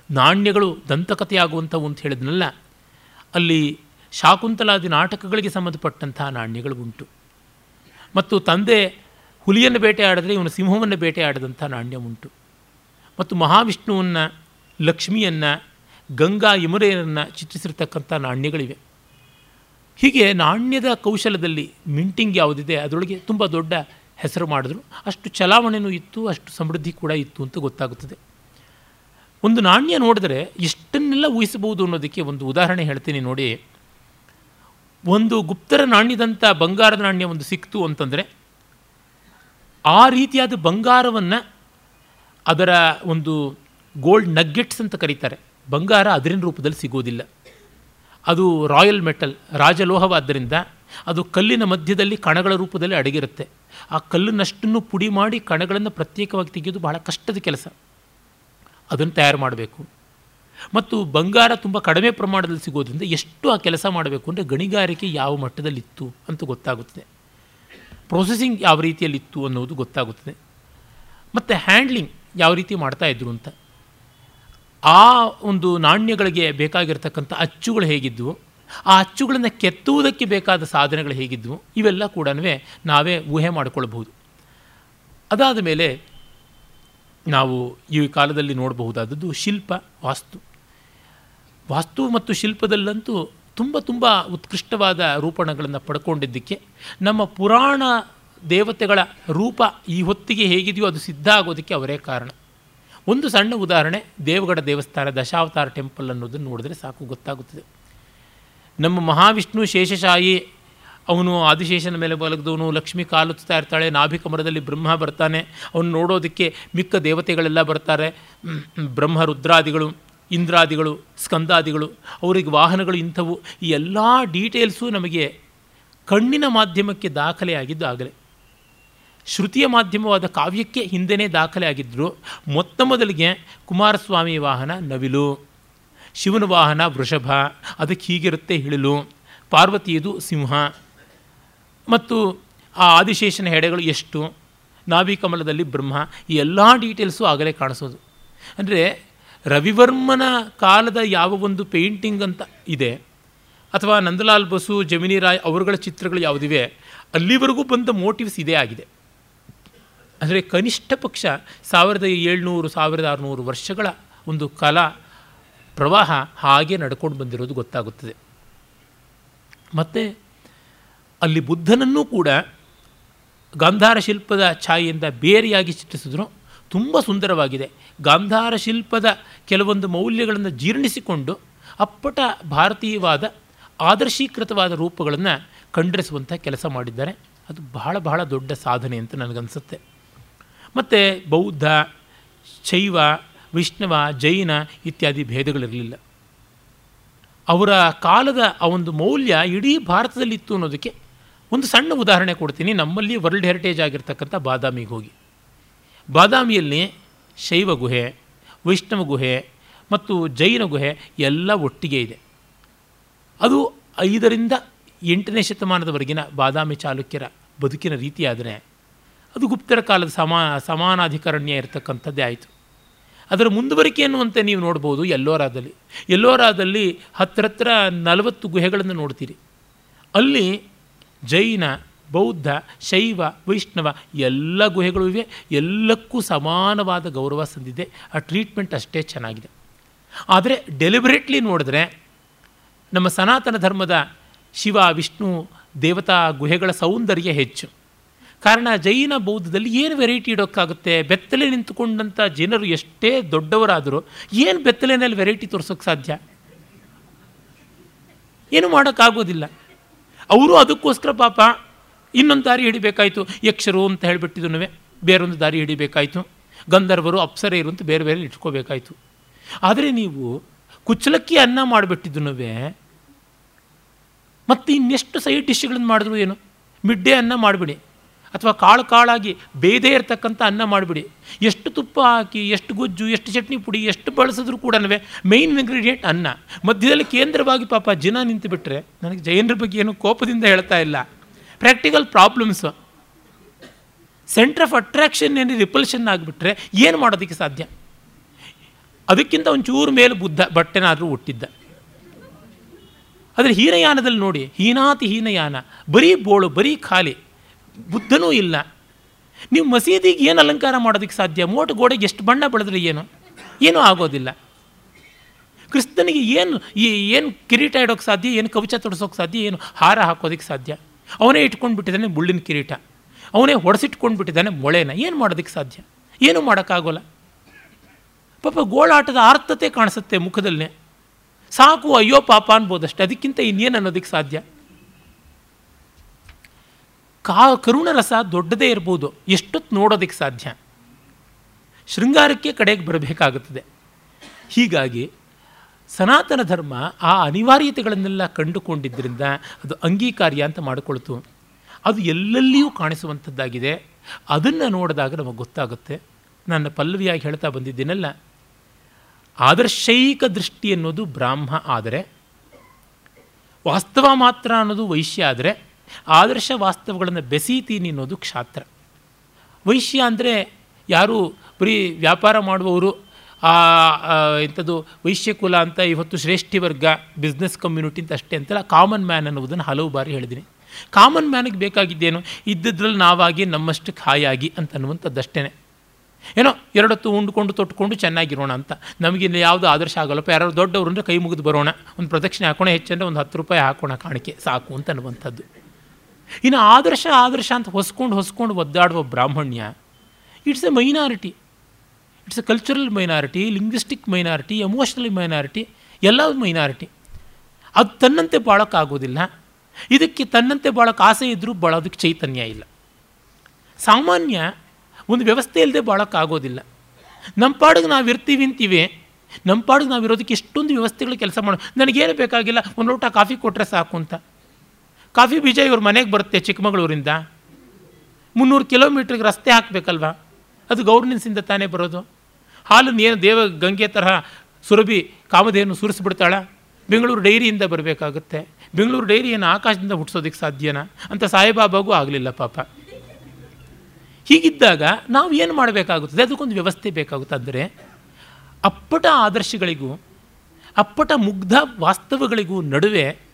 ನಾಣ್ಯಗಳು ದಂತಕಥೆಯಾಗುವಂಥವು ಅಂತ ಹೇಳಿದ್ನಲ್ಲ, ಅಲ್ಲಿ ಶಾಕುಂತಲಾದಿ ನಾಟಕಗಳಿಗೆ ಸಂಬಂಧಪಟ್ಟಂತಹ ನಾಣ್ಯಗಳು ಉಂಟು ಮತ್ತು ತಂದೆ ಹುಲಿಯನ್ನು ಬೇಟೆಯಾಡಿದ್ರೆ ಇವನು ಸಿಂಹವನ್ನು ಬೇಟೆಯಾಡಿದಂಥ ನಾಣ್ಯ ಉಂಟು ಮತ್ತು ಮಹಾವಿಷ್ಣುವನ್ನು, ಲಕ್ಷ್ಮಿಯನ್ನು ಗಂಗಾ ಯಮುನೆಯನ್ನು ಚಿತ್ರಿಸಿರ್ತಕ್ಕಂಥ ನಾಣ್ಯಗಳಿವೆ. ಹೀಗೆ ನಾಣ್ಯದ ಕೌಶಲದಲ್ಲಿ ಮಿಂಟಿಂಗ್ ಯಾವುದಿದೆ, ಅದರೊಳಗೆ ತುಂಬ ದೊಡ್ಡ ಹೆಸರು ಮಾಡಿದ್ರು. ಅಷ್ಟು ಚಲಾವಣೆಯೂ ಇತ್ತು, ಅಷ್ಟು ಸಮೃದ್ಧಿ ಕೂಡ ಇತ್ತು ಅಂತ ಗೊತ್ತಾಗುತ್ತದೆ. ಒಂದು ನಾಣ್ಯ ನೋಡಿದರೆ ಎಷ್ಟನ್ನೆಲ್ಲ ಊಹಿಸಬಹುದು ಅನ್ನೋದಕ್ಕೆ ಒಂದು ಉದಾಹರಣೆ ಹೇಳ್ತೀನಿ ನೋಡಿ. ಒಂದು ಗುಪ್ತರ ನಾಣ್ಯದಂಥ ಬಂಗಾರದ ನಾಣ್ಯ ಒಂದು ಸಿಕ್ತು ಅಂತಂದರೆ, ಆ ರೀತಿಯಾದ ಬಂಗಾರವನ್ನು ಅದರ ಒಂದು ಗೋಲ್ಡ್ ನಗ್ಗೆಟ್ಸ್ ಅಂತ ಕರೀತಾರೆ. ಬಂಗಾರ ಅದರಿನ ರೂಪದಲ್ಲಿ ಸಿಗೋದಿಲ್ಲ ಅದು ರಾಯಲ್ ಮೆಟಲ್, ರಾಜಲೋಹವಾದ್ದರಿಂದ ಅದು ಕಲ್ಲಿನ ಮಧ್ಯದಲ್ಲಿ ಕಣಗಳ ರೂಪದಲ್ಲಿ ಅಡಗಿರುತ್ತೆ. ಆ ಕಲ್ಲನ್ನಷ್ಟನ್ನು ಪುಡಿ ಮಾಡಿ ಕಣಗಳನ್ನು ಪ್ರತ್ಯೇಕವಾಗಿ ತೆಗೆಯೋದು ಬಹಳ ಕಷ್ಟದ ಕೆಲಸ. ಅದನ್ನು ತಯಾರು ಮಾಡಬೇಕು. ಮತ್ತು ಬಂಗಾರ ತುಂಬ ಕಡಿಮೆ ಪ್ರಮಾಣದಲ್ಲಿ ಸಿಗೋದ್ರಿಂದ ಎಷ್ಟು ಆ ಕೆಲಸ ಮಾಡಬೇಕು ಅಂದರೆ ಗಣಿಗಾರಿಕೆ ಯಾವ ಮಟ್ಟದಲ್ಲಿತ್ತು ಅಂತ ಗೊತ್ತಾಗುತ್ತದೆ. ಪ್ರೊಸೆಸಿಂಗ್ ಯಾವ ರೀತಿಯಲ್ಲಿತ್ತು ಅನ್ನೋದು ಗೊತ್ತಾಗುತ್ತದೆ. ಮತ್ತು ಹ್ಯಾಂಡ್ಲಿಂಗ್ ಯಾವ ರೀತಿ ಮಾಡ್ತಾಯಿದ್ರು ಅಂತ. ಆ ಒಂದು ನಾಣ್ಯಗಳಿಗೆ ಬೇಕಾಗಿರ್ತಕ್ಕಂಥ ಅಚ್ಚುಗಳು ಹೇಗಿದ್ದವು ಆ ಅಚ್ಚುಗಳನ್ನು ಕೆತ್ತುವುದಕ್ಕೆ ಬೇಕಾದ ಸಾಧನಗಳು ಹೇಗಿದ್ದವು ಇವೆಲ್ಲ ಕೂಡ ನಾವೇ ಊಹೆ ಮಾಡಿಕೊಳ್ಬಹುದು ಅದಾದ ಮೇಲೆ ನಾವು ಈ ಕಾಲದಲ್ಲಿ ನೋಡಬಹುದಾದದ್ದು ಶಿಲ್ಪ, ವಾಸ್ತು. ವಾಸ್ತು ಮತ್ತು ಶಿಲ್ಪದಲ್ಲಂತೂ ತುಂಬ ತುಂಬ ಉತ್ಕೃಷ್ಟವಾದ ರೂಪಣಗಳನ್ನು ಪಡ್ಕೊಂಡಿದ್ದಕ್ಕೆ ನಮ್ಮ ಪುರಾಣ ದೇವತೆಗಳ ರೂಪ ಈ ಹೊತ್ತಿಗೆ ಹೇಗಿದೆಯೋ ಅದು ಸಿದ್ಧ ಆಗೋದಕ್ಕೆ ಅವರೇ ಕಾರಣ. ಒಂದು ಸಣ್ಣ ಉದಾಹರಣೆ, ದೇವಗಡ ದೇವಸ್ಥಾನ, ದಶಾವತಾರ ಟೆಂಪಲ್ ಅನ್ನೋದನ್ನು ನೋಡಿದ್ರೆ ಸಾಕು, ಗೊತ್ತಾಗುತ್ತದೆ. ನಮ್ಮ ಮಹಾವಿಷ್ಣು ಶೇಷಶಾಹಿ ಅವನು ಆದಿಶೇಷನ ಮೇಲೆ ಬಲಗದವನು, ಲಕ್ಷ್ಮಿ ಕಾಲುತ್ತಾ ಇರ್ತಾಳೆ ನಾಭಿಕಮರದಲ್ಲಿ ಬ್ರಹ್ಮ ಬರ್ತಾನೆ, ಅವನು ನೋಡೋದಕ್ಕೆ ಮಿಕ್ಕ ದೇವತೆಗಳೆಲ್ಲ ಬರ್ತಾರೆ. ಬ್ರಹ್ಮ ರುದ್ರಾದಿಗಳು, ಇಂದ್ರಾದಿಗಳು, ಸ್ಕಂದಾದಿಗಳು, ಅವರಿಗೆ ವಾಹನಗಳು ಇಂಥವು, ಈ ಎಲ್ಲ ಡೀಟೇಲ್ಸು ನಮಗೆ ಕಣ್ಣಿನ ಮಾಧ್ಯಮಕ್ಕೆ ದಾಖಲೆಯಾಗಿದ್ದು ಆಗಲೇ. ಶ್ರುತಿಯ ಮಾಧ್ಯಮವಾದ ಕಾವ್ಯಕ್ಕೆ ಹಿಂದೆನೇ ದಾಖಲೆ ಆಗಿದ್ದರು ಮೊತ್ತ ಮೊದಲಿಗೆ ಕುಮಾರಸ್ವಾಮಿ ವಾಹನ ನವಿಲು, ಶಿವನ ವಾಹನ ವೃಷಭ, ಅದಕ್ಕೆ ಹೀಗಿರುತ್ತೆ ಹಿಳಿಲು, ಪಾರ್ವತಿಯದು ಸಿಂಹ. ಮತ್ತು ಆ ಆದಿಶೇಷನ ಹೆಡೆಗಳು ಎಷ್ಟು? ನಾಭಿಕಮಲದಲ್ಲಿ ಬ್ರಹ್ಮ, ಈ ಎಲ್ಲ ಡೀಟೇಲ್ಸು ಆಗಲೇ ಕಾಣಿಸೋದು. ಅಂದರೆ ರವಿವರ್ಮನ ಕಾಲದ ಯಾವ ಒಂದು ಪೇಂಟಿಂಗ್ ಅಂತ ಇದೆ, ಅಥವಾ ನಂದಲಾಲ್ ಬಸು, ಜಮಿನಿ ರಾಯ್ ಅವರುಗಳ ಚಿತ್ರಗಳು ಯಾವುದಿವೆ, ಅಲ್ಲಿವರೆಗೂ ಬಂದ ಮೋಟಿವ್ಸ್ ಇದೇ ಆಗಿದೆ. ಅಂದರೆ ಕನಿಷ್ಠ ಪಕ್ಷ ಸಾವಿರದ ಏಳ್ನೂರು, ಸಾವಿರದ ಆರುನೂರು ವರ್ಷಗಳ ಒಂದು ಕಲಾ ಪ್ರವಾಹ ಹಾಗೆ ನಡ್ಕೊಂಡು ಬಂದಿರೋದು ಗೊತ್ತಾಗುತ್ತದೆ. ಮತ್ತು ಅಲ್ಲಿ ಬುದ್ಧನನ್ನೂ ಕೂಡ ಗಾಂಧಾರ ಶಿಲ್ಪದ ಛಾಯೆಯಿಂದ ಬೇರೆಯಾಗಿ ಚಿತ್ರಿಸಿದ್ರು. ತುಂಬ ಸುಂದರವಾಗಿದೆ. ಗಾಂಧಾರ ಶಿಲ್ಪದ ಕೆಲವೊಂದು ಮೌಲ್ಯಗಳನ್ನು ಜೀರ್ಣಿಸಿಕೊಂಡು ಅಪ್ಪಟ ಭಾರತೀಯವಾದ ಆದರ್ಶೀಕೃತವಾದ ರೂಪಗಳನ್ನು ಕಂಡರಿಸುವಂಥ ಕೆಲಸ ಮಾಡಿದ್ದಾರೆ. ಅದು ಬಹಳ ಬಹಳ ದೊಡ್ಡ ಸಾಧನೆ ಅಂತ ನನಗನ್ಸುತ್ತೆ. ಮತ್ತು ಬೌದ್ಧ, ಶೈವ, ವಿಷ್ಣುವ, ಜೈನ ಇತ್ಯಾದಿ ಭೇದಗಳಿರಲಿಲ್ಲ. ಅವರ ಕಾಲದ ಆ ಒಂದು ಮೌಲ್ಯ ಇಡೀ ಭಾರತದಲ್ಲಿತ್ತು ಅನ್ನೋದಕ್ಕೆ ಒಂದು ಸಣ್ಣ ಉದಾಹರಣೆ ಕೊಡ್ತೀನಿ. ನಮ್ಮಲ್ಲಿ ವರ್ಲ್ಡ್ ಹೆರಿಟೇಜ್ ಆಗಿರ್ತಕ್ಕಂಥ ಬಾದಾಮಿಗೆ ಹೋಗಿ. ಬಾದಾಮಿಯಲ್ಲಿ ಶೈವ ಗುಹೆ, ವೈಷ್ಣವ ಗುಹೆ ಮತ್ತು ಜೈನ ಗುಹೆ ಎಲ್ಲ ಒಟ್ಟಿಗೆ ಇದೆ. ಅದು ಐದರಿಂದ ಎಂಟನೇ ಶತಮಾನದವರೆಗಿನ ಬಾದಾಮಿ ಚಾಲುಕ್ಯರ ಬದುಕಿನ ರೀತಿಯಾದರೆ ಅದು ಗುಪ್ತರ ಕಾಲದ ಸಮಾ, ಸಮಾನಾಧಿಕರಣ್ಯ ಇರತಕ್ಕಂಥದ್ದೇ ಆಯಿತು. ಅದರ ಮುಂದುವರಿಕೆ ಅನ್ನುವಂತೆ ನೀವು ನೋಡ್ಬೋದು ಎಲ್ಲೋರಾದಲ್ಲಿ. ಎಲ್ಲೋರಾದಲ್ಲಿ ಹತ್ತಿರ ನಲವತ್ತು ಗುಹೆಗಳನ್ನು ನೋಡ್ತೀರಿ. ಅಲ್ಲಿ ಜೈನ, ಬೌದ್ಧ, ಶೈವ, ವೈಷ್ಣವ ಎಲ್ಲ ಗುಹೆಗಳು ಇವೆ. ಎಲ್ಲಕ್ಕೂ ಸಮಾನವಾದ ಗೌರವ ಸಂದಿದೆ. ಆ ಟ್ರೀಟ್ಮೆಂಟ್ ಅಷ್ಟೇ ಚೆನ್ನಾಗಿದೆ. ಆದರೆ ಡೆಲಿಬರೇಟ್ಲಿ ನೋಡಿದ್ರೆ ನಮ್ಮ ಸನಾತನ ಧರ್ಮದ ಶಿವ, ವಿಷ್ಣು, ದೇವತಾ ಗುಹೆಗಳ ಸೌಂದರ್ಯ ಹೆಚ್ಚು. ಕಾರಣ ಜೈನ ಬೌದ್ಧದಲ್ಲಿ ಏನು ವೆರೈಟಿ ಇಡೋಕ್ಕಾಗುತ್ತೆ? ಬೆತ್ತಲೆ ನಿಂತುಕೊಂಡಂಥ ಜನರು ಎಷ್ಟೇ ದೊಡ್ಡವರಾದರೂ ಏನು ಬೆತ್ತಲೆನಲ್ಲಿ ವೆರೈಟಿ ತೋರಿಸೋಕ್ಕೆ ಸಾಧ್ಯ? ಏನು ಮಾಡೋಕ್ಕಾಗೋದಿಲ್ಲ. ಅವರು ಅದಕ್ಕೋಸ್ಕರ ಪಾಪ ಇನ್ನೊಂದು ದಾರಿ ಹಿಡಿಬೇಕಾಯಿತು. ಯಕ್ಷರು ಅಂತ ಹೇಳಿಬಿಟ್ಟಿದ್ದು ಬೇರೊಂದು ದಾರಿ ಹಿಡಿಬೇಕಾಯಿತು. ಗಂಧರ್ವರು, ಅಪ್ಸರೆಯರು ಅಂತ ಬೇರೆ ಬೇರೆ ಇಟ್ಕೋಬೇಕಾಯಿತು. ಆದರೆ ನೀವು ಕುಚ್ಚಲಕ್ಕಿ ಅನ್ನ ಮಾಡಿಬಿಟ್ಟಿದ್ದು ಮತ್ತು ಇನ್ನೆಷ್ಟು ಸೈಡ್ ಡಿಶ್ಗಳನ್ನು ಮಾಡಿದ್ರು ಏನು? ಮಿಡ್ಡೆ ಅನ್ನ ಮಾಡಿಬಿಡಿ. ಅಥವಾ ಕಾಳು ಕಾಳಾಗಿ ಬೇದೇ ಇರತಕ್ಕಂಥ ಅನ್ನ ಮಾಡಿಬಿಡಿ. ಎಷ್ಟು ತುಪ್ಪ ಹಾಕಿ, ಎಷ್ಟು ಗೊಜ್ಜು, ಎಷ್ಟು ಚಟ್ನಿ ಪುಡಿ, ಎಷ್ಟು ಬಳಸಿದ್ರು ಕೂಡ ಮೇಯ್ನ್ ಇಂಗ್ರೀಡಿಯೆಂಟ್ ಅನ್ನ. ಮಧ್ಯದಲ್ಲಿ ಕೇಂದ್ರವಾಗಿ ಪಾಪ ಜನ ನಿಂತುಬಿಟ್ರೆ ನನಗೆ ಜೈನರ ಬಗ್ಗೆ ಏನು ಕೋಪದಿಂದ ಹೇಳ್ತಾ ಇಲ್ಲ. Practical problems centre of attraction ಏನು ರಿಪಲ್ಷನ್ ಆಗಿಬಿಟ್ರೆ ಏನು ಮಾಡೋದಕ್ಕೆ ಸಾಧ್ಯ? ಅದಕ್ಕಿಂತ ಒಂಚೂರು ಮೇಲೆ ಬುದ್ಧ, ಬಟ್ಟೆನಾದರೂ ಹುಟ್ಟಿದ್ದ ಆದರೆ ಹೀನಯಾನದಲ್ಲಿ ನೋಡಿ, ಹೀನಾತಿ ಹೀನಯಾನ. ಬರೀ ಬೋಳು, ಬರೀ ಖಾಲಿ. ಬುದ್ಧನೂ ಇಲ್ಲ. ನೀವು ಮಸೀದಿಗೆ ಏನು ಅಲಂಕಾರ ಮಾಡೋದಕ್ಕೆ ಸಾಧ್ಯ? ಮೋಟು ಗೋಡೆಗೆ ಎಷ್ಟು ಬಣ್ಣ ಬೆಳೆದ್ರೆ ಏನು? ಏನೂ ಆಗೋದಿಲ್ಲ. ಕ್ರಿಸ್ತನಿಗೆ ಏನು, ಈ ಏನು ಕಿರೀಟ ಇಡೋಕ್ಕೆ ಸಾಧ್ಯ? ಏನು ಕವಚ ತೊಡಸೋಕ್ಕೆ ಸಾಧ್ಯ? ಏನು ಹಾರ ಹಾಕೋದಕ್ಕೆ ಸಾಧ್ಯ? ಅವನೇ ಇಟ್ಕೊಂಡು ಬಿಟ್ಟಿದ್ದಾನೆ ಮುಳ್ಳಿನ ಕಿರೀಟ. ಅವನೇ ಹೊಡೆಸಿಟ್ಕೊಂಡು ಬಿಟ್ಟಿದ್ದಾನೆ ಮೊಳೆನ. ಏನು ಮಾಡೋದಕ್ಕೆ ಸಾಧ್ಯ? ಏನೂ ಮಾಡೋಕ್ಕಾಗೋಲ್ಲ. ಪಾಪ ಗೋಳಾಟದ ಆರ್ಥತೆ ಕಾಣಿಸುತ್ತೆ ಮುಖದಲ್ಲೇ ಸಾಕು ಅಯ್ಯೋ ಪಾಪ ಅನ್ಬೋದಷ್ಟೆ. ಅದಕ್ಕಿಂತ ಇನ್ನೇನು ಅನ್ನೋದಕ್ಕೆ ಸಾಧ್ಯ? ಕಾ ಕರುಣರಸ ದೊಡ್ಡದೇ ಇರ್ಬೋದು. ಎಷ್ಟೊತ್ತು ನೋಡೋದಕ್ಕೆ ಸಾಧ್ಯ? ಶೃಂಗಾರಕ್ಕೆ ಕಡೆಗೆ ಬರಬೇಕಾಗುತ್ತದೆ. ಹೀಗಾಗಿ ಸನಾತನ ಧರ್ಮ ಆ ಅನಿವಾರ್ಯತೆಗಳನ್ನೆಲ್ಲ ಕಂಡುಕೊಂಡಿದ್ದರಿಂದ ಅದು ಅಂಗೀಕಾರ್ಯ ಅಂತ ಮಾಡಿಕೊಳ್ತು. ಅದು ಎಲ್ಲೆಲ್ಲಿಯೂ ಕಾಣಿಸುವಂಥದ್ದಾಗಿದೆ. ಅದನ್ನು ನೋಡಿದಾಗ ನಮಗೆ ಗೊತ್ತಾಗುತ್ತೆ. ನನ್ನ ಪಲ್ಲವಿಯಾಗಿ ಹೇಳ್ತಾ ಬಂದಿದ್ದೀನಲ್ಲ. ಆದರ್ಶೈಕ ದೃಷ್ಟಿ ಅನ್ನೋದು ಬ್ರಾಹ್ಮ ಆದರೆ, ವಾಸ್ತವ ಮಾತ್ರ ಅನ್ನೋದು ವೈಶ್ಯ ಆದರೆ ಆದರ್ಶ ವಾಸ್ತವಗಳನ್ನು ಬೆಸೀತೀನಿ ಅನ್ನೋದು ಕ್ಷಾತ್ರ. ವೈಶ್ಯ ಅಂದರೆ ಯಾರು ಬರೀ ವ್ಯಾಪಾರ ಮಾಡುವವರು ಇಂಥದ್ದು ವೈಶ್ಯಕುಲ ಅಂತ ಇವತ್ತು ಶ್ರೇಷ್ಠಿ ವರ್ಗ ಬಿಸ್ನೆಸ್ ಕಮ್ಯುನಿಟಿ ಅಂತ ಅಷ್ಟೇ ಅಂತಲ್ಲ ಕಾಮನ್ ಮ್ಯಾನ್ ಅನ್ನುವುದನ್ನು ಹಲವು ಬಾರಿ ಹೇಳಿದ್ದೀನಿ. ಕಾಮನ್ ಮ್ಯಾನಿಗೆ ಬೇಕಾಗಿದ್ದೇನು? ಇದ್ದಿದ್ರಲ್ಲಿ ನಾವಾಗಿ ನಮ್ಮಷ್ಟು ಖಾಯಾಗಿ ಅಂತ ಅನ್ನುವಂಥದ್ದಷ್ಟೇ ಏನೋ ಎರಡೊತ್ತು ಉಂಡ್ಕೊಂಡು ತೊಟ್ಕೊಂಡು ಚೆನ್ನಾಗಿರೋಣ ಅಂತ. ನಮಗಿನ್ನು ಯಾವುದು ಆದರ್ಶ ಆಗಲ್ಲಪ್ಪ ಯಾರು ದೊಡ್ಡವರು ಅಂದರೆ ಕೈ ಮುಗಿದು ಬರೋಣ. ಒಂದು ಪ್ರದಕ್ಷಿಣೆ ಹಾಕೋಣ, ಹೆಚ್ಚಂದರೆ ಒಂದು ಹತ್ತು ರೂಪಾಯಿ ಹಾಕೋಣ ಕಾಣಿಕೆ, ಸಾಕು ಅಂತ ಅನ್ನುವಂಥದ್ದು. ಇನ್ನು ಆದರ್ಶ ಆದರ್ಶ ಅಂತ ಹೊಸ್ಕೊಂಡು ಹೊಸ್ಕೊಂಡು ಒದ್ದಾಡುವ ಬ್ರಾಹ್ಮಣ್ಯ it's a minority it's a cultural minority linguistic minority emotional minority ಎಲ್ಲ ಮೈನಾರಿಟಿ ಅದು ತನ್ನಂತೆ ಬಾಳೋಕ್ಕಾಗೋದಿಲ್ಲ. ಇದಕ್ಕೆ ತನ್ನಂತೆ ಬಾಳೋಕ್ಕೆ ಆಸೆ ಇದ್ದರೂ ಬಾಳೋದಕ್ಕೆ ಚೈತನ್ಯ ಇಲ್ಲ. ಸಾಮಾನ್ಯ ಒಂದು ವ್ಯವಸ್ಥೆ ಇಲ್ಲದೆ ಬಾಳೋಕ್ಕಾಗೋದಿಲ್ಲ. ನಮ್ಮ ಪಾಡಿಗೆ ನಾವು ಇರ್ತೀವಿ ಅಂತೀವಿ, ನಮ್ಮ ಪಾಡಿಗೆ ನಾವು ಇರೋದಕ್ಕೆ ಎಷ್ಟೊಂದು ವ್ಯವಸ್ಥೆಗಳು ಕೆಲಸ ಮಾಡೋ, ನನಗೇನು ಬೇಕಾಗಿಲ್ಲ, ಒಂದು ಲೋಟ ಕಾಫಿ ಕೊಟ್ಟರೆ ಸಾಕು ಅಂತ. ಕಾಫಿ ಬೀಜ ಇವ್ರ ಮನೆಗೆ ಬರುತ್ತೆ ಚಿಕ್ಕಮಗಳೂರಿಂದ. ಮುನ್ನೂರು ಕಿಲೋಮೀಟ್ರಿಗೆ ರಸ್ತೆ ಹಾಕಬೇಕಲ್ವ? ಅದು ಗೌರ್ನೆನ್ಸಿಂದ ತಾನೇ ಬರೋದು. ಹಾಲನ್ನು ಏನು ದೇವ ಗಂಗೆ ತರಹ ಸುರಭಿ ಕಾಮಧೇನು ಸುರಿಸ್ಬಿಡ್ತಾಳ? ಬೆಂಗಳೂರು ಡೈರಿಯಿಂದ ಬರಬೇಕಾಗುತ್ತೆ. ಬೆಂಗಳೂರು ಡೈರಿಯನ್ನು ಆಕಾಶದಿಂದ ಹುಟ್ಟಿಸೋದಕ್ಕೆ ಸಾಧ್ಯನಾ? ಅಂತ ಸಾಯಿಬಾಬಾಗೂ ಆಗಲಿಲ್ಲ ಪಾಪ. ಹೀಗಿದ್ದಾಗ ನಾವು ಏನು ಮಾಡಬೇಕಾಗುತ್ತದೆ? ಅದಕ್ಕೊಂದು ವ್ಯವಸ್ಥೆ ಬೇಕಾಗುತ್ತೆ. ಅಂದರೆ ಅಪ್ಪಟ ಆದರ್ಶಗಳಿಗೂ, ಅಪ್ಪಟ ಮುಗ್ಧ ವಾಸ್ತವಗಳಿಗೂ ನಡುವೆ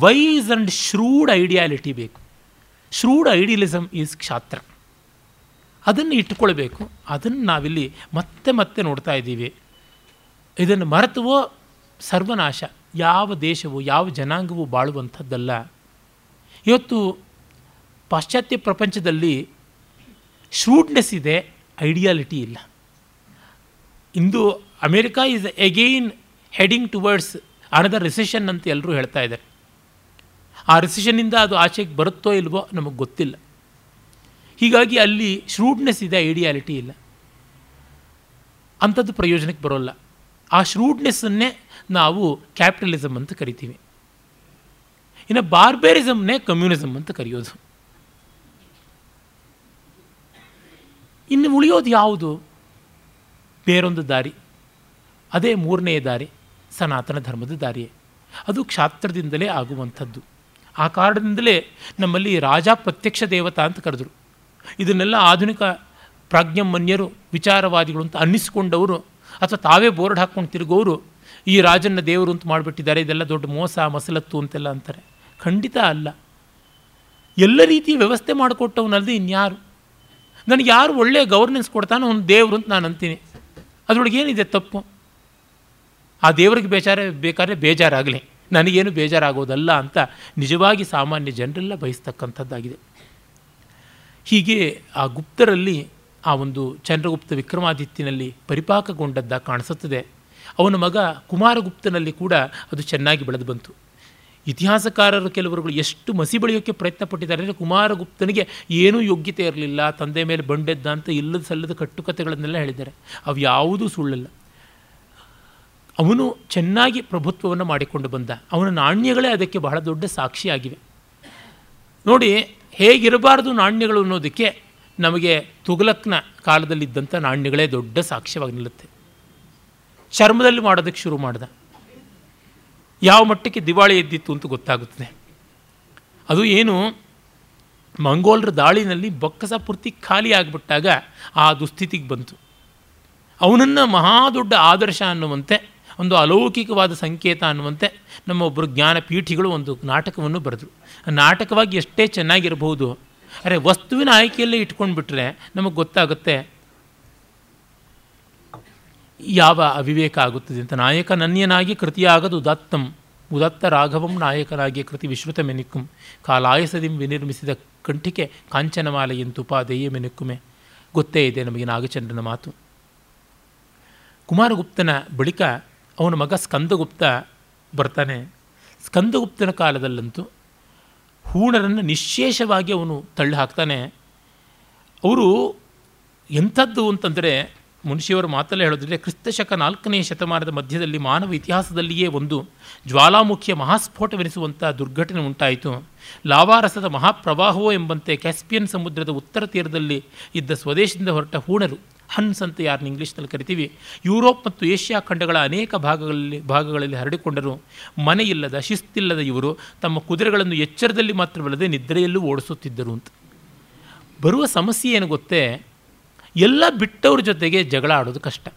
ವೈಸ್ ಆ್ಯಂಡ್ ಶ್ರೂಡ್ ಐಡಿಯಾಲಿಟಿ ಬೇಕು. ಶ್ರೂಡ್ ಐಡಿಯಲಿಸಮ್ ಈಸ್ ಕ್ಷಾತ್ರ ಅದನ್ನು ಇಟ್ಟುಕೊಳ್ಬೇಕು. ಅದನ್ನು ನಾವಿಲ್ಲಿ ಮತ್ತೆ ಮತ್ತೆ ನೋಡ್ತಾ ಇದ್ದೀವಿ. ಇದನ್ನು ಮರೆತುವೋ ಸರ್ವನಾಶ. ಯಾವ ದೇಶವು, ಯಾವ ಜನಾಂಗವು ಬಾಳುವಂಥದ್ದಲ್ಲ. ಇವತ್ತು ಪಾಶ್ಚಾತ್ಯ ಪ್ರಪಂಚದಲ್ಲಿ ಶ್ರೂಡ್ನೆಸ್ ಇದೆ ಐಡಿಯಾಲಿಟಿ ಇಲ್ಲ. ಇಂದು America is again heading towards another recession ಅಂತ ಎಲ್ಲರೂ ಹೇಳ್ತಾ ಇದ್ದಾರೆ. ಆ ರಿಸಿಷನ್ನಿಂದ ಅದು ಆಚೆಗೆ ಬರುತ್ತೋ ಇಲ್ವೋ ನಮಗೆ ಗೊತ್ತಿಲ್ಲ. ಹೀಗಾಗಿ ಅಲ್ಲಿ ಶ್ರೂಡ್ನೆಸ್ ಇದೆ ಐಡಿಯಾಲಿಟಿ ಇಲ್ಲ. ಅಂಥದ್ದು ಪ್ರಯೋಜನಕ್ಕೆ ಬರೋಲ್ಲ. ಆ ಶ್ರೂಡ್ನೆಸ್ಸನ್ನೇ ನಾವು ಕ್ಯಾಪಿಟಲಿಸಮ್ ಅಂತ ಕರಿತೀವಿ. ಇನ್ನು ಬಾರ್ಬೇರಿಸಮ್ನೇ ಕಮ್ಯುನಿಸಮ್ ಅಂತ ಕರೆಯೋದು. ಇನ್ನು ಉಳಿಯೋದು ಯಾವುದು? ಬೇರೊಂದು ದಾರಿ. ಅದೇ ಮೂರನೆಯ ದಾರಿ, ಸನಾತನ ಧರ್ಮದ ದಾರಿಯೇ. ಅದು ಕ್ಷಾತ್ರದಿಂದಲೇ ಆಗುವಂಥದ್ದು. ಆ ಕಾರಣದಿಂದಲೇ ನಮ್ಮಲ್ಲಿ ರಾಜ ಪ್ರತ್ಯಕ್ಷ ದೇವತಾ ಅಂತ ಕರೆದರು. ಇದನ್ನೆಲ್ಲ ಆಧುನಿಕ ಪ್ರಾಜ್ಞಮನ್ಯರು, ವಿಚಾರವಾದಿಗಳು ಅಂತ ಅನ್ನಿಸಿಕೊಂಡವರು ಅಥವಾ ತಾವೇ ಬೋರ್ಡ್ ಹಾಕ್ಕೊಂಡು ತಿರುಗೋರು, ಈ ರಾಜನ್ನ ದೇವರು ಅಂತ ಮಾಡಿಬಿಟ್ಟಿದ್ದಾರೆ, ಇದೆಲ್ಲ ದೊಡ್ಡ ಮೋಸ, ಮಸಲತ್ತು ಅಂತೆಲ್ಲ ಅಂತಾರೆ. ಖಂಡಿತ ಅಲ್ಲ. ಎಲ್ಲ ರೀತಿಯ ವ್ಯವಸ್ಥೆ ಮಾಡಿಕೊಟ್ಟವನಲ್ಲದೆ ಇನ್ಯಾರು? ನನಗೆ ಯಾರು ಒಳ್ಳೆಯ ಗೌರ್ನೆನ್ಸ್ ಕೊಡ್ತಾನೋ ಅವ್ನು ದೇವರು ಅಂತ ನಾನು ಅಂತೀನಿ. ಅದರೊಳಗೆ ಏನಿದೆ ತಪ್ಪು? ಆ ದೇವರಿಗೆ ಬೇಜಾರೇ ಬೇಕಾದ್ರೆ ಬೇಜಾರಾಗಲಿ. ನನಗೇನು ಬೇಜಾರಾಗೋದಲ್ಲ ಅಂತ ನಿಜವಾಗಿ ಸಾಮಾನ್ಯ ಜನರೆಲ್ಲ ಬಯಸ್ತಕ್ಕಂಥದ್ದಾಗಿದೆ. ಹೀಗೆ ಆ ಗುಪ್ತರಲ್ಲಿ ಆ ಒಂದು ಚಂದ್ರಗುಪ್ತ ವಿಕ್ರಮಾದಿತ್ಯನಲ್ಲಿ ಪರಿಪಾಕಗೊಂಡದ್ದ ಕಾಣಿಸುತ್ತದೆ. ಅವನ ಮಗ ಕುಮಾರಗುಪ್ತನಲ್ಲಿ ಕೂಡ ಅದು ಚೆನ್ನಾಗಿ ಬೆಳೆದು ಬಂತು. ಇತಿಹಾಸಕಾರರು ಕೆಲವರುಗಳು ಎಷ್ಟು ಮಸಿ ಬಳಿಯೋಕ್ಕೆ ಪ್ರಯತ್ನ ಪಟ್ಟಿದ್ದಾರೆ ಅಂದರೆ ಕುಮಾರಗುಪ್ತನಿಗೆ ಏನೂ ಯೋಗ್ಯತೆ ಇರಲಿಲ್ಲ, ತಂದೆ ಮೇಲೆ ಬಂಡೆದ್ದ ಅಂತ ಇಲ್ಲದ ಸಲ್ಲದ ಕಟ್ಟುಕತೆಗಳನ್ನೆಲ್ಲ ಹೇಳಿದ್ದಾರೆ. ಅವು ಯಾವುದೂ ಸುಳ್ಳಲ್ಲ. ಅವನು ಚೆನ್ನಾಗಿ ಪ್ರಭುತ್ವವನ್ನು ಮಾಡಿಕೊಂಡು ಬಂದ. ಅವನ ನಾಣ್ಯಗಳೇ ಅದಕ್ಕೆ ಬಹಳ ದೊಡ್ಡ ಸಾಕ್ಷಿಯಾಗಿವೆ. ನೋಡಿ, ಹೇಗಿರಬಾರ್ದು ನಾಣ್ಯಗಳು ಅನ್ನೋದಕ್ಕೆ ನಮಗೆ ತುಗಲಕ್ನ ಕಾಲದಲ್ಲಿದ್ದಂಥ ನಾಣ್ಯಗಳೇ ದೊಡ್ಡ ಸಾಕ್ಷ್ಯವಾಗಿ ನಿಲ್ಲುತ್ತೆ. ಚರ್ಮದಲ್ಲಿ ಮಾಡೋದಕ್ಕೆ ಶುರು ಮಾಡ್ದ. ಯಾವ ಮಟ್ಟಕ್ಕೆ ದಿವಾಳಿ ಎದ್ದಿತ್ತು ಅಂತ ಗೊತ್ತಾಗುತ್ತದೆ. ಅದು ಏನು, ಮಂಗೋಲರ ದಾಳಿನಲ್ಲಿ ಬೊಕ್ಕಸ ಪೂರ್ತಿ ಖಾಲಿ ಆಗಿಬಿಟ್ಟಾಗ ಆ ದುಸ್ಥಿತಿಗೆ ಬಂತು. ಅವನನ್ನು ಮಹಾದೊಡ್ಡ ಆದರ್ಶ ಅನ್ನುವಂತೆ ಒಂದು ಅಲೌಕಿಕವಾದ ಸಂಕೇತ ಅನ್ನುವಂತೆ ನಮ್ಮ ಒಬ್ಬರು ಜ್ಞಾನಪೀಠಿಗಳು ಒಂದು ನಾಟಕವನ್ನು ಬರೆದರು. ನಾಟಕವಾಗಿ ಎಷ್ಟೇ ಚೆನ್ನಾಗಿರಬಹುದು ಅರೆ ವಸ್ತುವಿನ ಆಯ್ಕೆಯಲ್ಲೇ ಇಟ್ಕೊಂಡು ಬಿಟ್ಟರೆ ನಮಗೆ ಗೊತ್ತಾಗುತ್ತೆ ಯಾವ ಅವಿವೇಕ ಆಗುತ್ತದೆ ಅಂತ. ನಾಯಕ ನನ್ಯನಾಗಿ ಕೃತಿಯಾಗದು ಉದತ್ತಂ, ಉದತ್ತ ರಾಘವಂ ನಾಯಕನಾಗಿ ಕೃತಿ ವಿಶ್ರುತ ಮೆನಿಕ್ಕುಂ ಕಾಲಾಯಸದಿಂ ವಿನಿರ್ಮಿಸಿದ ಕಂಠಿಕೆ ಕಾಂಚನಮಾಲೆಯಂತುಪಾದೆಯೇ ಮೆನಿಕ್ಕುಮೆ ಗೊತ್ತೇ ಇದೆ ನಮಗೆ ನಾಗಚಂದ್ರನ ಮಾತು. ಕುಮಾರಗುಪ್ತನ ಬಳಿಕ ಅವನ ಮಗ ಸ್ಕಂದಗುಪ್ತ ಬರ್ತಾನೆ. ಸ್ಕಂದಗುಪ್ತನ ಕಾಲದಲ್ಲಂತೂ ಹೂಣರನ್ನು ನಿಶ್ಶೇಷವಾಗಿ ಅವನು ತಳ್ಳಿ ಹಾಕ್ತಾನೆ. ಅವರು ಎಂಥದ್ದು ಅಂತಂದರೆ ಮುನ್ಷಿಯವರ ಮಾತಲ್ಲೇ ಹೇಳೋದಿದ್ರೆ ಕ್ರಿಸ್ತಶಕ ನಾಲ್ಕನೇ ಶತಮಾನದ ಮಧ್ಯದಲ್ಲಿ ಮಾನವ ಇತಿಹಾಸದಲ್ಲಿಯೇ ಒಂದು ಜ್ವಾಲಾಮುಖಿಯ ಮಹಾಸ್ಫೋಟವೆನಿಸುವಂಥ ದುರ್ಘಟನೆ ಉಂಟಾಯಿತು. ಲಾವಾರಸದ ಮಹಾಪ್ರವಾಹವೋ ಎಂಬಂತೆ ಕ್ಯಾಸ್ಪಿಯನ್ ಸಮುದ್ರದ ಉತ್ತರ ತೀರದಲ್ಲಿ ಇದ್ದ ಸ್ವದೇಶದಿಂದ ಹೊರಟ ಹೂಣರು ಹನ್ಸ್ ಅಂತ ಯಾರನ್ನ ಇಂಗ್ಲೀಷ್ನಲ್ಲಿ ಕರಿತೀವಿ. ಯುರೋಪ್ ಮತ್ತು ಏಷ್ಯಾ ಖಂಡಗಳ ಅನೇಕ ಭಾಗಗಳಲ್ಲಿ ಭಾಗಗಳಲ್ಲಿ ಹರಡಿಕೊಂಡರು. ಮನೆಯಿಲ್ಲದ, ಶಿಸ್ತಿಲ್ಲದ ಇವರು ತಮ್ಮ ಕುದುರೆಗಳನ್ನು ಎಚ್ಚರದಲ್ಲಿ ಮಾತ್ರವಲ್ಲದೆ ನಿದ್ರೆಯಲ್ಲೂ ಓಡಿಸುತ್ತಿದ್ದರು ಅಂತ. ಬರುವ ಸಮಸ್ಯೆ ಏನು ಗೊತ್ತೇ? ಎಲ್ಲ ಬಿಟ್ಟವ್ರ ಜೊತೆಗೆ ಜಗಳ ಆಡೋದು ಕಷ್ಟ.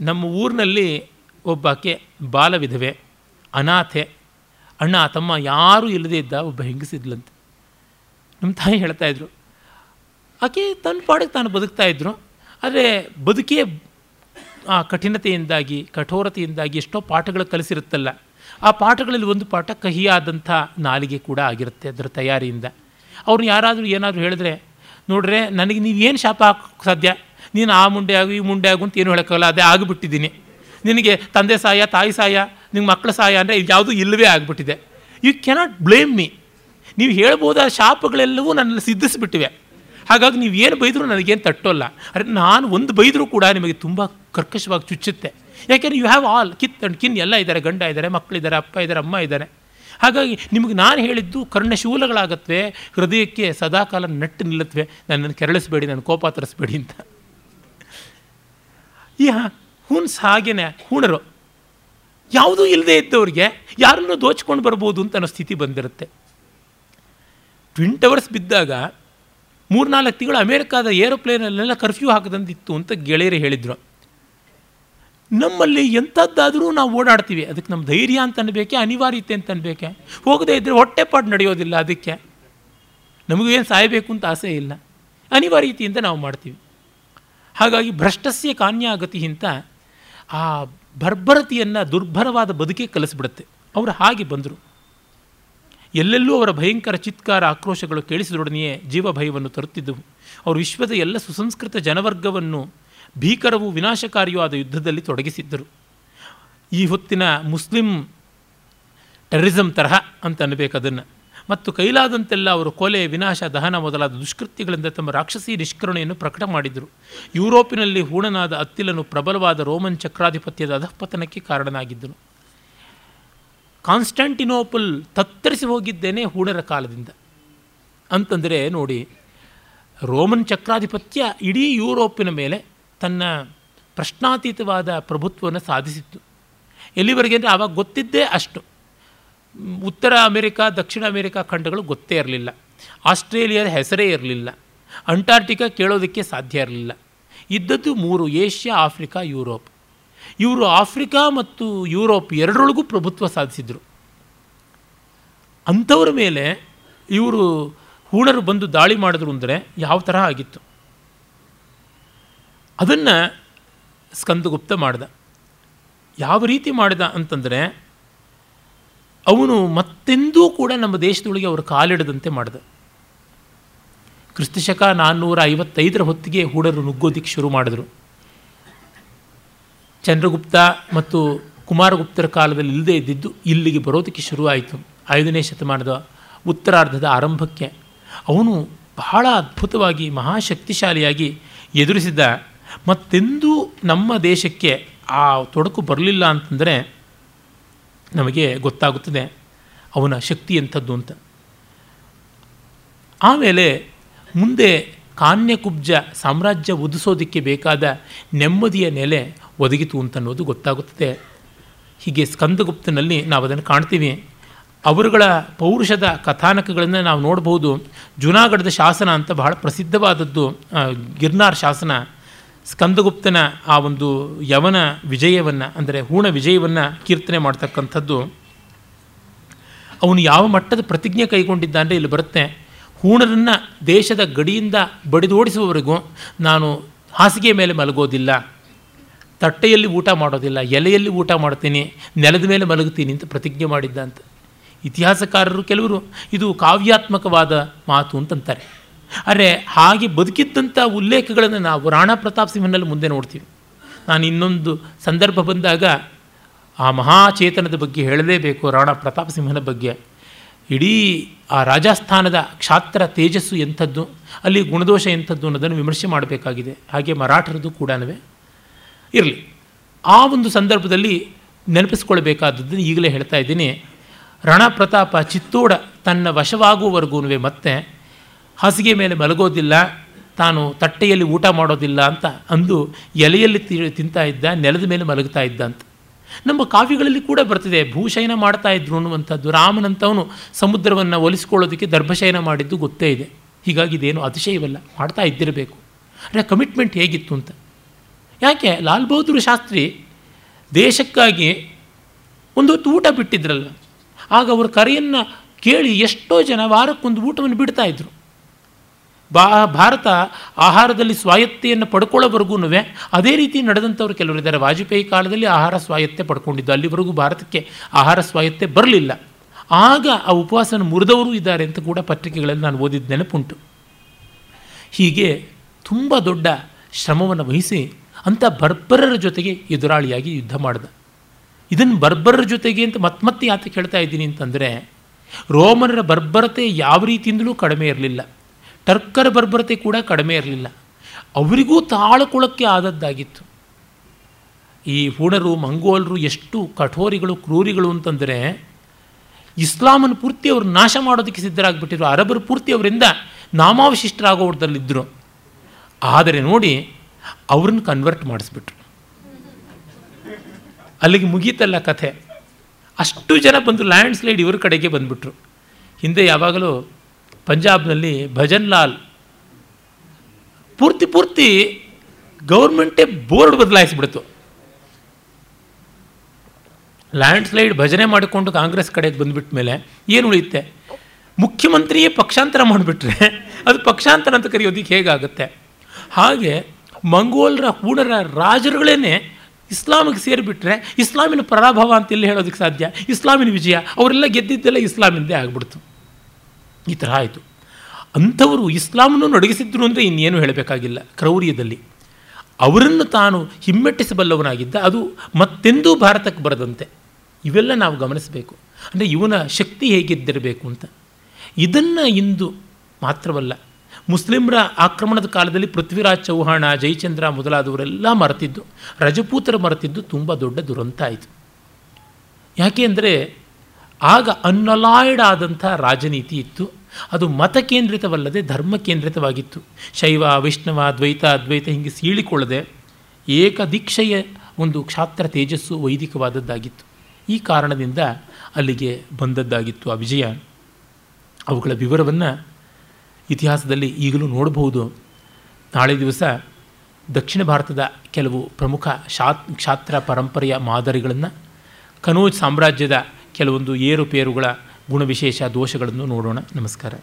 ನಮ್ಮ ಊರಿನಲ್ಲಿ ಒಬ್ಬಾಕೆ ಬಾಲವಿಧವೆ, ಅನಾಥೆ, ಅಣ್ಣ, ತಮ್ಮ ಯಾರೂ ಇಲ್ಲದೇ ಇದ್ದ ಒಬ್ಬ ಹೆಂಗಸಿದ್ಲಂತೆ ನಮ್ಮ ತಾಯಿ ಹೇಳ್ತಾಯಿದ್ರು ಆಕೆ ತನ್ನ ಪಾಡಿಗೆ ತಾನು ಬದುಕ್ತಾ ಇದ್ರು. ಆದರೆ ಬದುಕೇ ಆ, ಕಠಿಣತೆಯಿಂದಾಗಿ, ಕಠೋರತೆಯಿಂದಾಗಿ ಎಷ್ಟೋ ಪಾಠಗಳು ಕಲಿಸಿರುತ್ತಲ್ಲ. ಆ ಪಾಠಗಳಲ್ಲಿ ಒಂದು ಪಾಠ ಕಹಿಯಾದಂಥ ನಾಲಿಗೆ ಕೂಡ ಆಗಿರುತ್ತೆ ಅದರ ತಯಾರಿಯಿಂದ. ಅವ್ರನ್ನ ಯಾರಾದರೂ ಏನಾದರೂ ಹೇಳಿದ್ರೆ, ನೋಡ್ರೆ, ನನಗೆ ನೀವೇನು ಶಾಪ ಹಾಕೋಕ್ಕೆ ಸಾಧ್ಯ? ನೀನು ಆ ಮುಂಡೆ ಆಗು, ಈ ಮುಂಡೆ ಆಗು ಅಂತ ಏನು ಹೇಳೋಕ್ಕಲ್ಲ ಅದೇ ಆಗಿಬಿಟ್ಟಿದ್ದೀನಿ. ನಿನಗೆ ತಂದೆ ಸಾಯ, ತಾಯಿ ಸಾಯ ನಿಮ್ಮ ಮಕ್ಕಳ ಸಹಾಯ ಅಂದರೆ ಯಾವುದೂ ಇಲ್ಲವೇ ಆಗಿಬಿಟ್ಟಿದೆ. ಯು ಕೆನಾಟ್ ಬ್ಲೇಮ್ ಮೀ ನೀವು ಹೇಳ್ಬೋದಾದ ಶಾಪಗಳೆಲ್ಲವೂ ನನ್ನಲ್ಲಿ ಸಿದ್ಧಿಸಿಬಿಟ್ಟಿವೆ. ಹಾಗಾಗಿ ನೀವು ಏನು ಬೈದರೂ ನನಗೇನು ತಟ್ಟೋಲ್ಲ. ಅರೆ, ನಾನು ಒಂದು ಬೈದರೂ ಕೂಡ ನಿಮಗೆ ತುಂಬ ಕರ್ಕಶವಾಗಿ ಚುಚ್ಚುತ್ತೆ. ಯಾಕೆಂದರೆ you have all kith and kin ಎಲ್ಲ ಇದ್ದಾರೆ ಗಂಡ ಇದ್ದಾರೆ ಮಕ್ಕಳಿದ್ದಾರೆ ಅಪ್ಪ ಇದ್ದಾರೆ ಅಮ್ಮ ಇದ್ದಾರೆ ಹಾಗಾಗಿ ನಿಮಗೆ ನಾನು ಹೇಳಿದ್ದು ಕರ್ಣಶೂಲಗಳಾಗತ್ವೆ ಹೃದಯಕ್ಕೆ ಸದಾಕಾಲ ನಟ್ಟು ನಿಲ್ಲತ್ವೆ. ನನ್ನನ್ನು ಕೆರಳಿಸ್ಬೇಡಿ ನನ್ನ ಕೋಪ ತರಿಸ್ಬೇಡಿ ಅಂತ. ಈ ಹುನ್ಸ್ ಹಾಗೇನೆ, ಹೂಣರು. ಯಾವುದೂ ಇಲ್ಲದೆ ಇದ್ದವ್ರಿಗೆ ಯಾರನ್ನೂ ದೋಚ್ಕೊಂಡು ಬರ್ಬೋದು ಅಂತ ಅನ್ನೋ ಸ್ಥಿತಿ ಬಂದಿರುತ್ತೆ. ಟ್ವಿನ್ ಟವರ್ಸ್ ಬಿದ್ದಾಗ ಮೂರ್ನಾಲ್ಕು ತಿಂಗಳು ಅಮೇರಿಕಾದ ಏರೋಪ್ಲೇನಲ್ಲೆಲ್ಲ ಕರ್ಫ್ಯೂ ಹಾಕದಂತಿತ್ತು ಅಂತ ಗೆಳೆಯರು ಹೇಳಿದರು. ನಮ್ಮಲ್ಲಿ ಎಂಥದ್ದಾದರೂ ನಾವು ಓಡಾಡ್ತೀವಿ. ಅದಕ್ಕೆ ನಮ್ಮ ಧೈರ್ಯ ಅಂತ ಅನ್ಬೇಕೆ ಅನಿವಾರ್ಯತೆ ಅಂತ ಅನ್ಬೇಕೆ ಹೋಗದೇ ಇದ್ದರೆ ಹೊಟ್ಟೆಪಾಡು ನಡೆಯೋದಿಲ್ಲ ಅದಕ್ಕೆ. ನಮಗೇನು ಸಾಯಬೇಕು ಅಂತ ಆಸೆ ಇಲ್ಲ. ಅನಿವಾರ್ಯತೆಯಿಂದ ನಾವು ಮಾಡ್ತೀವಿ. ಹಾಗಾಗಿ ಭ್ರಷ್ಟಸ್ಯ ಕಾನ್ಯಾಗತಿ ಅಂತ ಆ ಬರ್ಬರತೆಯನ್ನು ದುರ್ಭರವಾದ ಬದುಕೇ ಕಲಿಸ್ಬಿಡುತ್ತೆ. ಅವರು ಹಾಗೆ ಬಂದರು. ಎಲ್ಲೆಲ್ಲೂ ಅವರ ಭಯಂಕರ ಚಿತ್ಕಾರ ಆಕ್ರೋಶಗಳು ಕೇಳಿಸಿದೊಡನೆಯೇ ಜೀವಭಯವನ್ನು ತರುತ್ತಿದ್ದವು. ಅವರು ವಿಶ್ವದ ಎಲ್ಲ ಸುಸಂಸ್ಕೃತ ಜನವರ್ಗವನ್ನು, ಭೀಕರವೂ ವಿನಾಶಕಾರಿಯೂ ಆದ ಯುದ್ಧದಲ್ಲಿ ತೊಡಗಿಸಿದ್ದರು. ಈ ಹೊತ್ತಿನ ಮುಸ್ಲಿಂ ಟೆರರಿಸಮ್ ತರಹ ಅಂತ ಅನ್ನಬೇಕು ಅದನ್ನು. ಮತ್ತು ಕೈಲಾದಂತೆಲ್ಲ ಅವರು ಕೊಲೆ, ವಿನಾಶ, ದಹನ ಮೊದಲಾದ ದುಷ್ಕೃತ್ಯಗಳಿಂದ ತಮ್ಮ ರಾಕ್ಷಸಿ ನಿಷ್ಕರಣೆಯನ್ನು ಪ್ರಕಟ ಮಾಡಿದರು ಯುರೋಪಿನಲ್ಲಿ ಹೂಣನಾದ ಅತ್ತಿಲನು ಪ್ರಬಲವಾದ ರೋಮನ್ ಚಕ್ರಾಧಿಪತ್ಯದ ಅಧಃಪತನಕ್ಕೆ ಕಾರಣನಾಗಿದ್ದನು. ಕಾನ್ಸ್ಟಾಂಟಿನೋಪಲ್ ತತ್ತರಿಸಿ ಹೋಗಿದ್ದೇನೆ ಹೂಣರ ಕಾಲದಿಂದ. ಅಂತಂದರೆ ನೋಡಿ, ರೋಮನ್ ಚಕ್ರಾಧಿಪತ್ಯ ಇಡೀ ಯುರೋಪಿನ ಮೇಲೆ ತನ್ನ ಪ್ರಶ್ನಾತೀತವಾದ ಪ್ರಭುತ್ವವನ್ನು ಸಾಧಿಸಿತ್ತು. ಎಲ್ಲಿವರೆಗೆ ಅಂದರೆ ಆವಾಗ ಗೊತ್ತಿದ್ದೇ ಅಷ್ಟು. ಉತ್ತರ ಅಮೆರಿಕ, ದಕ್ಷಿಣ ಅಮೆರಿಕಾ ಖಂಡಗಳು ಗೊತ್ತೇ ಇರಲಿಲ್ಲ. ಆಸ್ಟ್ರೇಲಿಯಾದ ಹೆಸರೇ ಇರಲಿಲ್ಲ. ಅಂಟಾರ್ಟಿಕಾ ಕೇಳೋದಕ್ಕೆ ಸಾಧ್ಯ ಇರಲಿಲ್ಲ. ಇದ್ದದ್ದು ಮೂರು, ಏಷ್ಯಾ, ಆಫ್ರಿಕಾ, ಯುರೋಪ್. ಇವರು ಆಫ್ರಿಕಾ ಮತ್ತು ಯುರೋಪ್ ಎರಡರೊಳಗೂ ಪ್ರಭುತ್ವ ಸಾಧಿಸಿದರು. ಅಂಥವ್ರ ಮೇಲೆ ಇವರು ಹೂಣರು ಬಂದು ದಾಳಿ ಮಾಡಿದ್ರು ಅಂದರೆ ಯಾವ ಥರ ಆಗಿತ್ತು? ಅದನ್ನು ಸ್ಕಂದಗುಪ್ತ ಮಾಡ್ದ. ಯಾವ ರೀತಿ ಮಾಡಿದ ಅಂತಂದರೆ ಅವನು ಮತ್ತೆಂದೂ ಕೂಡ ನಮ್ಮ ದೇಶದೊಳಗೆ ಅವರು ಕಾಲಿಡದಂತೆ ಮಾಡಿದ. ಕ್ರಿಸ್ತಶಕ ನಾನ್ನೂರ ಐವತ್ತೈದರ ಹೊತ್ತಿಗೆ ಹೂಡರು ನುಗ್ಗೋದಿಕ್ಕೆ ಶುರು ಮಾಡಿದ್ರು. ಚಂದ್ರಗುಪ್ತ ಮತ್ತು ಕುಮಾರಗುಪ್ತರ ಕಾಲದಲ್ಲಿ ಇಲ್ಲದೇ ಇದ್ದಿದ್ದು ಇಲ್ಲಿಗೆ ಬರೋದಕ್ಕೆ ಶುರುವಾಯಿತು. ಐದನೇ ಶತಮಾನದ ಉತ್ತರಾರ್ಧದ ಆರಂಭಕ್ಕೆ. ಅವನು ಬಹಳ ಅದ್ಭುತವಾಗಿ ಮಹಾಶಕ್ತಿಶಾಲಿಯಾಗಿ ಎದುರಿಸಿದ ಮತ್ತೆಂದೂ ನಮ್ಮ ದೇಶಕ್ಕೆ ಆ ತೊಡಕು ಬರಲಿಲ್ಲ ಅಂತಂದರೆ ನಮಗೆ ಗೊತ್ತಾಗುತ್ತದೆ ಅವನ ಶಕ್ತಿ ಎಂಥದ್ದು ಅಂತ. ಆಮೇಲೆ ಮುಂದೆ ಕಾನ್ಯಕುಬ್ಜ ಸಾಮ್ರಾಜ್ಯ ಉದಿಸೋದಕ್ಕೆ ಬೇಕಾದ ನೆಮ್ಮದಿಯ ನೆಲೆ ಒದಗಿತು ಅಂತನ್ನೋದು ಗೊತ್ತಾಗುತ್ತದೆ. ಹೀಗೆ ಸ್ಕಂದಗುಪ್ತನಲ್ಲಿ ನಾವು ಅದನ್ನು ಕಾಣ್ತೀವಿ. ಅವರುಗಳ ಪೌರುಷದ ಕಥಾನಕಗಳನ್ನು ನಾವು ನೋಡ್ಬೋದು. ಜುನಾಗಢದ ಶಾಸನ ಅಂತ ಬಹಳ ಪ್ರಸಿದ್ಧವಾದದ್ದು ಗಿರ್ನಾರ್ ಶಾಸನ. ಸ್ಕಂದಗುಪ್ತನ ಆ ಒಂದು ಯವನ ವಿಜಯವನ್ನು, ಅಂದರೆ ಹೂಣ ವಿಜಯವನ್ನು ಕೀರ್ತನೆ ಮಾಡ್ತಕ್ಕಂಥದ್ದು. ಅವನು ಯಾವ ಮಟ್ಟದ ಪ್ರತಿಜ್ಞೆ ಕೈಗೊಂಡಿದ್ದ ಅಂದರೆ ಇಲ್ಲಿ ಬರುತ್ತೆ. ಹೂಣರನ್ನು ದೇಶದ ಗಡಿಯಿಂದ ಬಡಿದೋಡಿಸುವವರೆಗೂ ನಾನು ಹಾಸಿಗೆ ಮೇಲೆ ಮಲಗೋದಿಲ್ಲ. ತಟ್ಟೆಯಲ್ಲಿ ಊಟ ಮಾಡೋದಿಲ್ಲ, ಎಲೆಯಲ್ಲಿ ಊಟ ಮಾಡ್ತೀನಿ, ನೆಲದ ಮೇಲೆ ಮಲಗುತ್ತೀನಿ ಅಂತ ಪ್ರತಿಜ್ಞೆ ಮಾಡಿದ್ದ ಅಂತ ಇತಿಹಾಸಕಾರರು ಕೆಲವರು ಇದು ಕಾವ್ಯಾತ್ಮಕವಾದ ಮಾತು ಅಂತಂತಾರೆ. ಆದರೆ ಹಾಗೆ ಬದುಕಿದ್ದಂಥ ಉಲ್ಲೇಖಗಳನ್ನು ನಾವು ರಾಣಾ ಪ್ರತಾಪ್ ಸಿಂಹನಲ್ಲಿ ಮುಂದೆ ನೋಡ್ತೀವಿ. ನಾನು ಇನ್ನೊಂದು ಸಂದರ್ಭ ಬಂದಾಗ ಆ ಮಹಾಚೇತನದ ಬಗ್ಗೆ ಹೇಳಲೇಬೇಕು, ರಾಣಾ ಪ್ರತಾಪ್ ಸಿಂಹನ ಬಗ್ಗೆ. ಇಡೀ ಆ ರಾಜಸ್ಥಾನದ ಕ್ಷಾತ್ರ ತೇಜಸ್ಸು ಎಂಥದ್ದು, ಅಲ್ಲಿ ಗುಣದೋಷ ಎಂಥದ್ದು ಅನ್ನೋದನ್ನು ವಿಮರ್ಶೆ ಮಾಡಬೇಕಾಗಿದೆ. ಹಾಗೆ ಮರಾಠರದ್ದು ಕೂಡ ಇರಲಿ. ಆ ಒಂದು ಸಂದರ್ಭದಲ್ಲಿ ನೆನಪಿಸ್ಕೊಳ್ಬೇಕಾದದ್ದು ಈಗಲೇ ಹೇಳ್ತಾ ಇದ್ದೀನಿ. ರಣಪ್ರತಾಪ ಪ್ರತಾಪ ಚಿತ್ತೋಡ ತನ್ನ ವಶವಾಗುವವರೆಗೂ ಮತ್ತೆ ಹಾಸಿಗೆ ಮೇಲೆ ಮಲಗೋದಿಲ್ಲ, ತಾನು ತಟ್ಟೆಯಲ್ಲಿ ಊಟ ಮಾಡೋದಿಲ್ಲ ಅಂತ ಅಂದು ಎಲೆಯಲ್ಲಿ ತಿಂತಾ ಇದ್ದ, ನೆಲದ ಮೇಲೆ ಮಲಗ್ತಾ ಇದ್ದ ಅಂತ. ನಮ್ಮ ಕಾವ್ಯಗಳಲ್ಲಿ ಕೂಡ ಬರ್ತಿದೆ, ಭೂಶಯನ ಮಾಡ್ತಾ ಇದ್ರು ಅನ್ನುವಂಥದ್ದು. ರಾಮನಂತವನು ಸಮುದ್ರವನ್ನು ಒಲಿಸ್ಕೊಳ್ಳೋದಕ್ಕೆ ದರ್ಭಶಯನ ಮಾಡಿದ್ದು ಗೊತ್ತೇ ಇದೆ. ಹೀಗಾಗಿ ಇದೇನು ಅತಿಶಯವಲ್ಲ, ಮಾಡ್ತಾ ಇದ್ದಿರಬೇಕು. ಅಂದರೆ ಕಮಿಟ್ಮೆಂಟ್ ಹೇಗಿತ್ತು ಅಂತ. ಯಾಕೆ? ಲಾಲ್ ಬಹದ್ದೂರ್ ಶಾಸ್ತ್ರಿ ದೇಶಕ್ಕಾಗಿ ಒಂದು ಹೊತ್ತು ಊಟ ಬಿಟ್ಟಿದ್ರಲ್ಲ, ಆಗ ಅವರ ಕರೆಯನ್ನು ಕೇಳಿ ಎಷ್ಟೋ ಜನ ವಾರಕ್ಕೊಂದು ಊಟವನ್ನು ಬಿಡ್ತಾ ಇದ್ರು. ಬಾ, ಭಾರತ ಆಹಾರದಲ್ಲಿ ಸ್ವಾಯತ್ತೆಯನ್ನು ಪಡ್ಕೊಳ್ಳೋವರೆಗೂ ಅದೇ ರೀತಿ ನಡೆದಂಥವ್ರು ಕೆಲವರು ಇದ್ದಾರೆ. ವಾಜಪೇಯಿ ಕಾಲದಲ್ಲಿ ಆಹಾರ ಸ್ವಾಯತ್ತೆ ಪಡ್ಕೊಂಡಿದ್ದು, ಅಲ್ಲಿವರೆಗೂ ಭಾರತಕ್ಕೆ ಆಹಾರ ಸ್ವಾಯತ್ತೆ ಬರಲಿಲ್ಲ. ಆಗ ಆ ಉಪವಾಸನ ಮುರಿದವರು ಇದ್ದಾರೆ ಅಂತ ಕೂಡ ಪತ್ರಿಕೆಗಳಲ್ಲಿ ನಾನು ಓದಿದ ನೆನಪುಂಟು. ಹೀಗೆ ತುಂಬ ದೊಡ್ಡ ಶ್ರಮವನ್ನು ವಹಿಸಿ ಅಂಥ ಬರ್ಬರರ ಜೊತೆಗೆ ಎದುರಾಳಿಯಾಗಿ ಯುದ್ಧ ಮಾಡಿದ. ಇದನ್ನು ಬರ್ಬರರ ಜೊತೆಗೆ ಅಂತ ಮತ್ತೆ ಮತ್ತೆ ಯಾತಕ್ಕೆ ಹೇಳ್ತಾ ಇದ್ದೀನಿ ಅಂತಂದರೆ, ರೋಮನರ ಬರ್ಬರತೆ ಯಾವ ರೀತಿಯಿಂದಲೂ ಕಡಿಮೆ ಇರಲಿಲ್ಲ. ಟರ್ಕರ ಬರ್ಬರತೆ ಕೂಡ ಕಡಿಮೆ ಇರಲಿಲ್ಲ. ಅವರಿಗೂ ತಾಳ್ಕೊಳಕ್ಕೆ ಆದದ್ದಾಗಿತ್ತು. ಈ ಹೂಣರು, ಮಂಗೋಲರು ಎಷ್ಟು ಕಠೋರಿಗಳು, ಕ್ರೂರಿಗಳು ಅಂತಂದರೆ ಇಸ್ಲಾಮನ್ನು ಪೂರ್ತಿ ಅವರು ನಾಶ ಮಾಡೋದಕ್ಕೆ ಸಿದ್ಧರಾಗ್ಬಿಟ್ಟಿದ್ರು. ಅರಬರು ಪೂರ್ತಿ ಅವರಿಂದ ನಾಮಾವಶಿಷ್ಟರಾಗೋದಲ್ಲಿದ್ದರು ಆದರೆ ನೋಡಿ ಅವ್ರನ್ನ ಕನ್ವರ್ಟ್ ಮಾಡಿಸ್ಬಿಟ್ರು. ಅಲ್ಲಿಗೆ ಮುಗೀತಲ್ಲ ಕಥೆ. ಅಷ್ಟು ಜನ ಬಂದು ಲ್ಯಾಂಡ್ ಸ್ಲೈಡ್ ಇವ್ರ ಕಡೆಗೆ ಬಂದುಬಿಟ್ರು. ಹಿಂದೆ ಯಾವಾಗಲೂ ಪಂಜಾಬ್ನಲ್ಲಿ ಭಜನ್ ಲಾಲ್ ಪೂರ್ತಿ ಪೂರ್ತಿ ಗೌರ್ಮೆಂಟೇ ಬೋರ್ಡ್ ಬದಲಾಯಿಸ್ಬಿಡ್ತು. ಲ್ಯಾಂಡ್ ಸ್ಲೈಡ್ ಭಜನೆ ಮಾಡಿಕೊಂಡು ಕಾಂಗ್ರೆಸ್ ಕಡೆಗೆ ಬಂದುಬಿಟ್ಟ ಮೇಲೆ ಏನು ಉಳಿಯುತ್ತೆ? ಮುಖ್ಯಮಂತ್ರಿಯೇ ಪಕ್ಷಾಂತರ ಮಾಡಿಬಿಟ್ರೆ ಅದು ಪಕ್ಷಾಂತರ ಅಂತ ಕರೆಯೋದಕ್ಕೆ ಹೇಗಾಗುತ್ತೆ? ಹಾಗೆ ಮಂಗೋಲರ ಹೂಣರ ರಾಜರುಗಳೇ ಇಸ್ಲಾಮಿಗೆ ಸೇರಿಬಿಟ್ರೆ ಇಸ್ಲಾಮಿನ ಪರಾಭವ ಅಂತ ಎಲ್ಲಿ ಹೇಳೋದಕ್ಕೆ ಸಾಧ್ಯ? ಇಸ್ಲಾಮಿನ ವಿಜಯ. ಅವರೆಲ್ಲ ಗೆದ್ದಿದ್ದೆಲ್ಲ ಇಸ್ಲಾಮಿಂದೇ ಆಗ್ಬಿಡ್ತು. ಈ ಥರ ಆಯಿತು. ಅಂಥವರು ಇಸ್ಲಾಮನ್ನು ನಡಗಿಸಿದ್ರು ಅಂದರೆ ಇನ್ನೇನು ಹೇಳಬೇಕಾಗಿಲ್ಲ. ಕ್ರೌರ್ಯದಲ್ಲಿ. ಅವರನ್ನು ತಾನು ಹಿಮ್ಮೆಟ್ಟಿಸಬಲ್ಲವನಾಗಿದ್ದ, ಅದು ಮತ್ತೆಂದೂ ಭಾರತಕ್ಕೆ ಬರದಂತೆ. ಇವೆಲ್ಲ ನಾವು ಗಮನಿಸಬೇಕು. ಅಂದರೆ ಇವನ ಶಕ್ತಿ ಹೇಗಿದ್ದಿರಬೇಕು ಅಂತ. ಇದನ್ನು ಇಂದು ಮಾತ್ರವಲ್ಲ ಮುಸ್ಲಿಮರ ಆಕ್ರಮಣದ ಕಾಲದಲ್ಲಿ ಪೃಥ್ವಿರಾಜ್ ಚೌಹಾಣ ಜಯಚಂದ್ರ ಮೊದಲಾದವರೆಲ್ಲ ಮರೆತಿದ್ದು, ರಜಪೂತರ ಮರೆತಿದ್ದು ತುಂಬ ದೊಡ್ಡ ದುರಂತ ಆಯಿತು ಯಾಕೆ ಅಂದರೆ ಆಗ ಅನ್ನಲಾಯ್ಡ್ ಆದಂಥ ರಾಜನೀತಿ ಇತ್ತು. ಅದು ಮತ ಕೇಂದ್ರಿತವಲ್ಲದೆ ಧರ್ಮ ಕೇಂದ್ರಿತವಾಗಿತ್ತು. ಶೈವ, ವೈಷ್ಣವ, ದ್ವೈತ, ಅದ್ವೈತ ಹೀಗೆ ಸೀಳಿಕೊಳ್ಳದೆ ಏಕದೀಕ್ಷೆಯ ಒಂದು ಕ್ಷಾತ್ರ ತೇಜಸ್ಸು ವೈದಿಕವಾದದ್ದಾಗಿತ್ತು. ಈ ಕಾರಣದಿಂದ ಅಲ್ಲಿಗೆ ಬಂದದ್ದಾಗಿತ್ತು ಆ ವಿಜಯ. ಅವುಗಳ ವಿವರವನ್ನು ಇತಿಹಾಸದಲ್ಲಿ ಈಗಲೂ ನೋಡಬಹುದು ನಾಳೆ ದಿವಸ ದಕ್ಷಿಣ ಭಾರತದ ಕೆಲವು ಪ್ರಮುಖ ಶಾತ್, ಕ್ಷಾತ್ರ ಪರಂಪರೆಯ ಮಾದರಿಗಳನ್ನು ಕನೋಜ್ ಸಾಮ್ರಾಜ್ಯದ ಕೆಲವೊಂದು ಏರುಪೇರುಗಳ ಗುಣವಿಶೇಷ ದೋಷಗಳನ್ನು ನೋಡೋಣ. ನಮಸ್ಕಾರ.